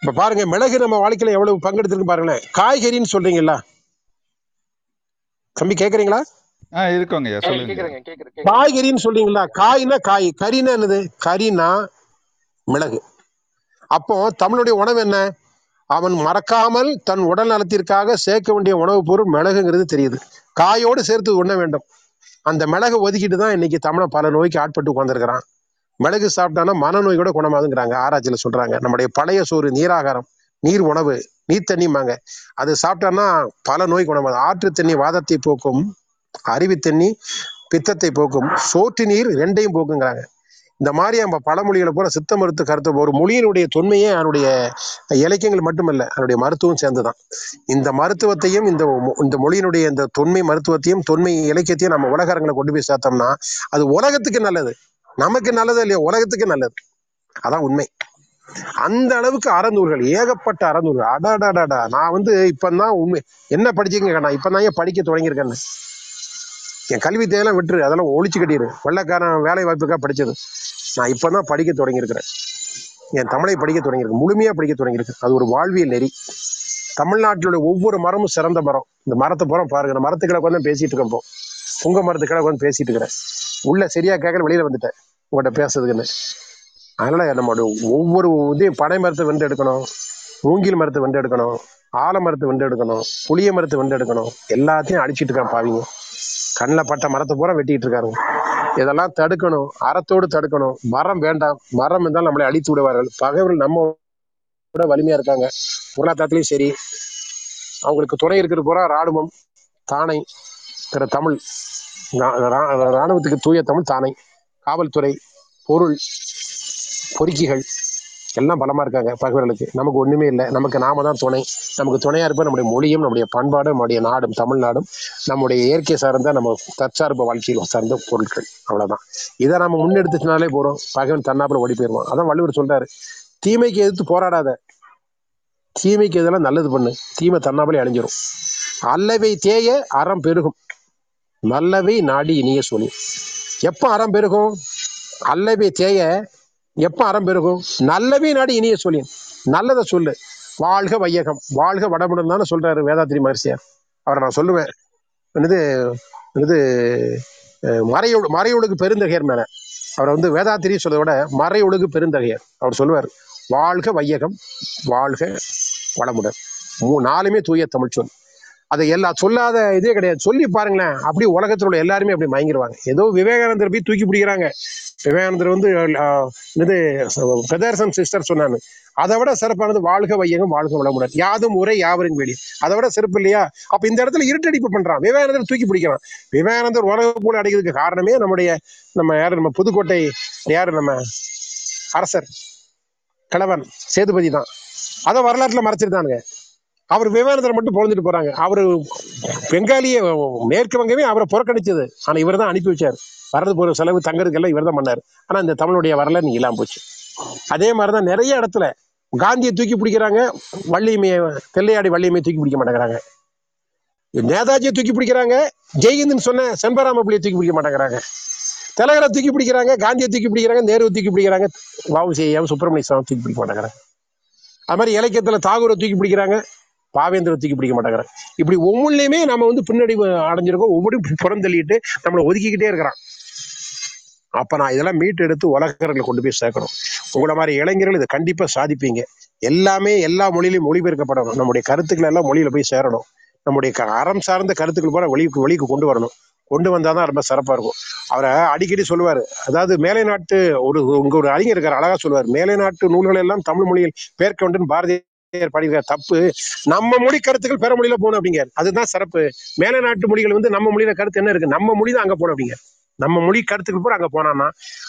இப்ப பாருங்க மிளகு நம்ம வாழ்க்கையில எவ்வளவு பங்கெடுத்துருக்கு பாருங்களேன். காய்கறின்னு சொல்றீங்களா தம்பி கேக்குறீங்களா? ஆ இருக்கோங்க சொல்லுங்க. காய்கறின்னு சொல்றீங்களா காய்னா காய் கறினா என்னது? கறினா மிளகு. அப்போ தமிழுடைய உணவு என்ன? அவன் மறக்காமல் தன் உடல் நலத்திற்காக சேர்க்க வேண்டிய உணவுப் பொருள் மிளகுங்கிறது தெரியுது. காயோடு சேர்த்து உண்ண வேண்டும். அந்த மிளகு ஒதுக்கிட்டு தான் இன்னைக்கு தமிழன் பல நோய்க்கு ஆட்பட்டு உட்காந்துருக்கிறான் மிளகு சாப்பிட்டானா மனநோய் கூட குணமாகுங்கிறாங்க ஆராய்ச்சியில சொல்றாங்க. நம்முடைய பழைய சோறு நீராகாரம் நீர் உணவு நீர் தண்ணிம்பாங்க. அது சாப்பிட்டான்னா பல நோய் குணமாகும். ஆற்று தண்ணி வாதத்தை போக்கும் அருவி தண்ணி பித்தத்தை போக்கும் சோற்று நீர் ரெண்டையும் போக்குங்கிறாங்க. இந்த மாதிரி நம்ம பழமொழிகளை பூரா சித்த மருத்துவ கருத்து ஒரு மொழியினுடைய தொன்மையே அதனுடைய இலக்கியங்கள் மட்டுமல்ல அதனுடைய மருத்துவம் சேர்ந்துதான். இந்த மருத்துவத்தையும் இந்த இந்த மொழியினுடைய இந்த தொன்மை மருத்துவத்தையும் தொன்மை இலக்கியத்தையும் நம்ம உலகரங்களை கொண்டு போய் சேர்த்தோம்னா அது உலகத்துக்கு நல்லது. நமக்கு நல்லது இல்லையா உலகத்துக்கு நல்லது. அதான் உண்மை. அந்த அளவுக்கு அறநூல்கள் ஏகப்பட்ட அறநூல்கள். அடாடாடாடா நான் வந்து இப்பதான் உண்மை என்ன படிச்சீங்க நான் இப்பதான் ஏன் படிக்க தொடங்கியிருக்கேன்னு? என் கல்வி தேவையெல்லாம் விட்டுரு அதெல்லாம் ஒழிச்சு கட்டிடு வெள்ளைக்காரன் வேலை வாய்ப்புக்காக படிச்சது. நான் இப்போ தான் படிக்க தொடங்கியிருக்கிறேன். என் தமிழை படிக்க தொடங்கியிருக்கேன். முழுமையாக படிக்க தொடங்கியிருக்கேன். அது ஒரு வாழ்வியல் நெறி. தமிழ்நாட்டிலுடைய ஒவ்வொரு மரமும் சிறந்த மரம். இந்த மரத்தை புறம் பாருங்க. நான் மரத்துக்கிட உட்காந்து பேசிட்டு இருக்கேன் இப்போ. புங்க மரத்துக்கிட உட்காந்து பேசிட்டு இருக்கிறேன். உள்ள சரியா கேட்கல வெளியில வந்துட்டேன். உங்கள்கிட்ட பேசுறதுக்குன்னு. அதனால நம்மளோட ஒவ்வொரு இதையும் பனை மரத்தை வெண்டு எடுக்கணும். மூங்கில் மரத்தை வெண்டு எடுக்கணும். ஆலமரத்தை வெண்டு எடுக்கணும். புளிய மரத்தை வெண்டு எடுக்கணும். எல்லாத்தையும் அடிச்சிட்டு இருக்கான் பாவிங்க. கண்ணில் பட்ட மரத்தை பூரா வெட்டிட்டு இருக்காருங்க. இதெல்லாம் தடுக்கணும். அறத்தோடு தடுக்கணும். மரம் வேண்டாம். மரம் இருந்தால் நம்மளை அழித்து விடுவார்கள். பகைவர்கள் நம்ம விட வலிமையா இருக்காங்க. பொருளாதாரத்துலேயும் சரி. அவங்களுக்கு துணை இருக்கிறது பூரா ராணுவம் தானை பிற தமிழ். ரா- ராணுவத்துக்கு தூய தமிழ் தானை காவல்துறை பொருள் பொறுக்கிகள். எல்லாம் பலமா இருக்காங்க பகைவர்களுக்கு. நமக்கு ஒண்ணுமே இல்லை. நமக்கு நாம தான் துணை. நமக்கு துணையா இருப்ப நம்முடைய மொழியும் நம்முடைய பண்பாடும் நம்முடைய நாடும் தமிழ்நாடும் நம்முடைய இயற்கை சார்ந்த நம்ம தற்சார்பு வாழ்க்கையில் சார்ந்த பொருட்கள். அவ்வளவுதான். இதை நம்ம முன்னெடுத்துனாலே போறோம். பகைவன் தன்னாப்புல ஓடி போயிருவோம் அதான் வள்ளுவர் சொல்றாரு. தீமைக்கு எதிர்த்து போராடாத. தீமைக்கு எதெல்லாம் நல்லது பண்ணு. தீமை தன்னாமலே அழிஞ்சிரும். அல்லவை தேய அறம் பெருகும். நல்லவை நாடி இனிய சொல்லி எப்போ அறம் பெருகும்? அல்லவை தேய எப்போ அறம் பெருகும் நல்லவை இனிய சொல்லி நல்லதை சொல்லு. வாழ்க வையகம் வாழ்க வடமுடன் தானே சொல்றாரு வேதாத்திரி மகர்ஷியார். அவரை நான் சொல்லுவேன். என்னது என்னது மறையொழு மறையொழுகு பெருந்தகையர் மேல. அவரை வந்து வேதாத்திரி சொல்றதை விட மறையொழுகு பெருந்தகையர். அவர் சொல்லுவார் வாழ்க வையகம் வாழ்க வளமுடன் மூ நாலுமே தூய தமிழ் சொல் அதை எல்லா சொல்லாத இதே கிடையாது. சொல்லி பாருங்களேன். அப்படி உலகத்தில் உள்ள எல்லாருமே அப்படி மயங்கிடுவாங்க ஏதோ விவேகானந்தர் போய் தூக்கி பிடிக்கிறாங்க. விவேகானந்தர் வந்து இது பிரதர்சன் சிஸ்டர் சொன்னாங்க அதை விட சிறப்பானது வாழ்க வையகம் வாழ்க வளமுடன். யாதும் உரை யாவரும் வெளி அதை விட சிறப்பு இல்லையா? அப்ப இந்த இடத்துல இருட்டடிப்பு பண்றான். விவேகானந்தர் தூக்கி பிடிக்கிறான். விவேகானந்தர் உலக போல அடைக்கிறதுக்கு காரணமே நம்முடைய நம்ம யாரு? நம்ம புதுக்கோட்டை யாரு? நம்ம அரசர். கணவன் சேதுபதி தான். அதை வரலாற்றுல மறைச்சிருந்தானுங்க. அவர் விவேகானந்தர் மட்டும் பொழுதுட்டு போறாங்க. அவரு பெங்காலிய மேற்கு வங்கமே அவரை புறக்கணிச்சது. ஆனா இவர் தான் அனுப்பி வச்சார். வரது போற செலவு தங்கறதுக்கு எல்லாம் இவர் தான் பண்ணாரு. ஆனா இந்த தமிழுடைய வரல நீ இல்லாம போச்சு. அதே மாதிரிதான் நிறைய இடத்துல காந்தியை தூக்கி பிடிக்கிறாங்க. வள்ளியமைய தெல்லையாடி வள்ளியமையை தூக்கி பிடிக்க மாட்டேங்கிறாங்க. நேதாஜியை தூக்கி பிடிக்கிறாங்க. ஜெய்ஹிந்த்னு சொன்ன செண்பராம பிள்ளையை தூக்கி பிடிக்க மாட்டேங்கிறாங்க. திலகரை தூக்கி பிடிக்கிறாங்க. காந்தியை தூக்கி பிடிக்கிறாங்க. நேரு தூக்கி பிடிக்கிறாங்க. வாவுசியாவும் சுப்பிரமணிய சுவாமி தூக்கி பிடிக்க மாட்டேங்கிறாங்க. அது மாதிரி இலக்கியத்துல தாகூரை தூக்கி பிடிக்கிறாங்க. பாவேந்திர தூக்கி பிடிக்க மாட்டேங்கிறான். இப்படி ஒவ்வொன்றுலையுமே நம்ம வந்து பின்னாடி அடைஞ்சிருக்கோம். ஒவ்வொரு புறந்தள்ளிட்டு நம்மளை ஒதுக்கிக்கிட்டே இருக்கிறான். அப்ப நான் இதெல்லாம் மீட்டு எடுத்து உலகர்களை கொண்டு போய் சேர்க்கணும். உங்களை மாதிரி இளைஞர்கள் இதை கண்டிப்பா சாதிப்பீங்க. எல்லாமே எல்லா மொழியிலையும் மொழிபெயர்க்கப்படணும். நம்முடைய கருத்துக்கள் எல்லாம் மொழியில போய் சேரணும். நம்முடைய க- அறம் சார்ந்த கருத்துக்கள் பூரா வழி வழிக்கு கொண்டு வரணும். கொண்டு வந்தாதான் ரொம்ப சிறப்பாக இருக்கும். அவரை அடிக்கடி சொல்லுவாரு. அதாவது மேலை நாட்டு ஒரு உங்க ஒரு அறிஞர் இருக்கார் அழகா சொல்லுவார். மேலை நாட்டு நூல்கள் எல்லாம் தமிழ் மொழியில் பேர்க்க வேண்டும் பாரதிய பாடியிருக்கார் தப்பு நம்ம மொழி கருத்துக்கள் பிற மொழியில போகணும் அப்படிங்க. அதுதான் சிறப்பு. மேல நாட்டு மொழிகள் வந்து நம்ம மொழியில கருத்து என்ன இருக்கு? நம்ம மொழி தான் அங்க போகணும் அப்படிங்க. நம்ம மொழி கருத்துக்கள் பூரா அங்க போனான்னா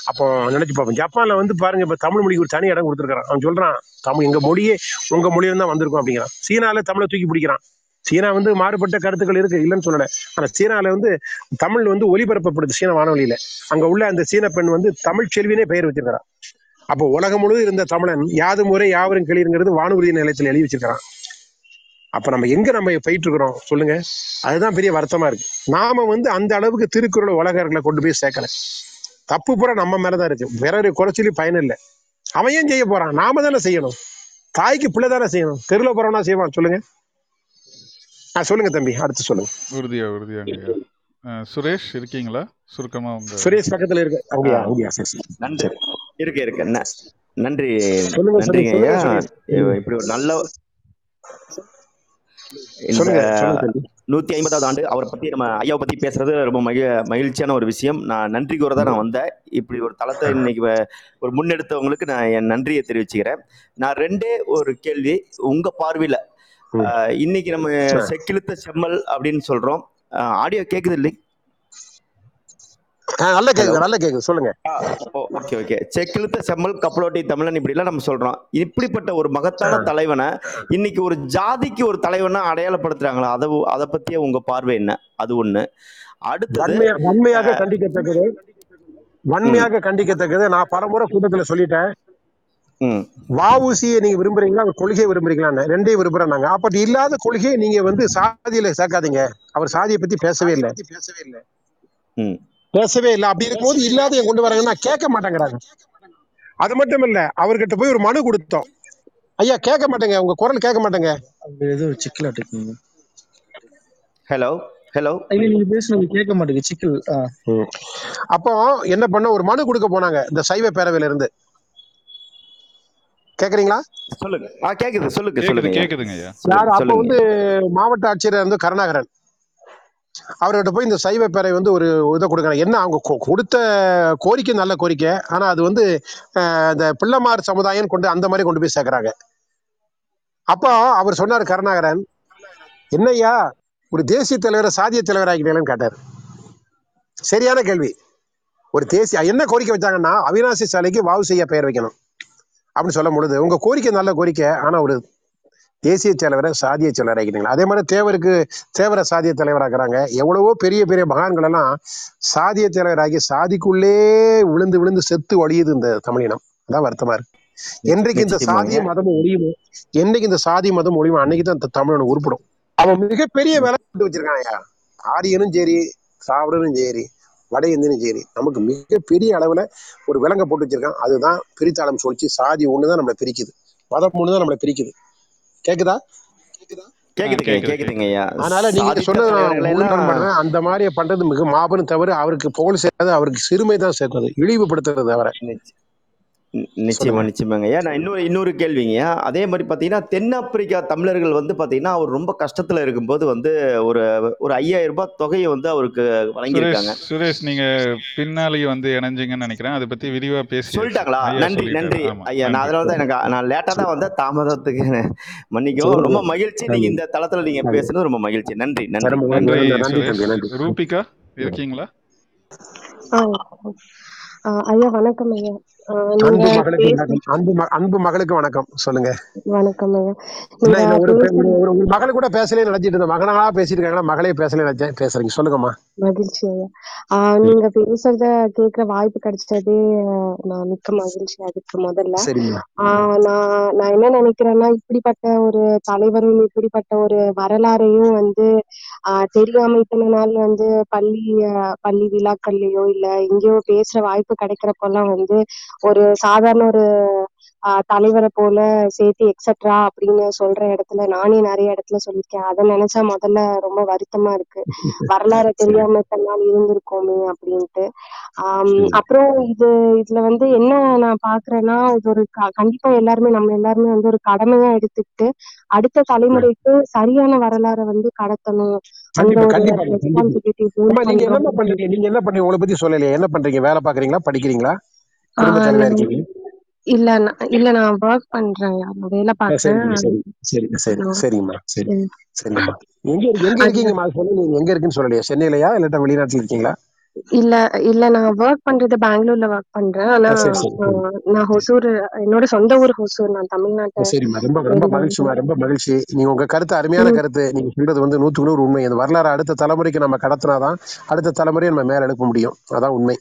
அப்போ நினைச்சு பார்ப்போம். ஜப்பான்ல வந்து பாருங்க இப்ப தமிழ் மொழிக்கு ஒரு தனி இடம் கொடுத்துருக்கான் அவன் சொல்றான் தமிழ் எங்க மொழியே உங்க மொழியில தான் வந்திருக்கும் அப்படிங்கிறான். சீனால தமிழை தூக்கி பிடிக்கிறான். சீனா வந்து மாறுபட்ட கருத்துக்கள் இருக்கு இல்லைன்னு சொல்லல. ஆனா சீனால வந்து தமிழ் வந்து ஒலிபரப்பப்படுது சீன வானொலியில. அங்க உள்ள அந்த சீன பெண் வந்து தமிழ் செல்வினே பெயர் வச்சிருக்கிறான் அப்போ உலகம் முழுவதும் இருந்த தமிழன் யாது முறை யாவரும் கிளிங்கிறது வானூர்தி நிலையத்தில் எழுதி வச்சிருக்கிறான். அப்ப நம்ம எங்க நம்ம போயிட்டு இருக்கிறோம்? சொல்லுங்க. அதுதான் பெரிய வருத்தமா இருக்கு. நாம வந்து அந்த அளவுக்கு திருக்குறள் உலகர்களை கொண்டு போய் சேர்க்கல. தப்பு பூரா நம்ம மேலதான் இருக்கு. வேற ஒரு குறைச்சலி பயன் இல்லை. அவன் ஏன் செய்ய போறான்? நாம தானே செய்யணும். தாய்க்கு பிள்ளை தானே செய்யணும். தெருல போறவனா செய்வான். சொல்லுங்க. ஆ சொல்லுங்க தம்பி. அடுத்து சொல்லுங்க. உறுதியா அஹ் சுரேஷ் இருக்கீங்களா? சுருக்கமா சுரேஷ் பக்கத்துல இருக்கு நன்றி. இருக்கு இருக்கு. நன்றி. நன்றிங்க ஐயா. இப்படி ஒரு நல்ல நூத்தி ஐம்பதாவது ஆண்டு அவரை பத்தி நம்ம ஐயாவை பத்தி பேசுறது ரொம்ப மகிழ மகிழ்ச்சியான ஒரு விஷயம். நான் நன்றி கூற தான் நான் வந்தேன். இப்படி ஒரு தளத்தை இன்னைக்கு ஒரு முன்னெடுத்தவங்களுக்கு நான் என் நன்றியை தெரிவிச்சுக்கிறேன். நான் ரெண்டே ஒரு கேள்வி உங்க பார்வையில. இன்னைக்கு நம்ம. செக்கிழுத்த செம்மல் அப்படின்னு சொல்றோம். ஆடியோ கேக்குது இல்லை நல்ல ஹலோ. கேக்குது நல்ல கேக்குது சொல்லுங்க. ஓகே ஓகே செக்கிழுத்த செம்மல் கப்பலோட்டி தமிழன் இப்படிலாம் நம்ம சொல்றோம். இப்படிப்பட்ட ஒரு. மகத்தான தலைவனை இன்னைக்கு ஒரு ஜாதிக்கு ஒரு தலைவனா அடையாளப்படுத்துறாங்களா? அதை அதை பத்திய உங்க பார்வை என்ன? அது ஒண்ணு. வன்மையா வன்மையாக கண்டிக்கத்தக்கது. வன்மையாக கண்டிக்கத்தக்கது. நான் பலமுறை கூட்டத்துல சொல்லிட்டேன். ம். வஉசியை நீங்க விரும்புறீங்களா? கொள்கையை விரும்புறீங்களா ரெண்டையும் விரும்புறேன் நாங்க. அப்படி இல்லாத கொள்கையை நீங்க வந்து சாதியில சேர்க்காதீங்க. அவர் சாதியை பத்தி பேசவே இல்லை. ம். பேசவே இல்லை. அப்படி இருக்கும்போது இல்லாத கொண்டு வராங்கன்னா கேட்க மாட்டேங்கிறாங்க. அது மட்டும் இல்ல அவர்கிட்ட போய் ஒரு மனு கொடுத்தோம். ஐயா கேட்க மாட்டேங்க. உங்க குரல் கேட்க மாட்டேங்க. ஏதோ சிக்கலாட்டு இருக்குங்க. ஹலோ ஹலோ இல்ல நீங்க பேசுனது கேட்க மாட்டேங்குது சிக்கல். அப்போ என்ன பண்ண ஒரு மனு கொடுக்க போனாங்க இந்த சைவ பேரவையில இருந்து கேக்குறீங்களா சொல்லுங்க. ஆ கேக்குது. சொல்லுங்க சொல்லுங்க. கேக்குதுங்க ஐயா. யார்? அப்ப வந்து மாவட்ட ஆட்சியர் வந்து கருணாகரன். அவர்கிட்ட போய் இந்த சைவ பேரை வந்து ஒரு இதை கொடுக்குறாங்க. என்ன? அவங்க கொ- கொடுத்த கோரிக்கை நல்ல கோரிக்கை. ஆனா அது வந்து இந்த பிள்ளைமார் சமுதாயம் கொண்டு அந்த மாதிரி கொண்டு போய் சேர்க்குறாங்க. அப்போ அவர் சொன்னார் கருணாகரன் என்னய்யா? ஒரு தேசிய தலைவரை சாதிய தலைவர் ஆகிட்டீங்களேன்னு கேட்டார். சரியான கேள்வி. ஒரு தேசிய என்ன கோரிக்கை வச்சாங்கன்னா அவினாசி சாலைக்கு வாவு செய்ய பெயர் வைக்கணும். அப்படின்னு சொல்லும் பொழுது உங்க கோரிக்கை நல்ல கோரிக்கை. ஆனா ஒரு தேசிய தலைவரை சாதிய தலைவர் ஆக்கிட்டீங்களா? அதே மாதிரி தேவருக்கு தேவரை சாதிய தலைவராக்குறாங்க எவ்வளவோ பெரிய பெரிய மகான்கள் எல்லாம் சாதிய தலைவராகி சாதிக்குள்ளே விழுந்து விழுந்து செத்து ஒழியுது இந்த தமிழினம். அதான் வருத்தமா இருக்கு. என்றைக்கு இந்த சாதிய மதமும் ஒழியுமோ என்னைக்கு இந்த சாதி மதம் ஒழியுமோ அன்னைக்கு தான் இந்த தமிழன் உருப்படும். அவன் மிகப்பெரிய வேலை போட்டு வச்சிருக்கான்யா ஆரியனும் சரி சாவடனும் சரி வட இந்தியனும் சரி நமக்கு மிகப்பெரிய அளவுல ஒரு விலங்கை போட்டு வச்சிருக்கான். அதுதான் பிரித்தாளம் சொல்லிச்சு சாதி ஒண்ணுதான் நம்மளை பிரிக்குது. மதம் ஒண்ணுதான் நம்மளை பிரிக்குது. கேக்குதா? கேக்குது கேக்குதுங்க ஐயா அதனால நீங்க சொன்னது அந்த மாதிரி பண்றது மிக மாபெரும் தவறு. அவருக்கு புகழ் சேர்க்காது அவருக்கு சிறுமை தான் சேர்க்காது இழிவுபடுத்துறது நி- நிச்சயமா நிச்சயமாங்க. ஐயா நான் இன்னொரு இன்னொரு கேள்விங்க. அதே மாதிரி பார்த்தீங்கன்னா தென்னாப்பிரிக்கா தமிழர்கள் வந்து பார்த்தீங்கன்னா அவர் ரொம்ப கஷ்டத்துல இருக்கும்போது வந்து ஒரு ஒரு ஐயாயிரம் ரூபாய் தொகையை வந்து அவருக்கு வழங்கியிருக்காங்க. சுரேஷ் நீங்க பின்னாடி வந்து இணைஞ்சீங்கன்னு நினைக்கிறேன். அதை பத்தி விரிவா பேசியாச்சு சொல்லிட்டாங்களா? நன்றி நன்றி. ஐயா நான் அதனால தான் எனக்கு நான் லேட்டாக தான் வந்தேன் தாமதத்துக்கு மன்னிக்கவும். ரொம்ப மகிழ்ச்சி. நீங்க இந்த தளத்துல நீங்க பேசுனது ரொம்ப மகிழ்ச்சி. நன்றி நன்றி. ரூபிகா இருக்கீங்களா? ஐயா வணக்கம் ஐயா. அன்பு மகளுக்கு அன்பு அன்பு மகளுக்கு வணக்கம். சொல்லுங்க. வணக்கம் ஒரு ஒரு மகள் கூட பேசலே நினைச்சிட்டு இருந்தேன் மகனா பேசிட்டு இருக்காங்களா? மகளே பேசலே நினைச்சேன் பேசுறீங்க. சொல்லுங்கம்மா. மகிழ்ச்சி நீங்க பேசுறத கேட்கிற வாய்ப்பு கிடைச்சதே நான் மிக்க மகிழ்ச்சி. அதுக்கு முதல்ல. நான் நான் என்ன நினைக்கிறேன்னா இப்படிப்பட்ட ஒரு தலைவரும் இப்படிப்பட்ட ஒரு வரலாறையும் வந்து தெரியாம இத்தனை நாள் வந்து பள்ளி பள்ளி விழாக்கள்லயோ இல்ல எங்கேயோ பேசுற வாய்ப்பு கிடைக்கிறப்பெல்லாம் வந்து ஒரு சாதாரண ஒரு ஆ, தலைவரை போல சேர்த்து எக்ஸெட்ரா அப்படின்னு சொல்ற இடத்துல நானே நிறைய இடத்துல சொல்லியிருக்கேன். அதை நினைச்சா முதல்ல ரொம்ப வருத்தமா இருக்கு. வரலாறு தெரியாம இத்தனை நாள் இருந்திருக்கோமே அப்படின்ட்டு. சரி. அப்புறம் இது இதுல வந்து என்ன நான் பாக்குறேன்னா இது ஒரு க- கண்டிப்பா எல்லாருமே நம்ம எல்லாருமே வந்து ஒரு கடமையா எடுத்துக்கிட்டு அடுத்த தலைமுறைக்கு சரியான வரலாறை வந்து கடத்தணும். என்னம்மா பண்றீங்க? நீங்க என்ன பண்றீங்க உங்களை பத்தி சொல்லலையே. என்ன பண்றீங்க? வேலை பாக்குறீங்களா படிக்கிறீங்களா? நான் இல்ல. இல்ல நான் ஒர்க் பண்றேன். வேலை ஆ, சரிங்கம்மா சரி சரி சரிங்கம்மா சரி சரி. சரிங்கம்மா எங்க எங்க இருக்கீங்கம்மா? சொல்லுங்க நீங்க எங்க இருக்குன்னு சொல்லலையா? சென்னையிலயா இல்லாட்டா வெளிநாட்டுல இருக்கீங்களா? இல்ல இல்ல நான் ஒர்க் பண்றது பெங்களூர்ல ஒர்க் பண்றேன். ஆனா ஆ, ஹொசூர் என்னோட சொந்த ஊர் ஹொசூர். நான் தமிழ்நாட்டை சரிம்மா. ரொம்ப ரொம்ப மகிழ்ச்சி. நீங்க உங்க கருத்து அருமையான கருத்து. நீங்க சொல்றது வந்து நூத்துக்கு நூறு உண்மை. இந்த வரலாறு அடுத்த தலைமுறைக்கு நம்ம கடத்தினாதான் அடுத்த தலைமுறையை நம்ம மேல எழுப்ப முடியும். அதான் உண்மை.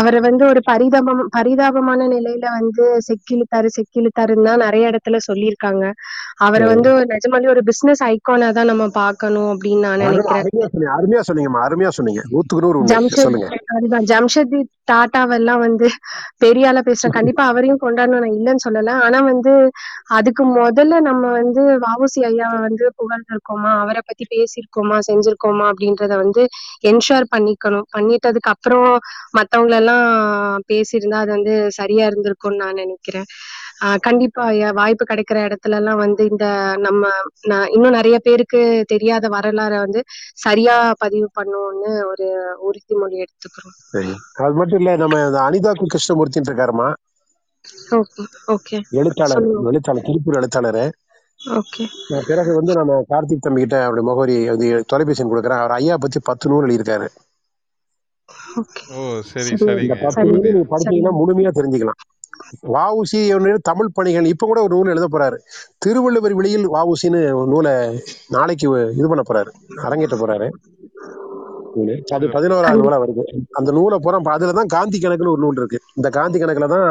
அவரை வந்து ஒரு பரிதாபம் பரிதாபமான நிலையில வந்து செக்கிழுத்தாரு செக்கிழுத்தாருன்னு தான் நிறைய இடத்துல சொல்லியிருக்காங்க. அவரை வந்து நிஜமாலே ஒரு பிசினஸ் ஐகானா தான் நம்ம பார்க்கணும் அப்படின்னு நான் நினைக்கிறேன். அருமையா சொன்னீங்க அருமையா சொன்னீங்கம்மா அருமையா சொன்னீங்க. ஜம்ஷெட் ஜம்ஷெட்ஜி டாட்டாவெல்லாம் வந்து பெரிய ஆளா பேசுறேன் கண்டிப்பா அவரையும் கொண்டாடணும் நான் இல்லைன்னு சொல்லல. ஆனா வந்து அதுக்கு முதல்ல நம்ம வந்து வஉசி ஐயாவை வந்து புகழ்ந்திருக்கோமா அவரை பத்தி பேசியிருக்கோமா செஞ்சிருக்கோமா அப்படின்றத வந்து என்ஷூர் பண்ணிக்கணும். பண்ணிட்டதுக்கு அப்புறம் மத்தவங்க எல்லாம் பேசியிருந்தா அது வந்து சரியா இருந்திருக்கும்னு நான் நினைக்கிறேன். கண்டிப்பா வாய்ப்பு கிடைக்கிற இடத்துல எல்லாம் வந்து இந்த நம்ம இன்னும் நிறைய பேருக்கு தெரியாத வரலாறை வந்து சரியா பதிவு பண்ணுவோம்னு ஒரு உறுதிமொழி எடுத்துக்கிறோம். அது மட்டும் இல்ல நம்ம அனிதா கு கிருஷ்ணமூர்த்தின்னு இருக்காருமா? எழுத்தாளர் எழுத்தாளர் திருப்பூர் எழுத்தாளர். பிறகு வந்து நம்ம கார்த்திக் தம்பி கிட்ட அவருடைய முகவரி தொலைபேசி கொடுக்குறேன். அவர் ஐயா பத்தி பத்து நூல் எழுதியிருக்காரு. ஓ சரி சரி படிச்சீங்கன்னா முழுமையா தெரிஞ்சுக்கலாம். வஉசி தமிழ் பணிகள் இப்ப கூட ஒரு நூல் எழுத போறாரு. திருவள்ளுவர் வெளியில் வஉசின்னு ஒரு நூலை நாளைக்கு இது பண்ண போறாரு அரங்கேற்ற போறாரு. நூலு அது பதினோராவது நூலா வருது. அந்த நூலை பூரா அதுலதான் காந்தி கணக்குன்னு ஒரு நூல் இருக்கு. இந்த காந்தி கணக்குல தான்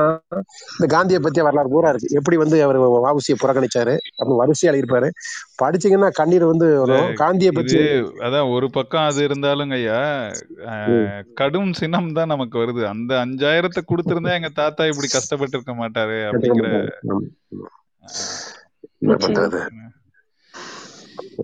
இந்த காந்தியை பத்திய வரலாறு பூரா இருக்கு. எப்படி வந்து அவர் வாவுசியை புறக்கணிச்சாரு அப்படின்னு வரிசையா இருப்பாரு படிச்சீங்கன்னா கண்ணீர் வந்து காந்தியை பத்தி அதான் ஒரு பக்கம் அது இருந்தாலும் ஐயா கடும் சினம் தான் நமக்கு வருது. அந்த அஞ்சாயிரத்தை கொடுத்திருந்தா எங்க தாத்தா இப்படி கஷ்டப்பட்டு இருக்க மாட்டாரு அப்படிங்கிற என்ன பண்றது?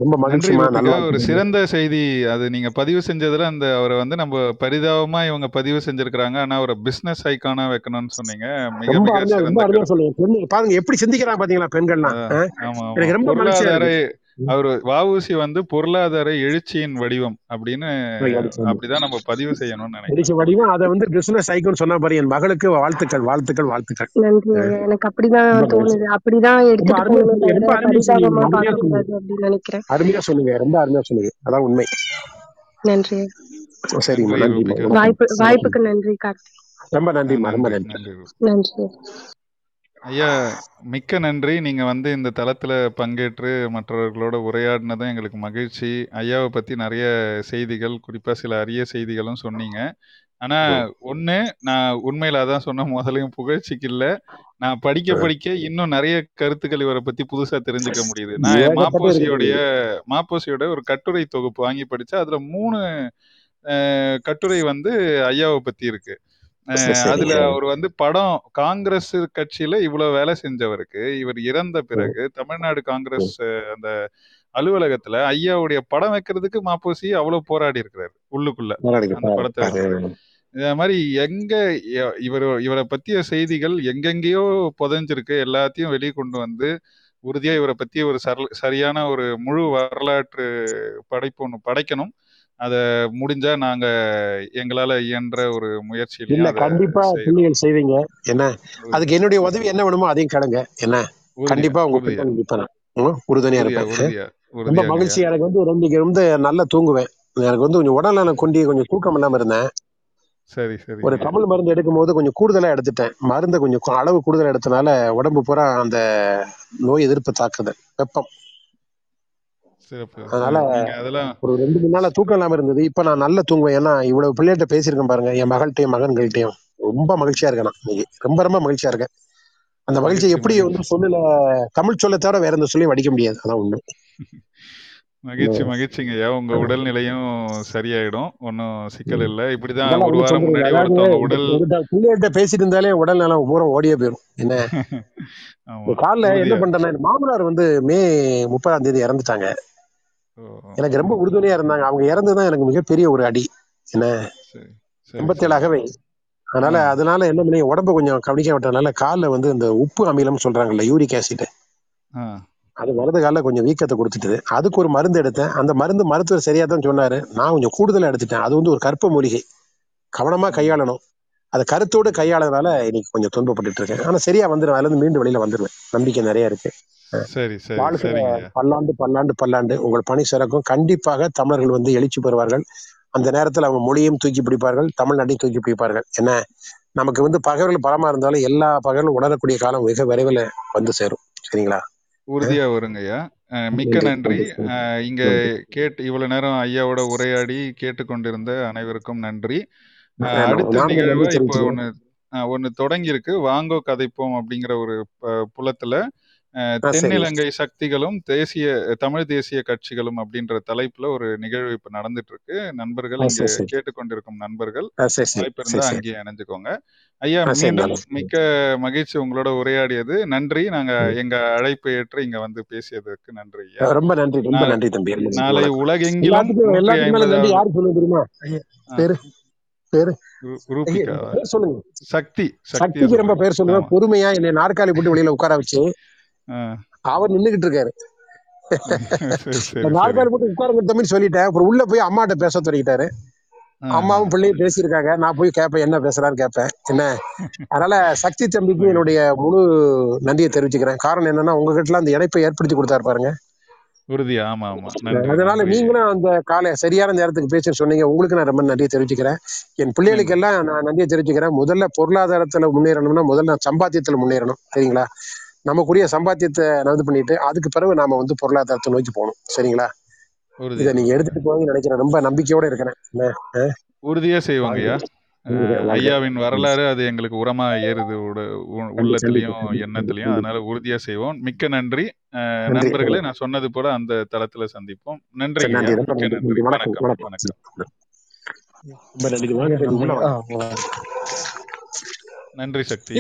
ரொம்ப மகிழ்ச்சிமா ஒரு சிறந்த செய்தி அது நீங்க பதிவு செஞ்சதுல அந்த அவரை வந்து நம்ம பரிதாபமா இவங்க பதிவு செஞ்சிருக்கிறாங்க. ஆனா ஒரு பிசினஸ் ஐக்கானா வைக்கணும்னு சொன்னீங்க. மிக மிக சொல்லுங்க. பாருங்க எப்படி சிந்திக்கிறாங்க பாத்தீங்களா பெண்கள்லாம் எனக்கு ரொம்ப மகிழ்ச்சியா. அவர் வஉசி வந்து பொருளாதார எழுச்சியின் வடிவம் அப்படின்னு. அப்படிதான் நம்ம பதிவு செய்யணும்னு நினைக்கிறேன். வடிவம். அதை வந்து பிசினஸ் ஐக்கோன்னு சொன்ன பாரு என் மகளுக்கு வாழ்த்துக்கள் வாழ்த்துக்கள் வாழ்த்துக்கள். நன்றி. எனக்கு அப்படிதான் தோணுது. அப்படிதான் எடுத்துட்டு அருமையா சொன்னீங்க. ரொம்ப அருமையா சொன்னீங்க. அதான் உண்மை. நன்றி. நன்றி வணக்கம் வாய்ப்பு வாய்ப்புக்கு நன்றி கார்த்திக். ரொம்ப ஆ, நன்றிம்மா. ரொம்ப நன்றி நன்றி. நன்றி. நன்றி. ஐயா மிக்க நன்றி. நீங்க வந்து இந்த தளத்துல பங்கேற்று மற்றவர்களோட உரையாடினதும் எங்களுக்கு மகிழ்ச்சி. ஐயாவை பத்தி நிறைய செய்திகள் குறிப்பா சில அரிய செய்திகளும் சொன்னீங்க. ஆனா. ஒண்ணு நான் உண்மையில அதான் சொன்ன முதலையும் புகழ்ச்சிக்கு இல்ல. நான் படிக்க. படிக்க இன்னும் நிறைய கருத்துக்கள் இவரை பத்தி புதுசா தெரிஞ்சுக்க முடியுது. நான் மாப்போசியோடைய மாப்போசியோட ஒரு கட்டுரை தொகுப்பு வாங்கி படிச்சா அதுல மூணு கட்டுரை வந்து ஐயாவை பத்தி இருக்கு. அதுல அவர் வந்து படம் காங்கிரஸ் கட்சியில இவ்வளவு வேலை செஞ்சவருக்கு இவர் இறந்த. பிறகு தமிழ்நாடு. காங்கிரஸ் அந்த அலுவலகத்துல ஐயாவுடைய படம் வைக்கிறதுக்கு மாப்போசி அவ்வளவு போராடி இருக்கிறாரு உள்ளுக்குள்ள. அந்த படத்தை இந்த மாதிரி எங்க இவர் இவரை பத்திய செய்திகள் எங்கெங்கேயோ புதைஞ்சிருக்கு எல்லாத்தையும் வெளியே கொண்டு வந்து உறுதியா இவரை பத்தி ஒரு சர சரியான ஒரு முழு வரலாற்று படைப்பு ஒன்று படைக்கணும். அதை முடிஞ்சா நாங்க எங்களால இயன்ற ஒரு இல்ல முயற்சியிலையும் அதை கண்டிப்பா புள்ளிகள் செய்வீங்க. என்ன? அதுக்கு என்னுடைய உதவி என்ன வேணுமோ அதையும் கேளுங்க. என்ன? கண்டிப்பா உங்க உறுதுணையா இருப்பேன். ரொம்ப மகிழ்ச்சி எனக்கு வந்து ரெண்டு வந்து நல்லா தூங்குவேன். எனக்கு வந்து கொஞ்சம் உடல்நலம் கொண்டி கொஞ்சம் தூக்கம் இல்லாம இருந்தேன். சரி ஒரு சரிங்கய்யா தமிழ் மருந்து எடுக்கும் போது கொஞ்சம் கூடுதலா எடுத்துட்டேன். மருந்தை கொஞ்சம் அளவு கூடுதலா எடுத்தனால உடம்பு பூரா அந்த நோய் எதிர்ப்பு தாக்குதல் வெப்பம். சிறப்பு. அதனால அதெல்லாம் ஒரு ரெண்டு மூணு நாளா தூக்கம் இல்லாம இருந்தது. இப்ப நான் நல்லா தூங்குவேன். ஏன்னா இவ்வளவு பிள்ளைகிட்ட பேசியிருக்கேன் பாருங்க. என் மகள்கிட்டயும் மகன்கள்கிட்டயும். ரொம்ப மகிழ்ச்சியா இருக்கேன் நான் இன்னைக்கு. ரொம்ப ரொம்ப மகிழ்ச்சியா இருக்கேன். அந்த மகிழ்ச்சியை மகிழ்ச்சி. எப்படி வந்து சொல்லல தமிழ் சொல்ல தவிர வேற எந்த சொல்லியும் வடிக்க முடியாது. அதான் உண்மை. மகிழ்ச்சி மகிழ்ச்சிங்கய்யா உங்க உடல்நிலையும் சரியாயிடும். ஒன்றும் சிக்கல். இல்லை. இப்படிதான் ஒரு வாரம் முன்னாடி ஒருத்தவங்க உடல் பிள்ளைகிட்ட பேசிட்டு இருந்தாலே உடல் நலம் பூரா ஓடியே போயிடும் என்ன? காலைல என்ன பண்றேன்னா மாமனார் வந்து மே முப்பதாம் தேதி இறந்துட்டாங்க. எனக்கு ரொம்ப உறுதுணையா இருந்தாங்க. அவங்க இறந்துதான் எனக்கு மிகப்பெரிய ஒரு அடி. என்ன? சரி சரி எண்பத்தேழு சரி. அகவை அதனால அதனால என்ன பண்ணி உடம்ப கொஞ்சம் கவனிக்க விட்டதுனால காலில் வந்து இந்த உப்பு அமிலம் சொல்றாங்கல்ல யூரிக் ஆசிட். அது வரது காலில் கொஞ்சம் வீக்கத்தை கொடுத்துட்டு அதுக்கு ஒரு மருந்து எடுத்தேன். அந்த மருந்து மருத்துவர் சரியா தான் சொன்னாரு. நான் கொஞ்சம் கூடுதலா எடுத்துட்டேன். அது வந்து ஒரு கற்ப மூலிகை. கவனமா கையாளணும். அதை கருத்தோடு ம் கையாளறதுனால இன்னைக்கு கொஞ்சம் துன்பப்பட்டுட்டு இருக்கேன். ஆனா சரியா வந்துடும் அதுல இருந்து மீண்டு வெளியில வந்துடுவேன் நம்பிக்கை நிறைய இருக்கு. சரி சரி பல்லாண்டு பல்லாண்டு பல்லாண்டு உங்கள் பணி சிறக்கும். கண்டிப்பாக தமிழர்கள் வந்து எழுச்சி பெறுவார்கள். அந்த நேரத்தில் அவங்க மொழியும் தூக்கி பிடிப்பார்கள் தமிழ்நாட்டையும் தூக்கி பிடிப்பார்கள். என்ன? நமக்கு வந்து பகைவர்கள் பலமா இருந்தாலும் எல்லா பகைவர்களும் உணரக்கூடிய காலம் மிக விரைவில் வந்து சேரும். சரிங்களா? உறுதியா வருங்கய்யா. மிக்க நன்றி இங்க கேட்டு இவ்வளவு நேரம் ஐயாவோட உரையாடி கேட்டுக்கொண்டிருந்த அனைவருக்கும் நன்றி. அடுத்த நிகழ்வா இப்போ தெரிவிச்சுக்கிறேன். ஒன்று ஒன்று தொடங்கி இருக்கு வாங்கோ கதைப்போம் அப்படிங்கிற ஒரு புலத்துல தென்னிலங்கை சக்திகளும் தேசிய தமிழ் தேசிய கட்சிகளும் அப்படின்ற தலைப்புல ஒரு நிகழ்வு இப்ப நடந்துட்டு இருக்கு நண்பர்கள் இங்க கேட்டுக்கொண்டிருக்கும் நண்பர்கள். ஆ சரி சரி. வாய்ப்பு சரி இருந்தா சரி. அங்கேயே இணைஞ்சுக்கோங்க. ஐயா மீண்டும் மிக்க மகிழ்ச்சி உங்களோட உரையாடியது. நன்றி. நாங்க எங்க அழைப்பை ஏற்று இங்க வந்து பேசியதற்கு நன்றி ஐயா. ரொம்ப நன்றி ரொம்ப நன்றி தம்பி நாளை உலகெங்கிலும் சொல்லுங்க. சக்தி சக்திக்கு ரொம்ப பேர் சொல்லுவேன் பொறுமையா என்னை நாற்காலி போட்டு வெளியில உட்கார வச்சு. அவர் நின்னுகிட்டு இருக்காரு நாற்காலி போட்டு உட்காருங்க தம்பி சொல்லிட்டேன். அப்புறம் உள்ள போய் அம்மாட்ட பேச தொடங்கிட்டாரு அம்மாவும். பிள்ளையும் பேசியிருக்காங்க. நான் போய் கேட்பேன் என்ன பேசுறான்னு கேட்பேன். என்ன? அதனால சக்தி தம்பிக்கு என்னுடைய முழு நன்றியை தெரிவிச்சுக்கிறேன். காரணம் என்னன்னா உங்ககிட்ட அந்த இணைப்பை ஏற்படுத்தி கொடுத்தாரு பாருங்க. உறுதியா? ஆமா ஆமா. நன்றி அதனால நீங்களும் அந்த காலை சரியான நேரத்துக்கு பேசுன்னு சொன்னீங்க. உங்களுக்கு நான் ரொம்ப நன்றியை தெரிவிச்சுக்கிறேன். என் பிள்ளைகளுக்கு எல்லாம் நான் நன்றியை தெரிவிச்சுக்கிறேன். முதல்ல பொருளாதாரத்துல முன்னேறணும்னா முதல்ல சம்பாத்தியத்துல முன்னேறணும். சரிங்களா? நமக்குரிய சம்பாத்தியத்தை இது பண்ணிட்டு அதுக்கு பிறகு நாம வந்து பொருளாதாரத்தை நோக்கி போகணும். சரிங்களா? இதை நீங்க எடுத்துட்டு போய் நினைக்கிறேன். ரொம்ப நம்பிக்கையோட இருக்கிறேன்? உறுதியா செய்வோங்க ஐயா. வாழ்க, அஹ், வாழ்க. ஐயாவின் வரலாறு அது எங்களுக்கு உரமா ஏறுது உள்ளத்திலையும் எண்ணத்திலையும். அதனால உறுதியா செய்வோம். மிக்க நன்றி. நண்பர்களே நான் சொன்னது போல அந்த தளத்துல சந்திப்போம். நன்றி மிக்க நன்றி. வணக்கம். வணக்கம். நன்றி. சக்தி.